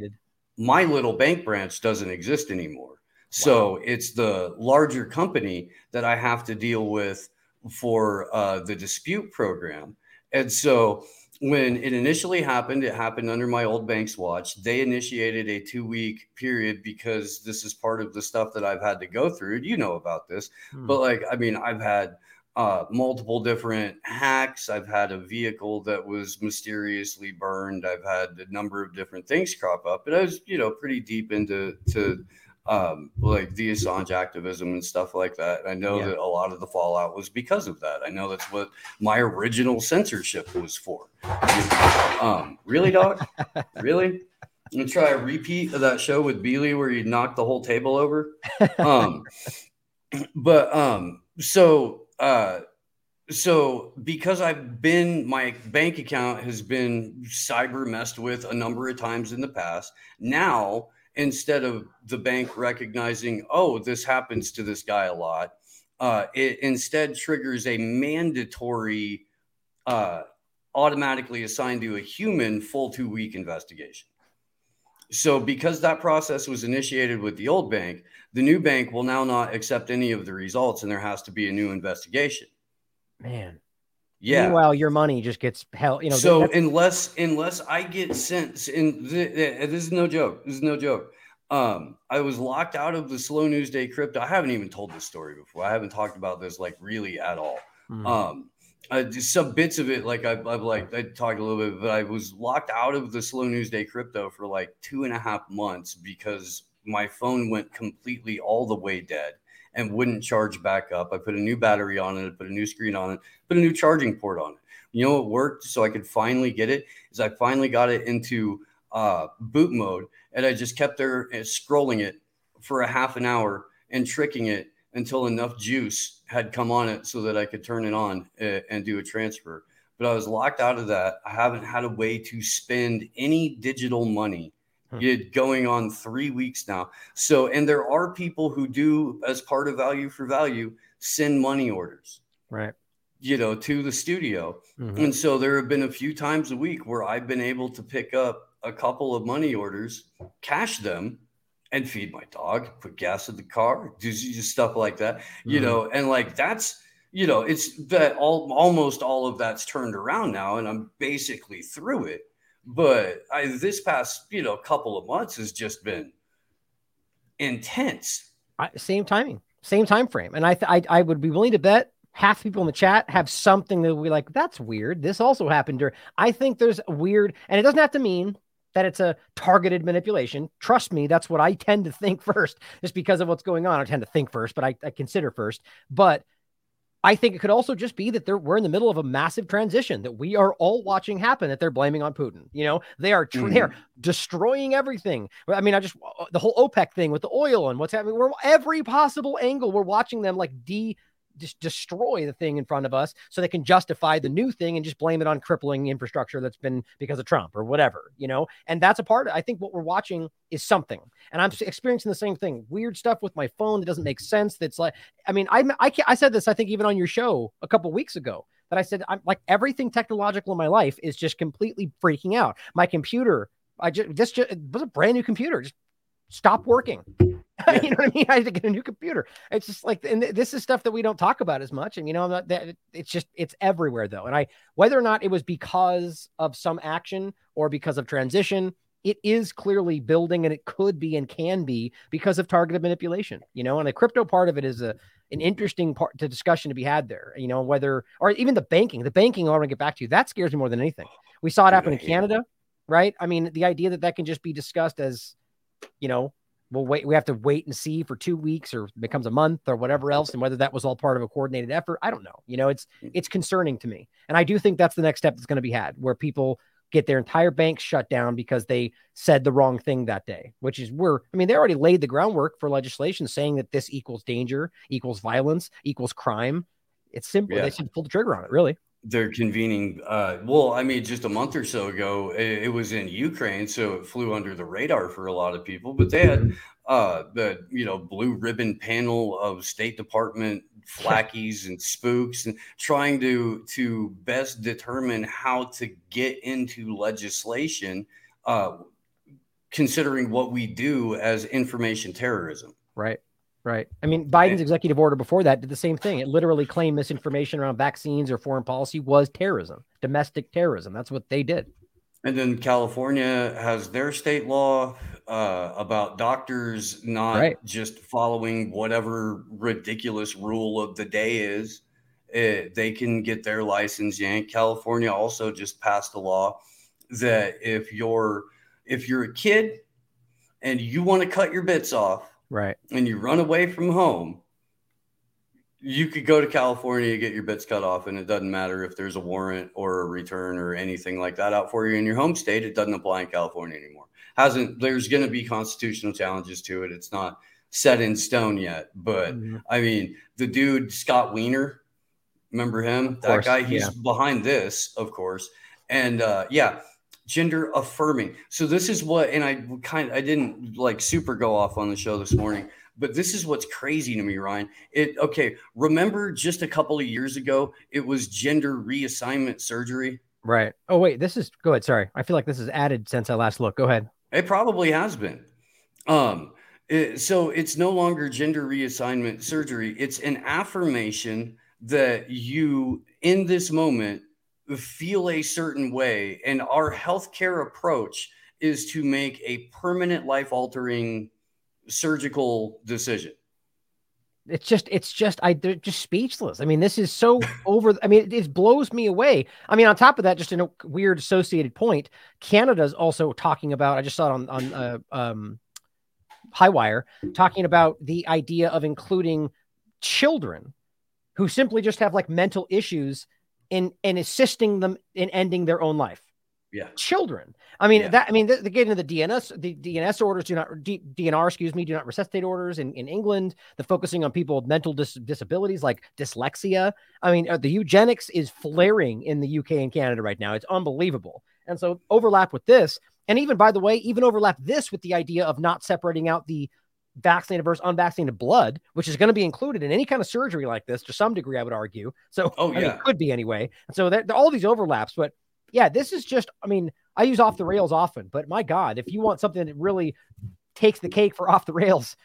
my little bank branch doesn't exist anymore. So it's the larger company that I have to deal with for uh, the dispute program. And so when it initially happened, it happened under my old bank's watch. They initiated a two week period because this is part of the stuff that I've had to go through. You know about this, hmm. but like, I mean, I've had uh, multiple different hacks. I've had a vehicle that was mysteriously burned. I've had a number of different things crop up, but I was, you know, pretty deep into to um, like the Assange activism and stuff like that. I know yeah. that a lot of the fallout was because of that. I know that's what my original censorship was for. Um, really, dog? really? I'm gonna try a repeat of that show with Beely where you knocked the whole table over. Um, but um, so uh, so because I've been my bank account has been cyber messed with a number of times in the past. Now instead of the bank recognizing, oh, this happens to this guy a lot, uh, it instead triggers a mandatory, uh, automatically assigned to a human full two week investigation. So, because that process was initiated with the old bank, the new bank will now not accept any of the results, and there has to be a new investigation. Man, yeah. Meanwhile, your money just gets held. You know. So unless unless I get sent, and this is no joke. This is no joke. Um, I was locked out of the slow news day crypto. I haven't even told this story before. I haven't talked about this like really at all. Mm-hmm. Um, just some bits of it, like I've, I've like I talked a little bit, but I was locked out of the slow news day crypto for like two and a half months because my phone went completely all the way dead and wouldn't charge back up. I put a new battery on it, put a new screen on it, put a new charging port on it. You know what worked so I could finally get it is I finally got it into uh, boot mode and I just kept there uh, scrolling it for a half an hour and tricking it until enough juice had come on it so that I could turn it on uh, and do a transfer. But I was locked out of that. I haven't had a way to spend any digital money. It going on three weeks now. So, and there are people who do, as part of value for value, send money orders. Right. You know, to the studio. Mm-hmm. And so there have been a few times a week where I've been able to pick up a couple of money orders, cash them, and feed my dog, put gas in the car, do stuff like that, you mm-hmm. know, and like that's you know, it's that all almost all of that's turned around now, and I'm basically through it. But I, this past you know couple of months has just been intense. I, same timing, same time frame, and I, th- I I would be willing to bet half people in the chat have something that we like. That's weird. This also happened. During, I think there's weird, and it doesn't have to mean that it's a targeted manipulation. Trust me, that's what I tend to think first, just because of what's going on. I tend to think first, but I, I consider first. But I think it could also just be that we're in the middle of a massive transition that we are all watching happen that they're blaming on Putin. You know, they are tr- mm-hmm. they are mm-hmm. destroying everything. I mean, I just the whole OPEC thing with the oil and what's happening. We're every possible angle. We're watching them like de just destroy the thing in front of us so they can justify the new thing and just blame it on crippling infrastructure that's been because of Trump or whatever, you know? And that's a part, of, I think what we're watching is something. And I'm experiencing the same thing weird stuff with my phone that doesn't make sense. That's like, I mean, I, I, I said this, I think, even on your show a couple weeks ago that I said, I'm like everything technological in my life is just completely freaking out. My computer, I just, this just, was a brand new computer, just stopped working. Yeah. you know what I mean? I had to get a new computer. It's just like, and this is stuff that we don't talk about as much. And you know, that it's just it's everywhere though. And I, whether or not it was because of some action or because of transition, it is clearly building, and it could be and can be because of targeted manipulation. You know, and the crypto part of it is a an interesting part to discussion to be had there. You know, whether or even the banking, the banking. I want to get back to you. that scares me more than anything. We saw it happen in Canada, right? I mean, the idea that that can just be discussed as, you know, we'll wait. We have to wait and see for two weeks or becomes a month or whatever else, and whether that was all part of a coordinated effort. I don't know. You know, it's mm. it's concerning to me, and I do think that's the next step that's going to be had, where people get their entire bank shut down because they said the wrong thing that day, which is we're. I mean they already laid the groundwork for legislation saying that this equals danger, equals violence, equals crime. It's simple. Yeah. They should pull the trigger on it, really they're convening uh, well i mean just a month or so ago it, it, was in ukraine so it flew under the radar for a lot of people but they had uh, the you know blue ribbon panel of state department flackies and spooks and trying to to best determine how to get into legislation uh, considering what we do as information terrorism. Right Right. I mean, Biden's executive order before that did the same thing. It literally claimed misinformation around vaccines or foreign policy was terrorism, domestic terrorism. That's what they did. And then California has their state law uh, about doctors not right. just following whatever ridiculous rule of the day is. it, they can get their license yanked. California also just passed a law that if you're if you're a kid and you want to cut your bits off, right, and you run away from home, you could go to California, get your bits cut off, and it doesn't matter if there's a warrant or a return or anything like that out for you in your home state. It doesn't apply in California anymore. Hasn't there's going to be constitutional challenges to it. It's not set in stone yet, but mm-hmm. I mean, the dude Scott Wiener, remember him? That guy, he's yeah. behind this, of course, and uh, yeah, gender affirming. So this is what, and I kind, of, I didn't like super go off on the show this morning but this is what's crazy to me, Ryan. It okay. Remember, just a couple of years ago, it was gender reassignment surgery. Right. Oh wait, this is go ahead. Sorry, I feel like this is added since I last looked. Go ahead. It probably has been. Um, it, so it's no longer gender reassignment surgery. It's an affirmation that you, in this moment, feel a certain way, and our healthcare approach is to make a permanent life altering surgical decision. It's just it's just i they're just speechless. I mean this is so over i mean it, it, blows me away. I mean on top of that just in a weird associated point canada's also talking about i just saw it on on uh, um highwire talking about the idea of including children who simply just have like mental issues in in assisting them in ending their own life. Yeah. Children. I mean yeah. that i mean the, the getting into the dns the dns orders do not D, dnr excuse me do not resuscitate orders in, in england. The focusing on people with mental dis- disabilities like dyslexia. I mean uh, the eugenics is flaring in the uk and canada right now. It's unbelievable. And so overlap with this. And even by the way even overlap this with the idea of not separating out the vaccinated versus unvaccinated blood, which is going to be included in any kind of surgery like this to some degree, I would argue. So, oh, yeah. I mean, could be anyway. And so there, all these overlaps, but yeah, this is just, I mean, I use off the rails often, but my God, if you want something that really takes the cake for off the rails,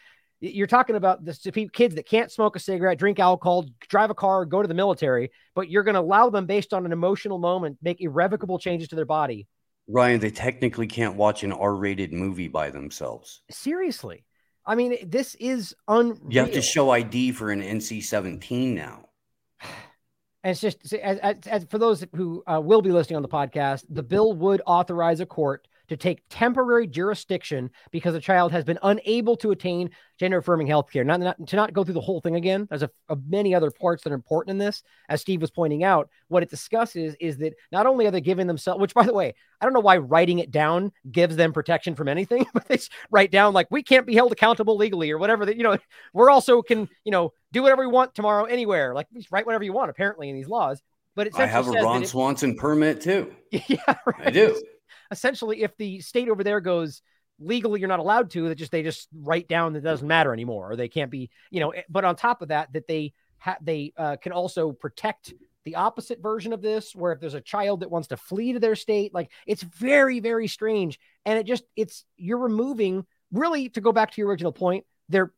you're talking about the kids that can't smoke a cigarette, drink alcohol, drive a car, go to the military, but you're going to allow them based on an emotional moment, make irrevocable changes to their body. Ryan, they technically can't watch an R rated movie by themselves. Seriously. I mean, this is unreal. You have to show ID for an NC 17 now. And it's just as, as, as for those who uh, will be listening on the podcast, the bill would authorize a court to take temporary jurisdiction because a child has been unable to attain gender affirming healthcare. Not, not to not go through the whole thing again. There's a, a, many other parts that are important in this. As Steve was pointing out, what it discusses is that not only are they giving themselves, which by the way, I don't know why writing it down gives them protection from anything, but they write down like we can't be held accountable legally or whatever that you know. We're also can you know do whatever we want tomorrow anywhere. Like write whatever you want apparently in these laws. But it I have a Ron Swanson permit too. Yeah, right. I do essentially if the state over there goes legally you're not allowed to that just they just write down that doesn't matter anymore or they can't be you know eh, but on top of that that they ha- they uh, can also protect the opposite version of this where if there's a child that wants to flee to their state like it's very very strange and it just it's you're removing really to go back to your original point they're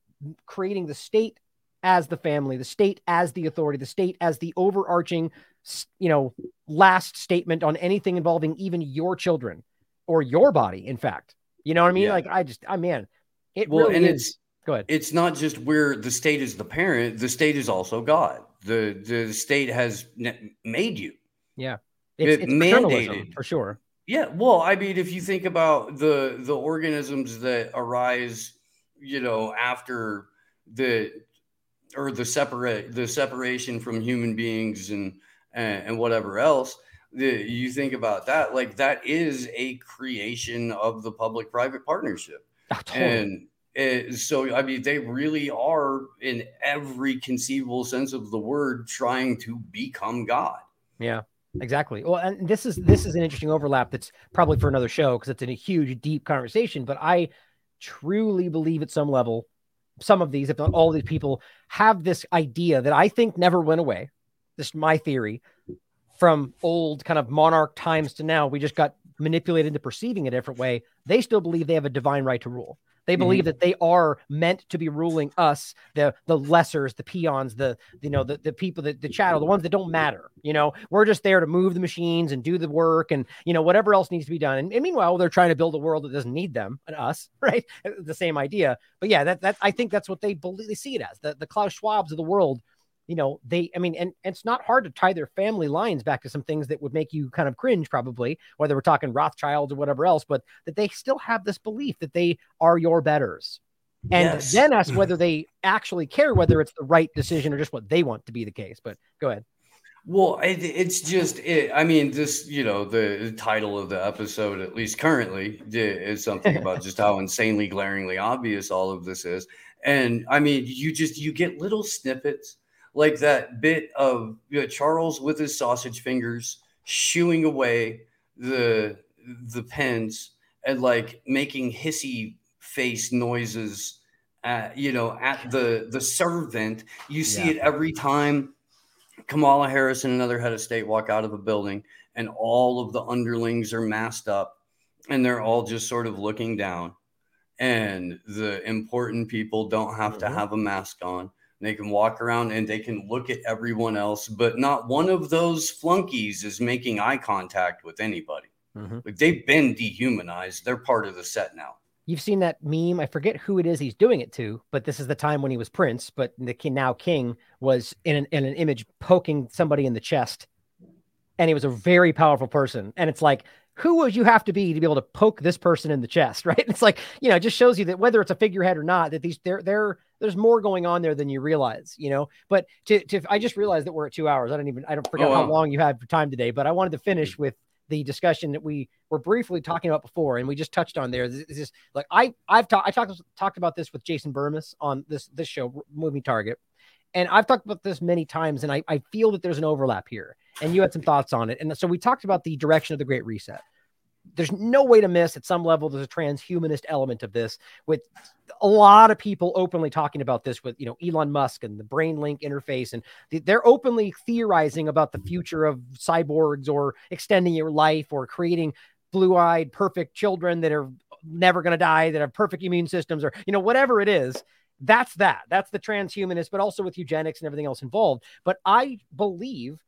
creating the state as the family the state as the authority the state as the overarching you know, last statement on anything involving even your children or your body, in fact. You know what I mean? Yeah. Like I just I man, it well, really and is. It's, Go ahead. It's not just where the state is the parent, the state is also God. The the state has made you. Yeah. It's, it it's mandated for sure. Yeah, well, I mean, if you think about the the organisms that arise, you know, after the or the separate the separation from human beings and and, and whatever else the, you think about that like that is a creation of the public private partnership. Oh, totally. and it, so i mean they really are in every conceivable sense of the word trying to become god. Yeah exactly. Well and this is this is an interesting overlap that's probably for another show because it's in a huge deep conversation but i truly believe at some level some of these if not all these people have this idea that i think never went away this my theory from old kind of monarch times to now we just got manipulated into perceiving a different way. They still believe they have a divine right to rule. They believe mm-hmm. that they are meant to be ruling us the the lessers the peons the you know the, the people that the chattel the ones that don't matter you know? We're just there to move the machines and do the work and you know whatever else needs to be done. And, and meanwhile they're trying to build a world that doesn't need them and us right? The same idea. But yeah that, that i think that's what they believe they see it as the, the klaus schwabs of the world you know, they, I mean, and, and it's not hard to tie their family lines back to some things that would make you kind of cringe, probably, whether we're talking Rothschilds or whatever else, but that they still have this belief that they are your betters. And yes. then ask whether they actually care whether it's the right decision or just what they want to be the case. But go ahead. Well, it, it's just, it, I mean, this, you know, the title of the episode, at least currently, is something about just how insanely glaringly obvious all of this is. And I mean, you just, you get little snippets like that bit of you know, Charles with his sausage fingers shooing away the the pens and like making hissy face noises at you know at the the servant you see yeah. it every time kamala harris and another head of state walk out of a building and all of the underlings are masked up and they're all just sort of looking down and the important people don't have mm-hmm. to have a mask on they can walk around and they can look at everyone else, but not one of those flunkies is making eye contact with anybody. Mm-hmm. Like they've been dehumanized. They're part of the set now. You've seen that meme. I forget who it is he's doing it to, but this is the time when he was Prince, but the king, now King was in an, in an image poking somebody in the chest. And he was a very powerful person. And it's like, who would you have to be to be able to poke this person in the chest, right? It's like, you know, it just shows you that whether it's a figurehead or not, that these they're they're there's more going on there than you realize, you know. But to, to I just realized that we're at two hours. I don't even I don't forget oh, wow. how long you had for time today, but I wanted to finish mm. with the discussion that we were briefly talking about before, and we just touched on there. This is like I I've talked I talked talked about this with Jason Bermas on this this show, Moving Target, and I've talked about this many times, and I I feel that there's an overlap here, and you had some thoughts on it, and so we talked about the direction of the Great Reset there's no way to miss at some level. There's a transhumanist element of this with a lot of people openly talking about this with you know Elon Musk and the BrainLink interface. And they're openly theorizing about the future of cyborgs or extending your life or creating blue-eyed perfect children that are never going to die that have perfect immune systems or you know whatever it is. That's that. That's the transhumanist but also with eugenics and everything else involved. But i believe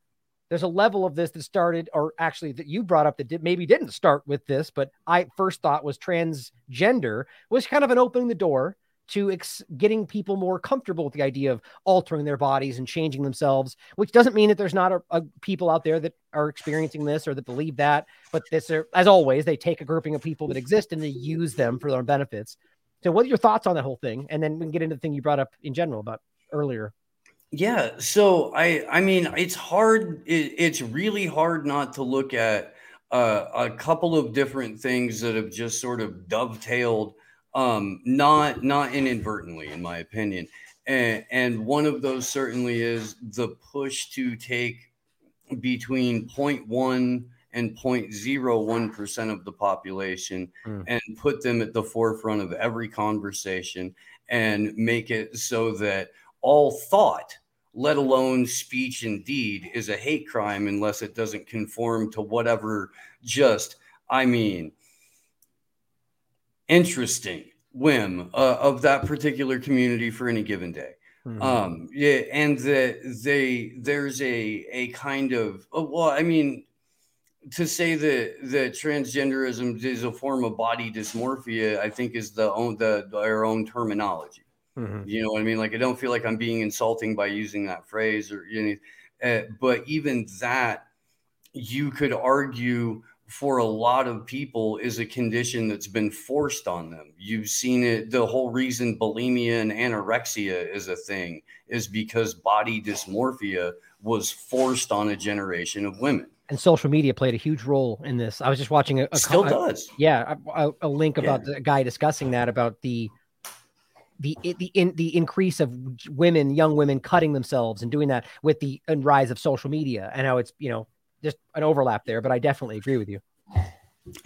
there's a level of this that started, or actually that you brought up that did, maybe didn't start with this, but I first thought was transgender was kind of an opening the door to ex- getting people more comfortable with the idea of altering their bodies and changing themselves, which doesn't mean that there's not a, a people out there that are experiencing this or that believe that. But this, are, as always, they take a grouping of people that exist and they use them for their own benefits. So, what are your thoughts on that whole thing? And then we can get into the thing you brought up in general about earlier. Yeah, so I I mean it's hard it, it's really hard not to look at uh, a couple of different things that have just sort of dovetailed um not not inadvertently in my opinion. And and one of those certainly is the push to take between 0.1 and 0.01% of the population mm. and put them at the forefront of every conversation and make it so that all thought let alone speech and deed, is a hate crime unless it doesn't conform to whatever just, I mean, interesting whim uh, of that particular community for any given day. Mm-hmm. Um, yeah, and that they there's a a kind of oh, well, I mean, to say that that transgenderism is a form of body dysmorphia, I think is the own the their own terminology. Mm-hmm. You know what I mean? Like I don't feel like I'm being insulting by using that phrase or anything. uh, but even that you could argue for a lot of people is a condition that's been forced on them. You've seen it. The whole reason bulimia and anorexia is a thing is because body dysmorphia was forced on a generation of women. And social media played a huge role in this. I was just watching a, a still does. yeah, a, a link about yeah. the guy discussing that about the the the in the increase of women, young women cutting themselves and doing that with the rise of social media and how it's you know just an overlap there. But I definitely agree with you.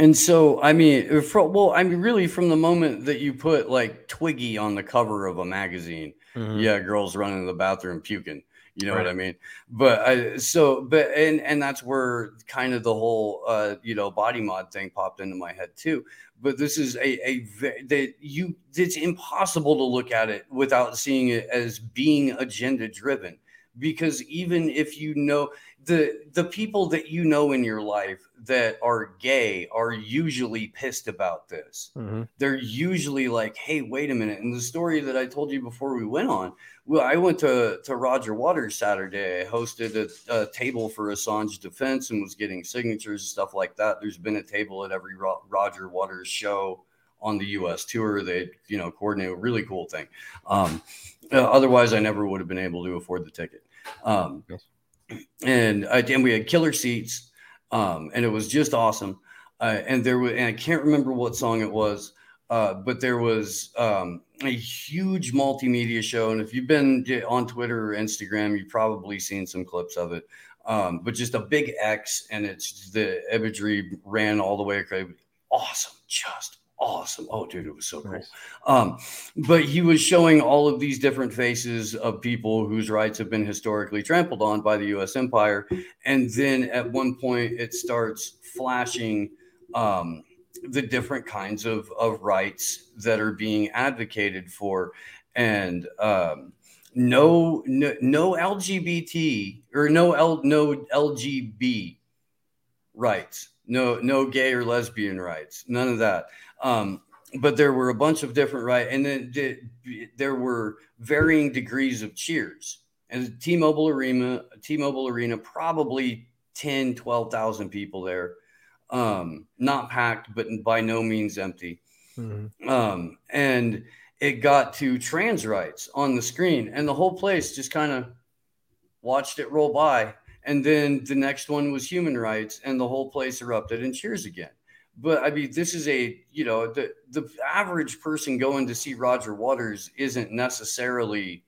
And so, I mean, for, well, I mean, really, from the moment that you put like Twiggy on the cover of a magazine, mm-hmm. yeah, girls running to the bathroom puking. You know right. what I mean? But I, so, but and and that's where kind of the whole uh, you know body mod thing popped into my head too. But this is a a that you it's impossible to look at it without seeing it as being agenda driven because even if you know the the people that you know in your life that are gay are usually pissed about this. Mm-hmm. They're usually like, "Hey, wait a minute." And the story that I told you before we went on, well, I went to to Roger Waters Saturday. I hosted a, a table for Assange defense and was getting signatures and stuff like that. There's been a table at every Ro- Roger Waters show on the U.S. tour. They, you know, coordinate a really cool thing. Um, uh, otherwise, I never would have been able to afford the ticket. Um, yes. And I, and we had killer seats, um, and it was just awesome. Uh, and there was, and I can't remember what song it was, uh, but there was um, a huge multimedia show. And if you've been on Twitter or Instagram, you've probably seen some clips of it. Um, but just a big X, and it's the imagery ran all the way across. Awesome, just awesome. Oh, dude, it was so cool. Nice. Um, but he was showing all of these different faces of people whose rights have been historically trampled on by the U.S. empire, and then at one point it starts flashing um, the different kinds of of rights that are being advocated for, and um, no, no, no LGBT or no L, no LGB rights, no, no gay or lesbian rights, none of that. Um, but there were a bunch of different right, and then there were varying degrees of cheers. And T-Mobile Arena, T-Mobile Arena, probably 10, 12,000 people there. Um, not packed, but by no means empty. Mm-hmm. Um, and it got to trans rights on the screen, and the whole place just kind of watched it roll by. And then the next one was human rights, and the whole place erupted in cheers again but I mean, this is a you know the the average person going to see Roger Waters isn't necessarily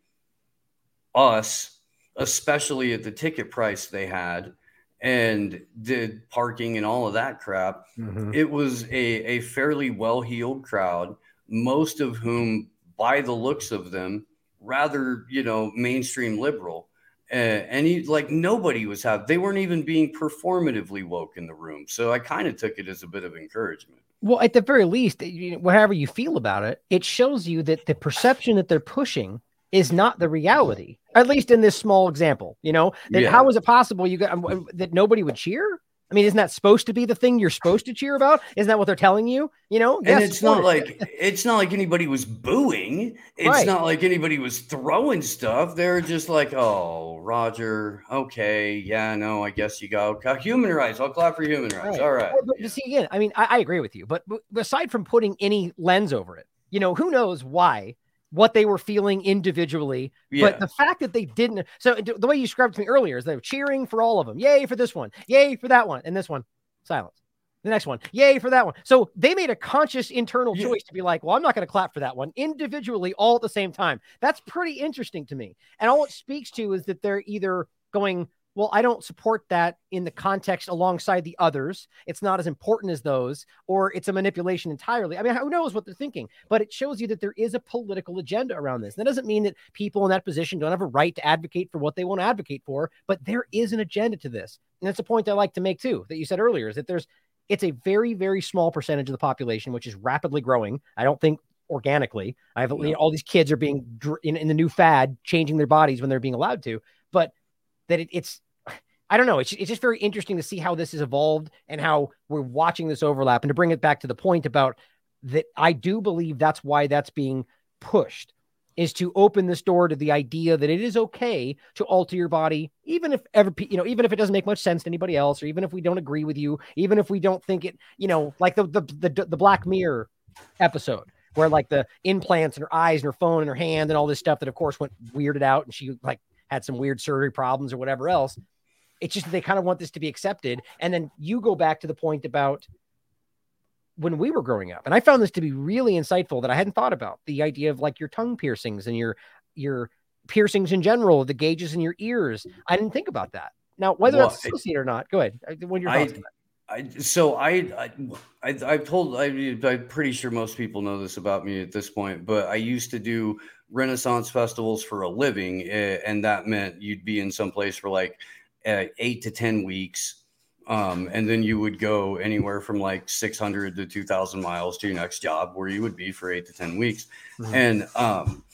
us, especially at the ticket price they had and did parking and all of that crap. Mm-hmm. It was a a fairly well heeled crowd, most of whom, by the looks of them, rather you know mainstream liberal uh, and he like nobody was have they weren't even being performatively woke in the room so i kind of took it as a bit of encouragement. Well at the very least you know, whatever you feel about it it shows you that the perception that they're pushing is not the reality at least in this small example you know? That yeah. how is it possible you got um, that nobody would cheer I mean, isn't that supposed to be the thing you're supposed to cheer about? Isn't that what they're telling you? You know, and yes, it's not like it's not like anybody was booing. It's right. not like anybody was throwing stuff. They're just like, oh, Roger, okay, yeah, no, I guess you go human rights. I'll clap for human rights. Right. All right. But, but see, again, I mean, I, I agree with you, but, but aside from putting any lens over it, you know, who knows why what they were feeling individually. Yeah. But the fact that they didn't, so the way you described to me earlier is they were cheering for all of them. Yay for this one. Yay for that one. And this one, silence. The next one, yay for that one. So they made a conscious internal yeah. choice to be like, well, I'm not going to clap for that one individually all at the same time. That's pretty interesting to me. And all it speaks to is that they're either going well, I don't support that in the context alongside the others. It's not as important as those, or it's a manipulation entirely. I mean, who knows what they're thinking? But it shows you that there is a political agenda around this. That doesn't mean that people in that position don't have a right to advocate for what they want to advocate for, but there is an agenda to this. And that's a point I like to make too, that you said earlier, is that there's it's a very, very small percentage of the population, which is rapidly growing. I don't think organically. I have you know, all these kids are being in, in the new fad, changing their bodies when they're being allowed to, but that it, it's I don't know. It's, it's just very interesting to see how this has evolved and how we're watching this overlap. And to bring it back to the point about that, I do believe that's why that's being pushed is to open this door to the idea that it is okay to alter your body, even if ever, you know, even if it doesn't make much sense to anybody else, or even if we don't agree with you, even if we don't think it, you know, like the, the, the, the Black Mirror episode where like the implants in her eyes and her phone and her hand and all this stuff that of course went weirded out and she like had some weird surgery problems or whatever else. It's just they kind of want this to be accepted. And then you go back to the point about when we were growing up. And I found this to be really insightful that I hadn't thought about the idea of like your tongue piercings and your your piercings in general, the gauges in your ears. I didn't think about that. Now, whether well, that's associated or not, go ahead. When you're I, so I, I, I, have told, I, I'm pretty sure most people know this about me at this point, but I used to do Renaissance festivals for a living. Eh, and that meant you'd be in some place for like uh, eight to 10 weeks. Um, and then you would go anywhere from like 600 to 2000 miles to your next job where you would be for eight to 10 weeks. Mm-hmm. And, um,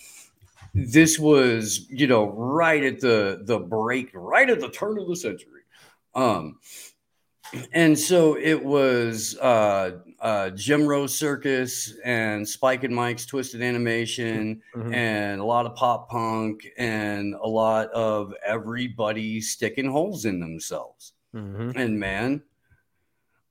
this was, you know, right at the the break, right at the turn of the century. Um, and so it was uh, uh, Jim Rose Circus and Spike and Mike's Twisted Animation mm-hmm. and a lot of pop punk and a lot of everybody sticking holes in themselves. Mm-hmm. And man,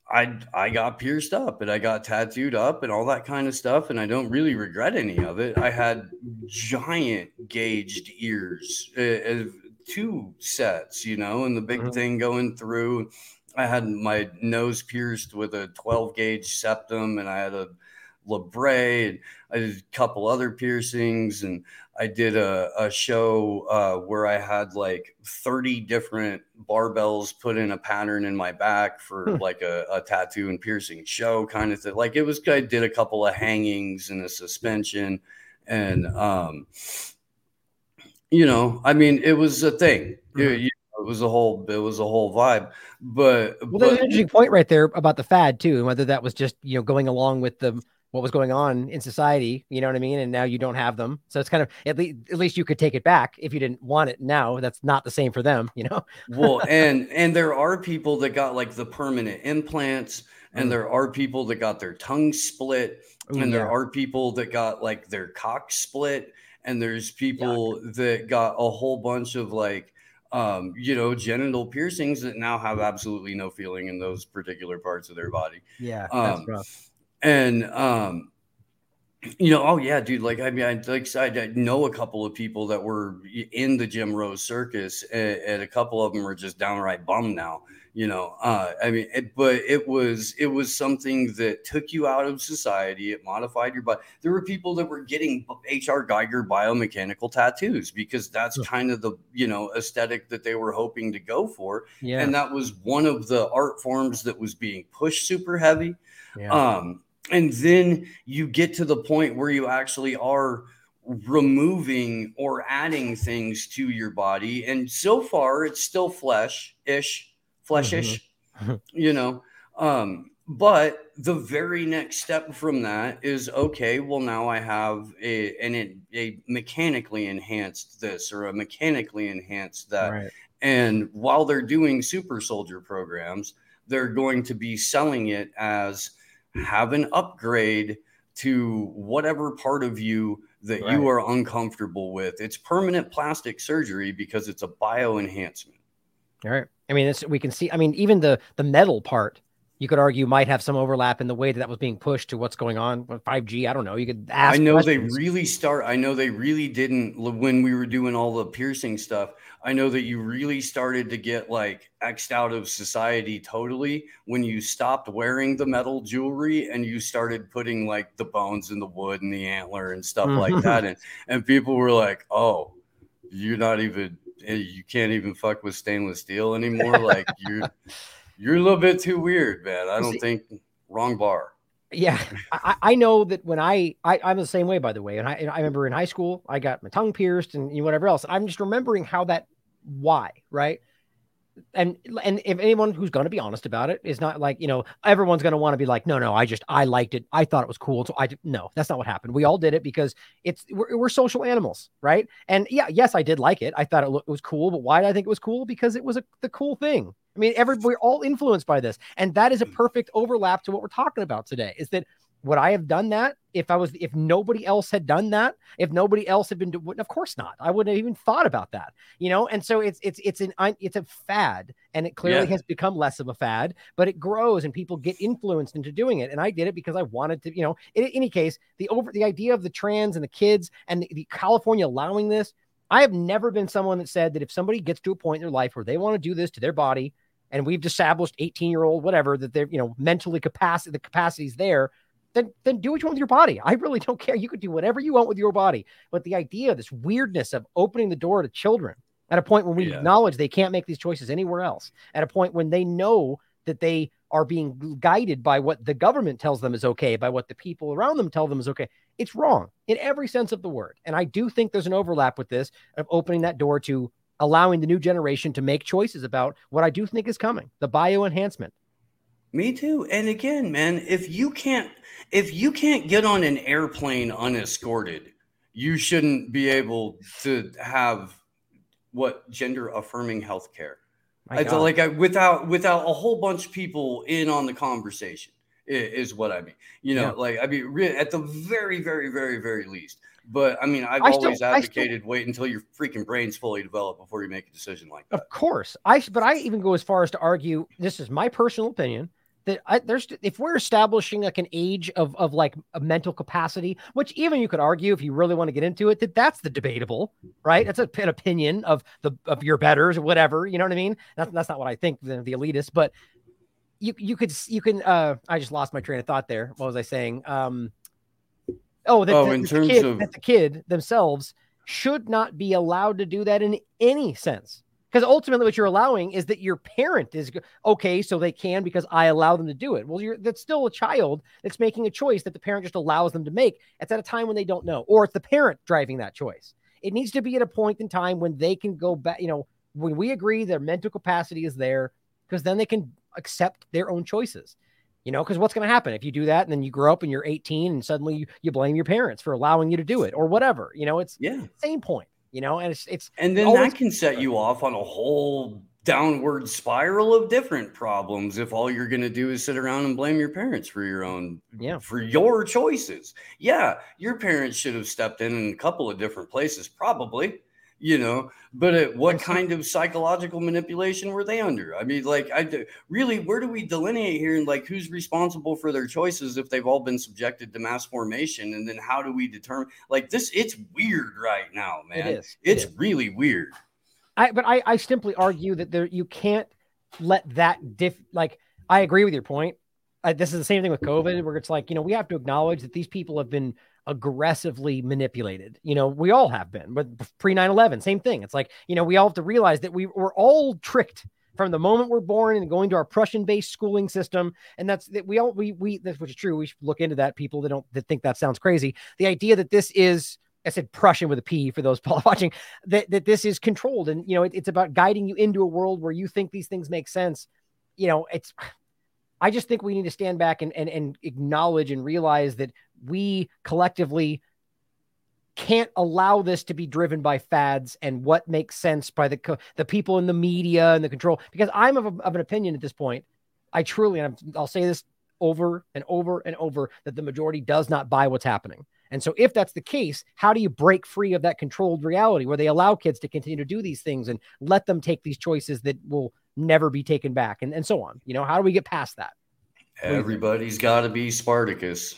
I I got pierced up and I got tattooed up and all that kind of stuff, and I don't really regret any of it. I had giant gauged ears, uh, two sets, you know, and the big mm-hmm. thing going through I had my nose pierced with a 12 gauge septum, and I had a labret, and I did a couple other piercings, and I did a, a show uh, where I had like 30 different barbells put in a pattern in my back for hmm. like a, a, tattoo and piercing show kind of thing. Like it was, I did a couple of hangings and a suspension, and um, you know, I mean, it was a thing. Mm-hmm. You, you was a whole it was a whole vibe but well there's an interesting point right there about the fad too and whether that was just you know going along with the what was going on in society you know what i mean and now you don't have them so it's kind of at least at least you could take it back if you didn't want it now that's not the same for them you know well and and there are people that got like the permanent implants and mm. there are people that got their tongue split Ooh, and there yeah. are people that got like their cock split and there's people Yuck. that got a whole bunch of like um, you know, genital piercings that now have absolutely no feeling in those particular parts of their body. Yeah, um, that's rough. And um, you know, oh yeah, dude. Like I mean, I like I, I know a couple of people that were in the Jim Rose Circus, and, and a couple of them are just downright bummed now you know uh, i mean it, but it was it was something that took you out of society it modified your body there were people that were getting H.R. Giger biomechanical tattoos because that's kind of the you know aesthetic that they were hoping to go for yeah. and that was one of the art forms that was being pushed super heavy yeah. um and then you get to the point where you actually are removing or adding things to your body and so far it's still flesh ish fleshish, mm-hmm. you know. Um, but the very next step from that is okay. Well, now I have a an a mechanically enhanced this or a mechanically enhanced that, right. and while they're doing super soldier programs, they're going to be selling it as have an upgrade to whatever part of you that right. you are uncomfortable with. It's permanent plastic surgery because it's a bio enhancement. All right. I mean, we can see. I mean, even the the metal part, you could argue might have some overlap in the way that that was being pushed to what's going on with 5G. I don't know. You could ask. I know questions. they really start. I know they really didn't when we were doing all the piercing stuff. I know that you really started to get like xed out of society totally when you stopped wearing the metal jewelry and you started putting like the bones and the wood and the antler and stuff mm-hmm. like that. And and people were like, "Oh, you're not even you can't even fuck with stainless steel anymore. Like you're you're a little bit too weird, man. I don't think wrong bar. Yeah, I, I know that when I, I I'm the same way by the way, and I I remember in high school I got my tongue pierced and whatever else. I'm just remembering how that why right? And and if anyone who's going to be honest about it is not like you know everyone's going to want to be like no no i just i liked it. I thought it was cool. So i no that's not what happened. We all did it because it's we're, we're social animals right? And yeah yes i did like it. I thought it, looked, it was cool but why did i think it was cool? Because it was a, the cool thing i mean every we're all influenced by this and that is a mm. perfect overlap to what we're talking about today is that would I have done that if I was if nobody else had done that? If nobody else had been doing, of course not. I wouldn't have even thought about that, you know. And so it's it's it's an it's a fad, and it clearly yeah. has become less of a fad, but it grows and people get influenced into doing it. And I did it because I wanted to, you know. In any case, the over the idea of the trans and the kids and the, the California allowing this, I have never been someone that said that if somebody gets to a point in their life where they want to do this to their body, and we've established 18 year old whatever that they're you know mentally capacity the capacity's there then then do what you want with your body. I really don't care. You could do whatever you want with your body. But the idea, this weirdness of opening the door to children at a point when we yeah. acknowledge they can't make these choices anywhere else, at a point when they know that they are being guided by what the government tells them is okay, by what the people around them tell them is okay. It's wrong in every sense of the word. And I do think there's an overlap with this of opening that door to allowing the new generation to make choices about what I do think is coming the bio enhancement, me too. And again, man, if you can't if you can't get on an airplane unescorted, you shouldn't be able to have what gender affirming health care. like I, without without a whole bunch of people in on the conversation is, is what I mean. You know, yeah. like I mean, at the very, very, very, very least. But I mean, I've I always still, advocated still, wait until your freaking brain's fully developed before you make a decision like that. Of course, I but I even go as far as to argue. This is my personal opinion that I, there's if we're establishing like an age of of like a mental capacity, which even you could argue if you really want to get into it, that that's the debatable, right? That's a, an opinion of the of your betters or whatever. You know what I mean? That's that's not what I think the, the elitists, but you you could you can. uh I just lost my train of thought there. What was I saying? Um, oh, that, oh, in terms kid, of that the kid themselves should not be allowed to do that in any sense because ultimately, what you're allowing is that your parent is okay, so they can because I allow them to do it. Well, you're that's still a child that's making a choice that the parent just allows them to make. It's at a time when they don't know, or it's the parent driving that choice. It needs to be at a point in time when they can go back. You know, when we agree their mental capacity is there, because then they can accept their own choices. You know, because what's going to happen? If you do that and then you grow up and you're 18 and suddenly you, you blame your parents for allowing you to do it or whatever. You know, it's yeah, same point you know, and it's it's and then that can set you off on a whole downward spiral of different problems if all you're going to do is sit around and blame your parents for your own yeah. for your choices. Yeah your parents should have stepped in in a couple of different places probably you know but at what kind of psychological manipulation were they under? I mean like i really where do we delineate here and like who's responsible for their choices if they've all been subjected to mass formation? And then how do we determine like this it's weird right now man. it is. it's it is. really weird. I but i i simply argue that there you can't let that diff like i agree with your point. This is the same thing with covid where it's like you know we have to acknowledge that these people have been aggressively manipulated. You know, we all have been, but pre 9 11, same thing. It's like, you know, we all have to realize that we were all tricked from the moment we're born and going to our Prussian based schooling system. And that's that we all, we, we, that's which is true. We should look into that. People that don't, that think that sounds crazy. The idea that this is, I said Prussian with a P for those watching that, that this is controlled. And, you know, it, it's about guiding you into a world where you think these things make sense. You know, it's, I just think we need to stand back and, and, and acknowledge and realize that we collectively can't allow this to be driven by fads and what makes sense by the the people in the media and the control. Because I'm of, a, of an opinion at this point. I truly, and i will say this over and over and over, that the majority does not buy what's happening. And so, if that's the case, how do you break free of that controlled reality where they allow kids to continue to do these things and let them take these choices that will never be taken back and, and so on? You know, how do we get past that? Everybody's got to be Spartacus.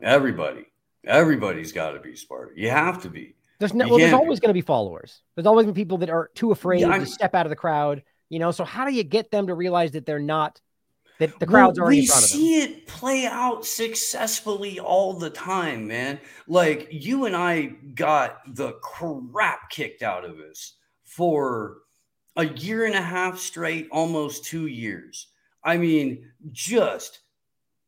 Everybody, everybody's got to be Spartacus. You have to be. There's no, well, there's always going to be followers. There's always been people that are too afraid yeah, to step out of the crowd. You know, so how do you get them to realize that they're not that the crowd's well, already we see it play out successfully all the time, man. Like you and I got the crap kicked out of us for a year and a half straight, almost two years. I mean, just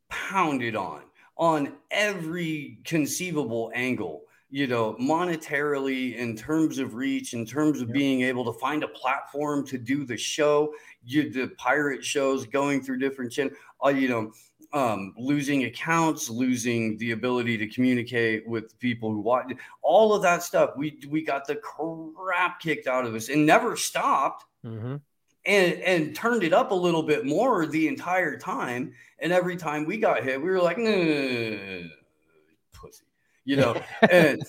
pounded on on every conceivable angle you know monetarily in terms of reach in terms of being able to find a platform to do the show you the pirate shows going through different channels uh, you know um, losing accounts losing the ability to communicate with people who watch all of that stuff we we got the crap kicked out of us and never stopped mm-hmm and and turned it up a little bit more the entire time. And every time we got hit, we were like, pussy, you know, and,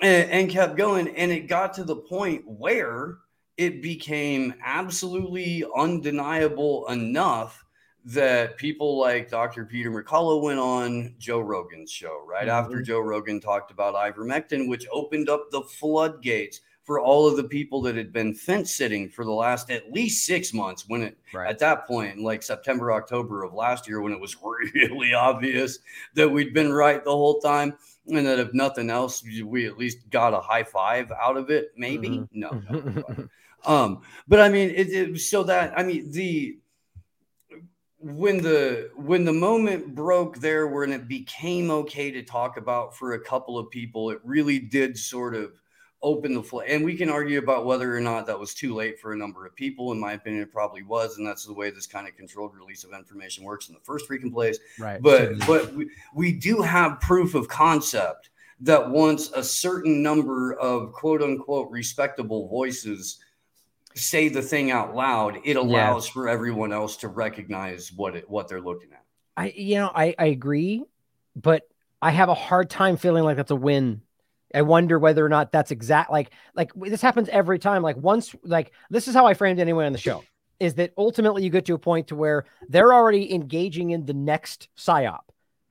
and and kept going. And it got to the point where it became absolutely undeniable enough that people like Dr. Peter McCullough went on Joe Rogan's show right mm-hmm. after Joe Rogan talked about ivermectin, which opened up the floodgates for all of the people that had been fence sitting for the last at least six months when it right. at that point like september october of last year when it was really obvious that we'd been right the whole time and that if nothing else we at least got a high five out of it maybe mm-hmm. no, no um but i mean it, it so that i mean the when the when the moment broke there when it became okay to talk about for a couple of people it really did sort of open the floor. And we can argue about whether or not that was too late for a number of people. In my opinion, it probably was, and that's the way this kind of controlled release of information works in the first freaking place. Right. But but we, we do have proof of concept that once a certain number of quote unquote respectable voices say the thing out loud, it allows yeah. for everyone else to recognize what it what they're looking at. I you know, I, I agree, but I have a hard time feeling like that's a win. I wonder whether or not that's exact like like this happens every time. Like once like this is how I framed anyway on the show is that ultimately you get to a point to where they're already engaging in the next psyop.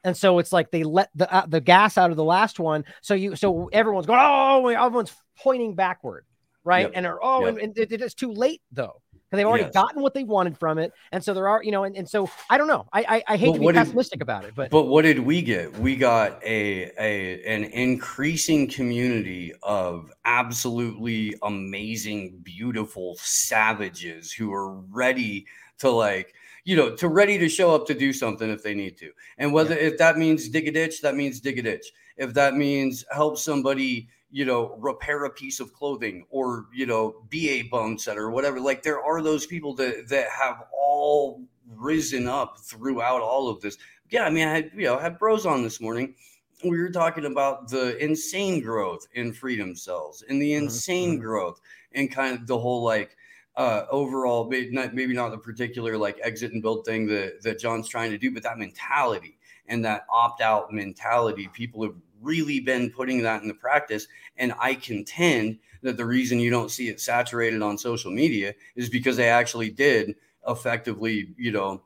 And so it's like they let the uh, the gas out of the last one. So you so everyone's going, oh, everyone's pointing backward right? Yep. And are oh, yep. and, and it is too late though because they've already yes. gotten what they wanted from it, and so there are you know, and, and so I don't know. I I, I hate but to be pessimistic did, about it, but but what did we get? We got a a an increasing community of absolutely amazing, beautiful savages who are ready to like you know to ready to show up to do something if they need to and whether yeah. if that means dig a ditch that means dig a ditch if that means help somebody you know, repair a piece of clothing or, you know, be a bone setter or whatever. Like there are those people that that have all risen up throughout all of this. Yeah, I mean, I had you know had bros on this morning. We were talking about the insane growth in freedom cells and the mm-hmm, insane mm-hmm. growth and kind of the whole like uh, overall, maybe not, maybe not the particular like exit and build thing that that John's trying to do, but that mentality and that opt out mentality. People have really been putting that into practice. And I contend that the reason you don't see it saturated on social media is because they actually did effectively, you know,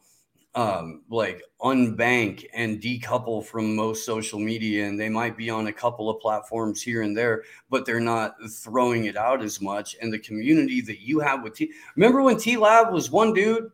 um, like unbank and decouple from most social media. And they might be on a couple of platforms here and there, but they're not throwing it out as much. And the community that you have with T, remember when TLAV was one dude?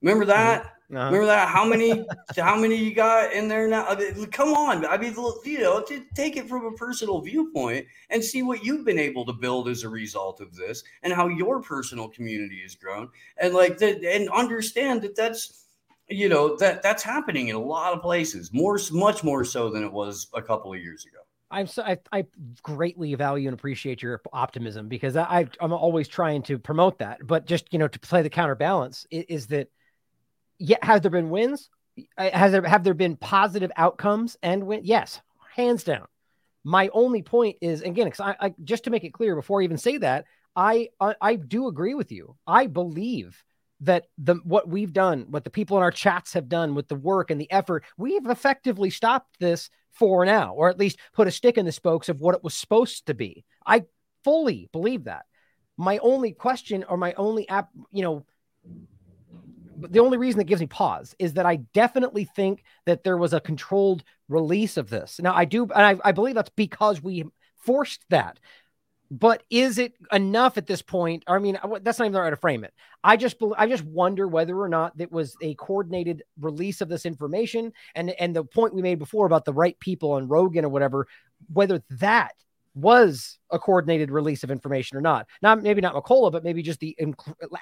Remember that? Uh-huh. Remember that? How many? how many you got in there now? I mean, come on! I mean, you know, to take it from a personal viewpoint and see what you've been able to build as a result of this, and how your personal community has grown, and like, the, and understand that that's, you know, that that's happening in a lot of places, more, much more so than it was a couple of years ago. I'm so I, I greatly value and appreciate your optimism because I I'm always trying to promote that, but just you know to play the counterbalance is, is that yeah, has there been wins? Uh, has there have there been positive outcomes and win? Yes, hands down. My only point is again, because I, I just to make it clear before I even say that, I, I I do agree with you. I believe that the what we've done, what the people in our chats have done with the work and the effort, we've effectively stopped this for now, or at least put a stick in the spokes of what it was supposed to be. I fully believe that. My only question or my only app, you know, the only reason that gives me pause is that I definitely think that there was a controlled release of this. Now, I do, and I, I believe that's because we forced that. But is it enough at this point? I mean, that's not even the right to frame it. I just, I just wonder whether or not it was a coordinated release of this information, and and the point we made before about the right people and Rogan or whatever, whether that was a coordinated release of information or not. Not maybe not McCullough, but maybe just the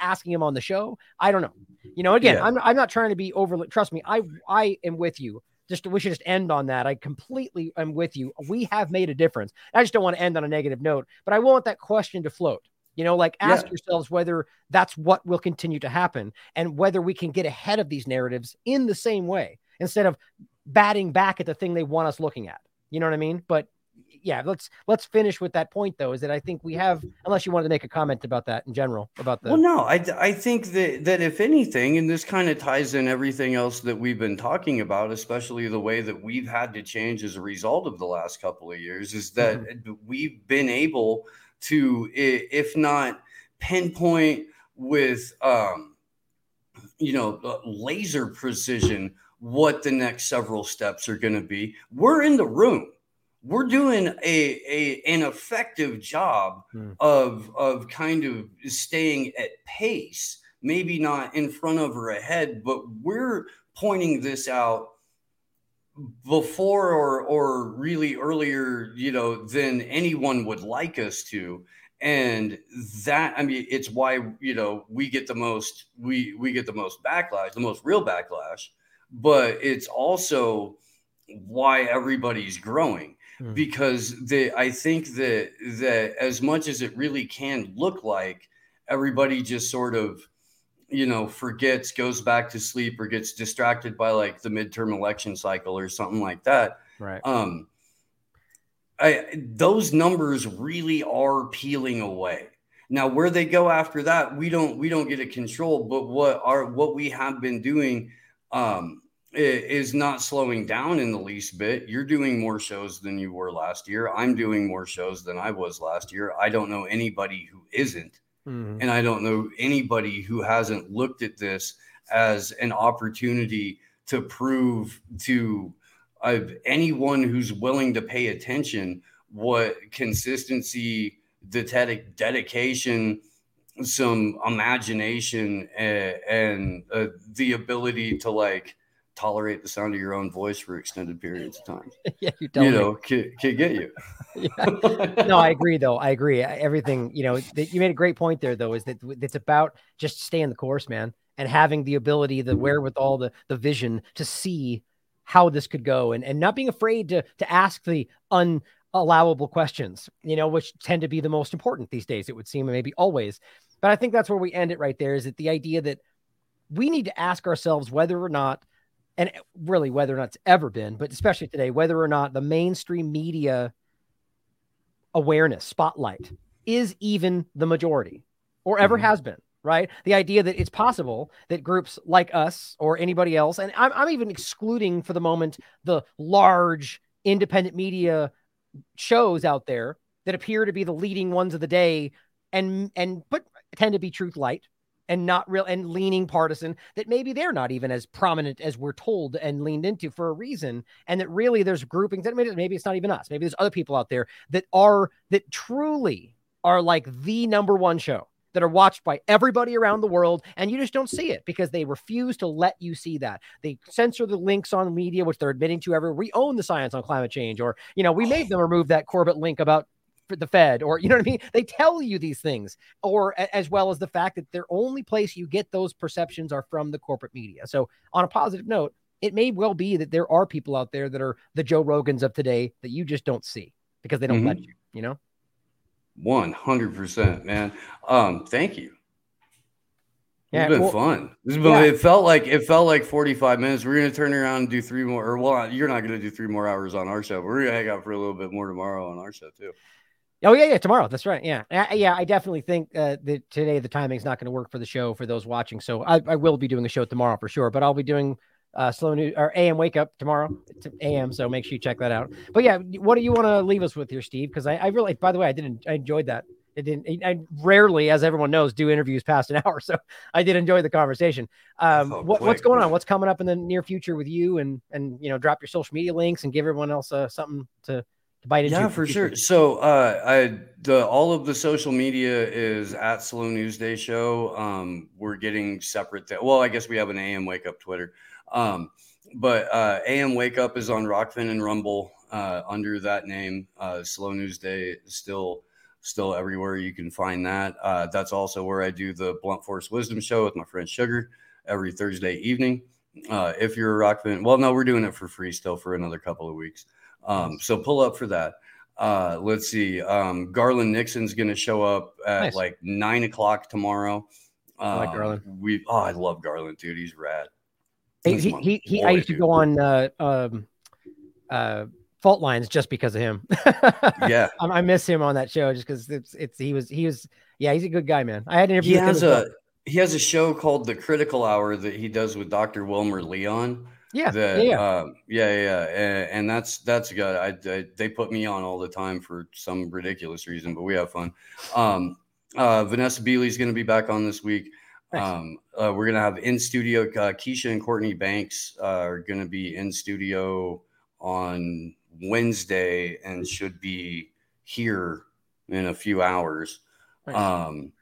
asking him on the show. I don't know. You know, again, yeah. I'm I'm not trying to be overly. Trust me, I I am with you. Just we should just end on that. I completely am with you. We have made a difference. I just don't want to end on a negative note, but I want that question to float. You know, like ask yeah. yourselves whether that's what will continue to happen and whether we can get ahead of these narratives in the same way instead of batting back at the thing they want us looking at. You know what I mean? But yeah, let's let's finish with that point though. Is that I think we have, unless you wanted to make a comment about that in general about the. Well, no, I I think that that if anything, and this kind of ties in everything else that we've been talking about, especially the way that we've had to change as a result of the last couple of years, is that mm-hmm. we've been able to, if not pinpoint with, um, you know, uh, laser precision what the next several steps are going to be. We're in the room we're doing a, a an effective job hmm. of of kind of staying at pace maybe not in front of or ahead but we're pointing this out before or or really earlier you know than anyone would like us to and that i mean it's why you know we get the most we we get the most backlash the most real backlash but it's also why everybody's growing Hmm. because the I think that that as much as it really can look like everybody just sort of you know forgets goes back to sleep or gets distracted by like the midterm election cycle or something like that right um I, those numbers really are peeling away. Now, where they go after that, we don't we don't get a control. But what are what we have been doing um, is not slowing down in the least bit. You're doing more shows than you were last year. I'm doing more shows than I was last year. I don't know anybody who isn't. Mm-hmm. And I don't know anybody who hasn't looked at this as an opportunity to prove to uh, anyone who's willing to pay attention what consistency, dedic- dedication, some imagination, and, and uh, the ability to like tolerate the sound of your own voice for extended periods of time. yeah, you, you know, can, can get you. yeah. No, I agree though. I agree. Everything, you know, that you made a great point there though, is that it's about just staying the course, man, and having the ability, the wherewithal, the the vision to see how this could go and, and not being afraid to to ask the unallowable questions, you know, which tend to be the most important these days, it would seem, and maybe always. But I think that's where we end it right there is that the idea that we need to ask ourselves whether or not and really whether or not it's ever been, but especially today, whether or not the mainstream media awareness spotlight is even the majority or ever mm-hmm. has been, right? The idea that it's possible that groups like us or anybody else, and I'm, I'm even excluding for the moment the large independent media shows out there that appear to be the leading ones of the day and and but tend to be truth light and not real and leaning partisan that maybe they're not even as prominent as we're told and leaned into for a reason and that really there's groupings that maybe, maybe it's not even us. Maybe there's other people out there that are that truly are like the number one show that are watched by everybody around the world and you just don't see it because they refuse to let you see that. They censor the links on media which they're admitting to ever we own the science on climate change or you know we oh. made them remove that corbett link about the Fed, or you know what I mean? They tell you these things, or as well as the fact that the only place you get those perceptions are from the corporate media. So, on a positive note, it may well be that there are people out there that are the Joe Rogans of today that you just don't see because they don't mm-hmm. let you, you know? 100%, man. Um, thank you. Yeah, it's been well, fun. This has been, yeah. It felt like it felt like 45 minutes. We're gonna turn around and do three more. Or well, you're not gonna do three more hours on our show. We're gonna hang out for a little bit more tomorrow on our show too. Oh yeah, yeah, tomorrow. That's right. Yeah, yeah. I definitely think uh, that today the timing's not going to work for the show for those watching. So I, I will be doing a show tomorrow for sure. But I'll be doing uh, slow news or AM wake up tomorrow. It's AM, so make sure you check that out. But yeah, what do you want to leave us with here, Steve? Because I, I really, by the way, I didn't. I enjoyed that. It didn't. I rarely, as everyone knows, do interviews past an hour, so I did enjoy the conversation. Um, oh, what, what's going on? What's coming up in the near future with you? And and you know, drop your social media links and give everyone else uh, something to to bite into. Yeah, for sure. So, uh, I the all of the social media is at Slow News Day Show. Um, we're getting separate. Th- well, I guess we have an AM Wake Up Twitter, um, but uh, AM Wake Up is on Rokfin and Rumble uh, under that name. Uh, Slow News Day is still still everywhere you can find that. Uh, that's also where I do the Blunt Force Wisdom Show with my friend Sugar every Thursday evening. Uh, if you're a Rokfin, well, no, we're doing it for free still for another couple of weeks. Um, so pull up for that. Uh, let's see. Um, Garland Nixon's going to show up at nice. like nine o'clock tomorrow. Um, I like um, Garland. We oh, I love Garland, dude. He's rad. He, he, he, he, I used to go on uh, um, uh, fault lines just because of him. yeah, I, I, miss him on that show just because it's it's he was he was yeah he's a good guy, man. I had an interview. He has a well. he has a show called The Critical Hour that he does with Dr. Wilmer Leon. Yeah, that, yeah, um, yeah, yeah, and, and, that's that's good. I, I, they put me on all the time for some ridiculous reason, but we have fun. Um, uh, Vanessa Beeley's going to be back on this week. Nice. Um, uh, we're going to have in studio. Uh, Keisha and Courtney Banks uh, are going to be in studio on Wednesday and should be here in a few hours. Nice. Um,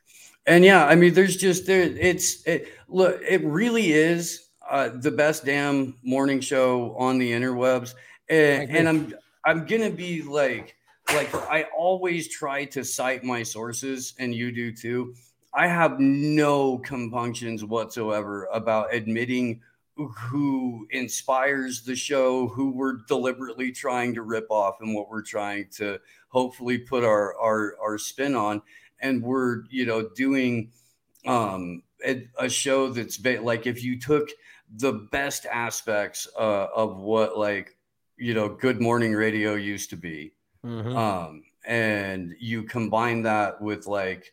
and yeah, I mean, there's just there. It's it. Look, it really is uh, the best damn morning show on the interwebs, and, and I'm I'm gonna be like like I always try to cite my sources, and you do too. I have no compunctions whatsoever about admitting who inspires the show, who we're deliberately trying to rip off, and what we're trying to hopefully put our our, our spin on. And we're you know doing um, a, a show that's ba- like if you took the best aspects uh, of what like you know good morning radio used to be Mm-hmm. Um, and you combine that with like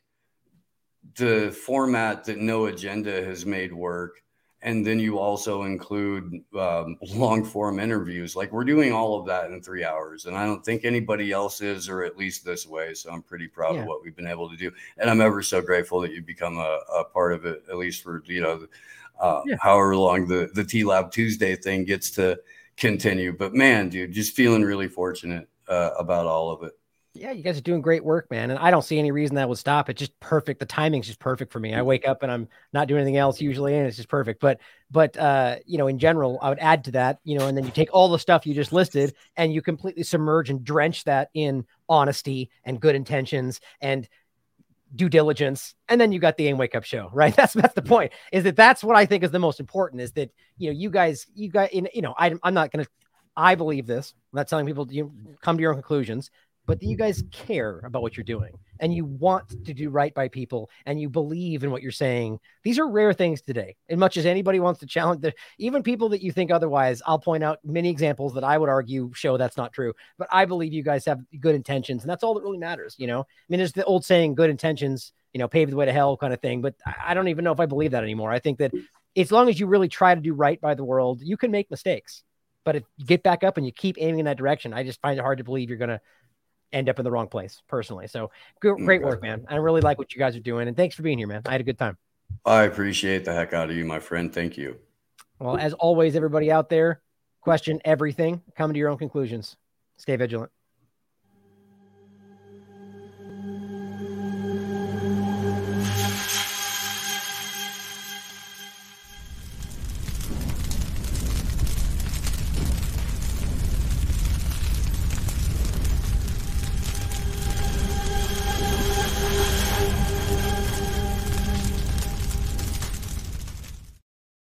the format that no agenda has made work and then you also include um, long form interviews like we're doing all of that in three hours and i don't think anybody else is or at least this way so i'm pretty proud yeah. of what we've been able to do and i'm ever so grateful that you've become a, a part of it at least for you know uh, yeah. however long the the TLAV tuesday thing gets to continue but man dude just feeling really fortunate uh, about all of it yeah, you guys are doing great work, man. And I don't see any reason that would stop. It's just perfect. The timing's just perfect for me. I wake up and I'm not doing anything else usually, and it's just perfect. But but uh, you know, in general, I would add to that, you know, and then you take all the stuff you just listed and you completely submerge and drench that in honesty and good intentions and due diligence and then you got the AM Wake Up show right that's that's the point is that that's what i think is the most important is that you know you guys you guys you know I, i'm not gonna I believe this. I'm not telling people you come to your own conclusions, but you guys mm-hmm. care about what you're doing and you want to do right by people and you believe in what you're saying. These are rare things today. As much as anybody wants to challenge the even people that you think otherwise, I'll point out many examples that I would argue show that's not true. But I believe you guys have good intentions, and that's all that really matters. You know, I mean, there's the old saying, good intentions, you know, pave the way to hell kind of thing. But I don't even know if I believe that anymore. I think that as long as you really try to do right by the world, you can make mistakes. But if you get back up and you keep aiming in that direction, I just find it hard to believe you're gonna end up in the wrong place personally. So mm, great work, man. I really like what you guys are doing. And thanks for being here, man. I had a good time. I appreciate the heck out of you, my friend. Thank you. Well, as always, everybody out there, question everything, come to your own conclusions. Stay vigilant.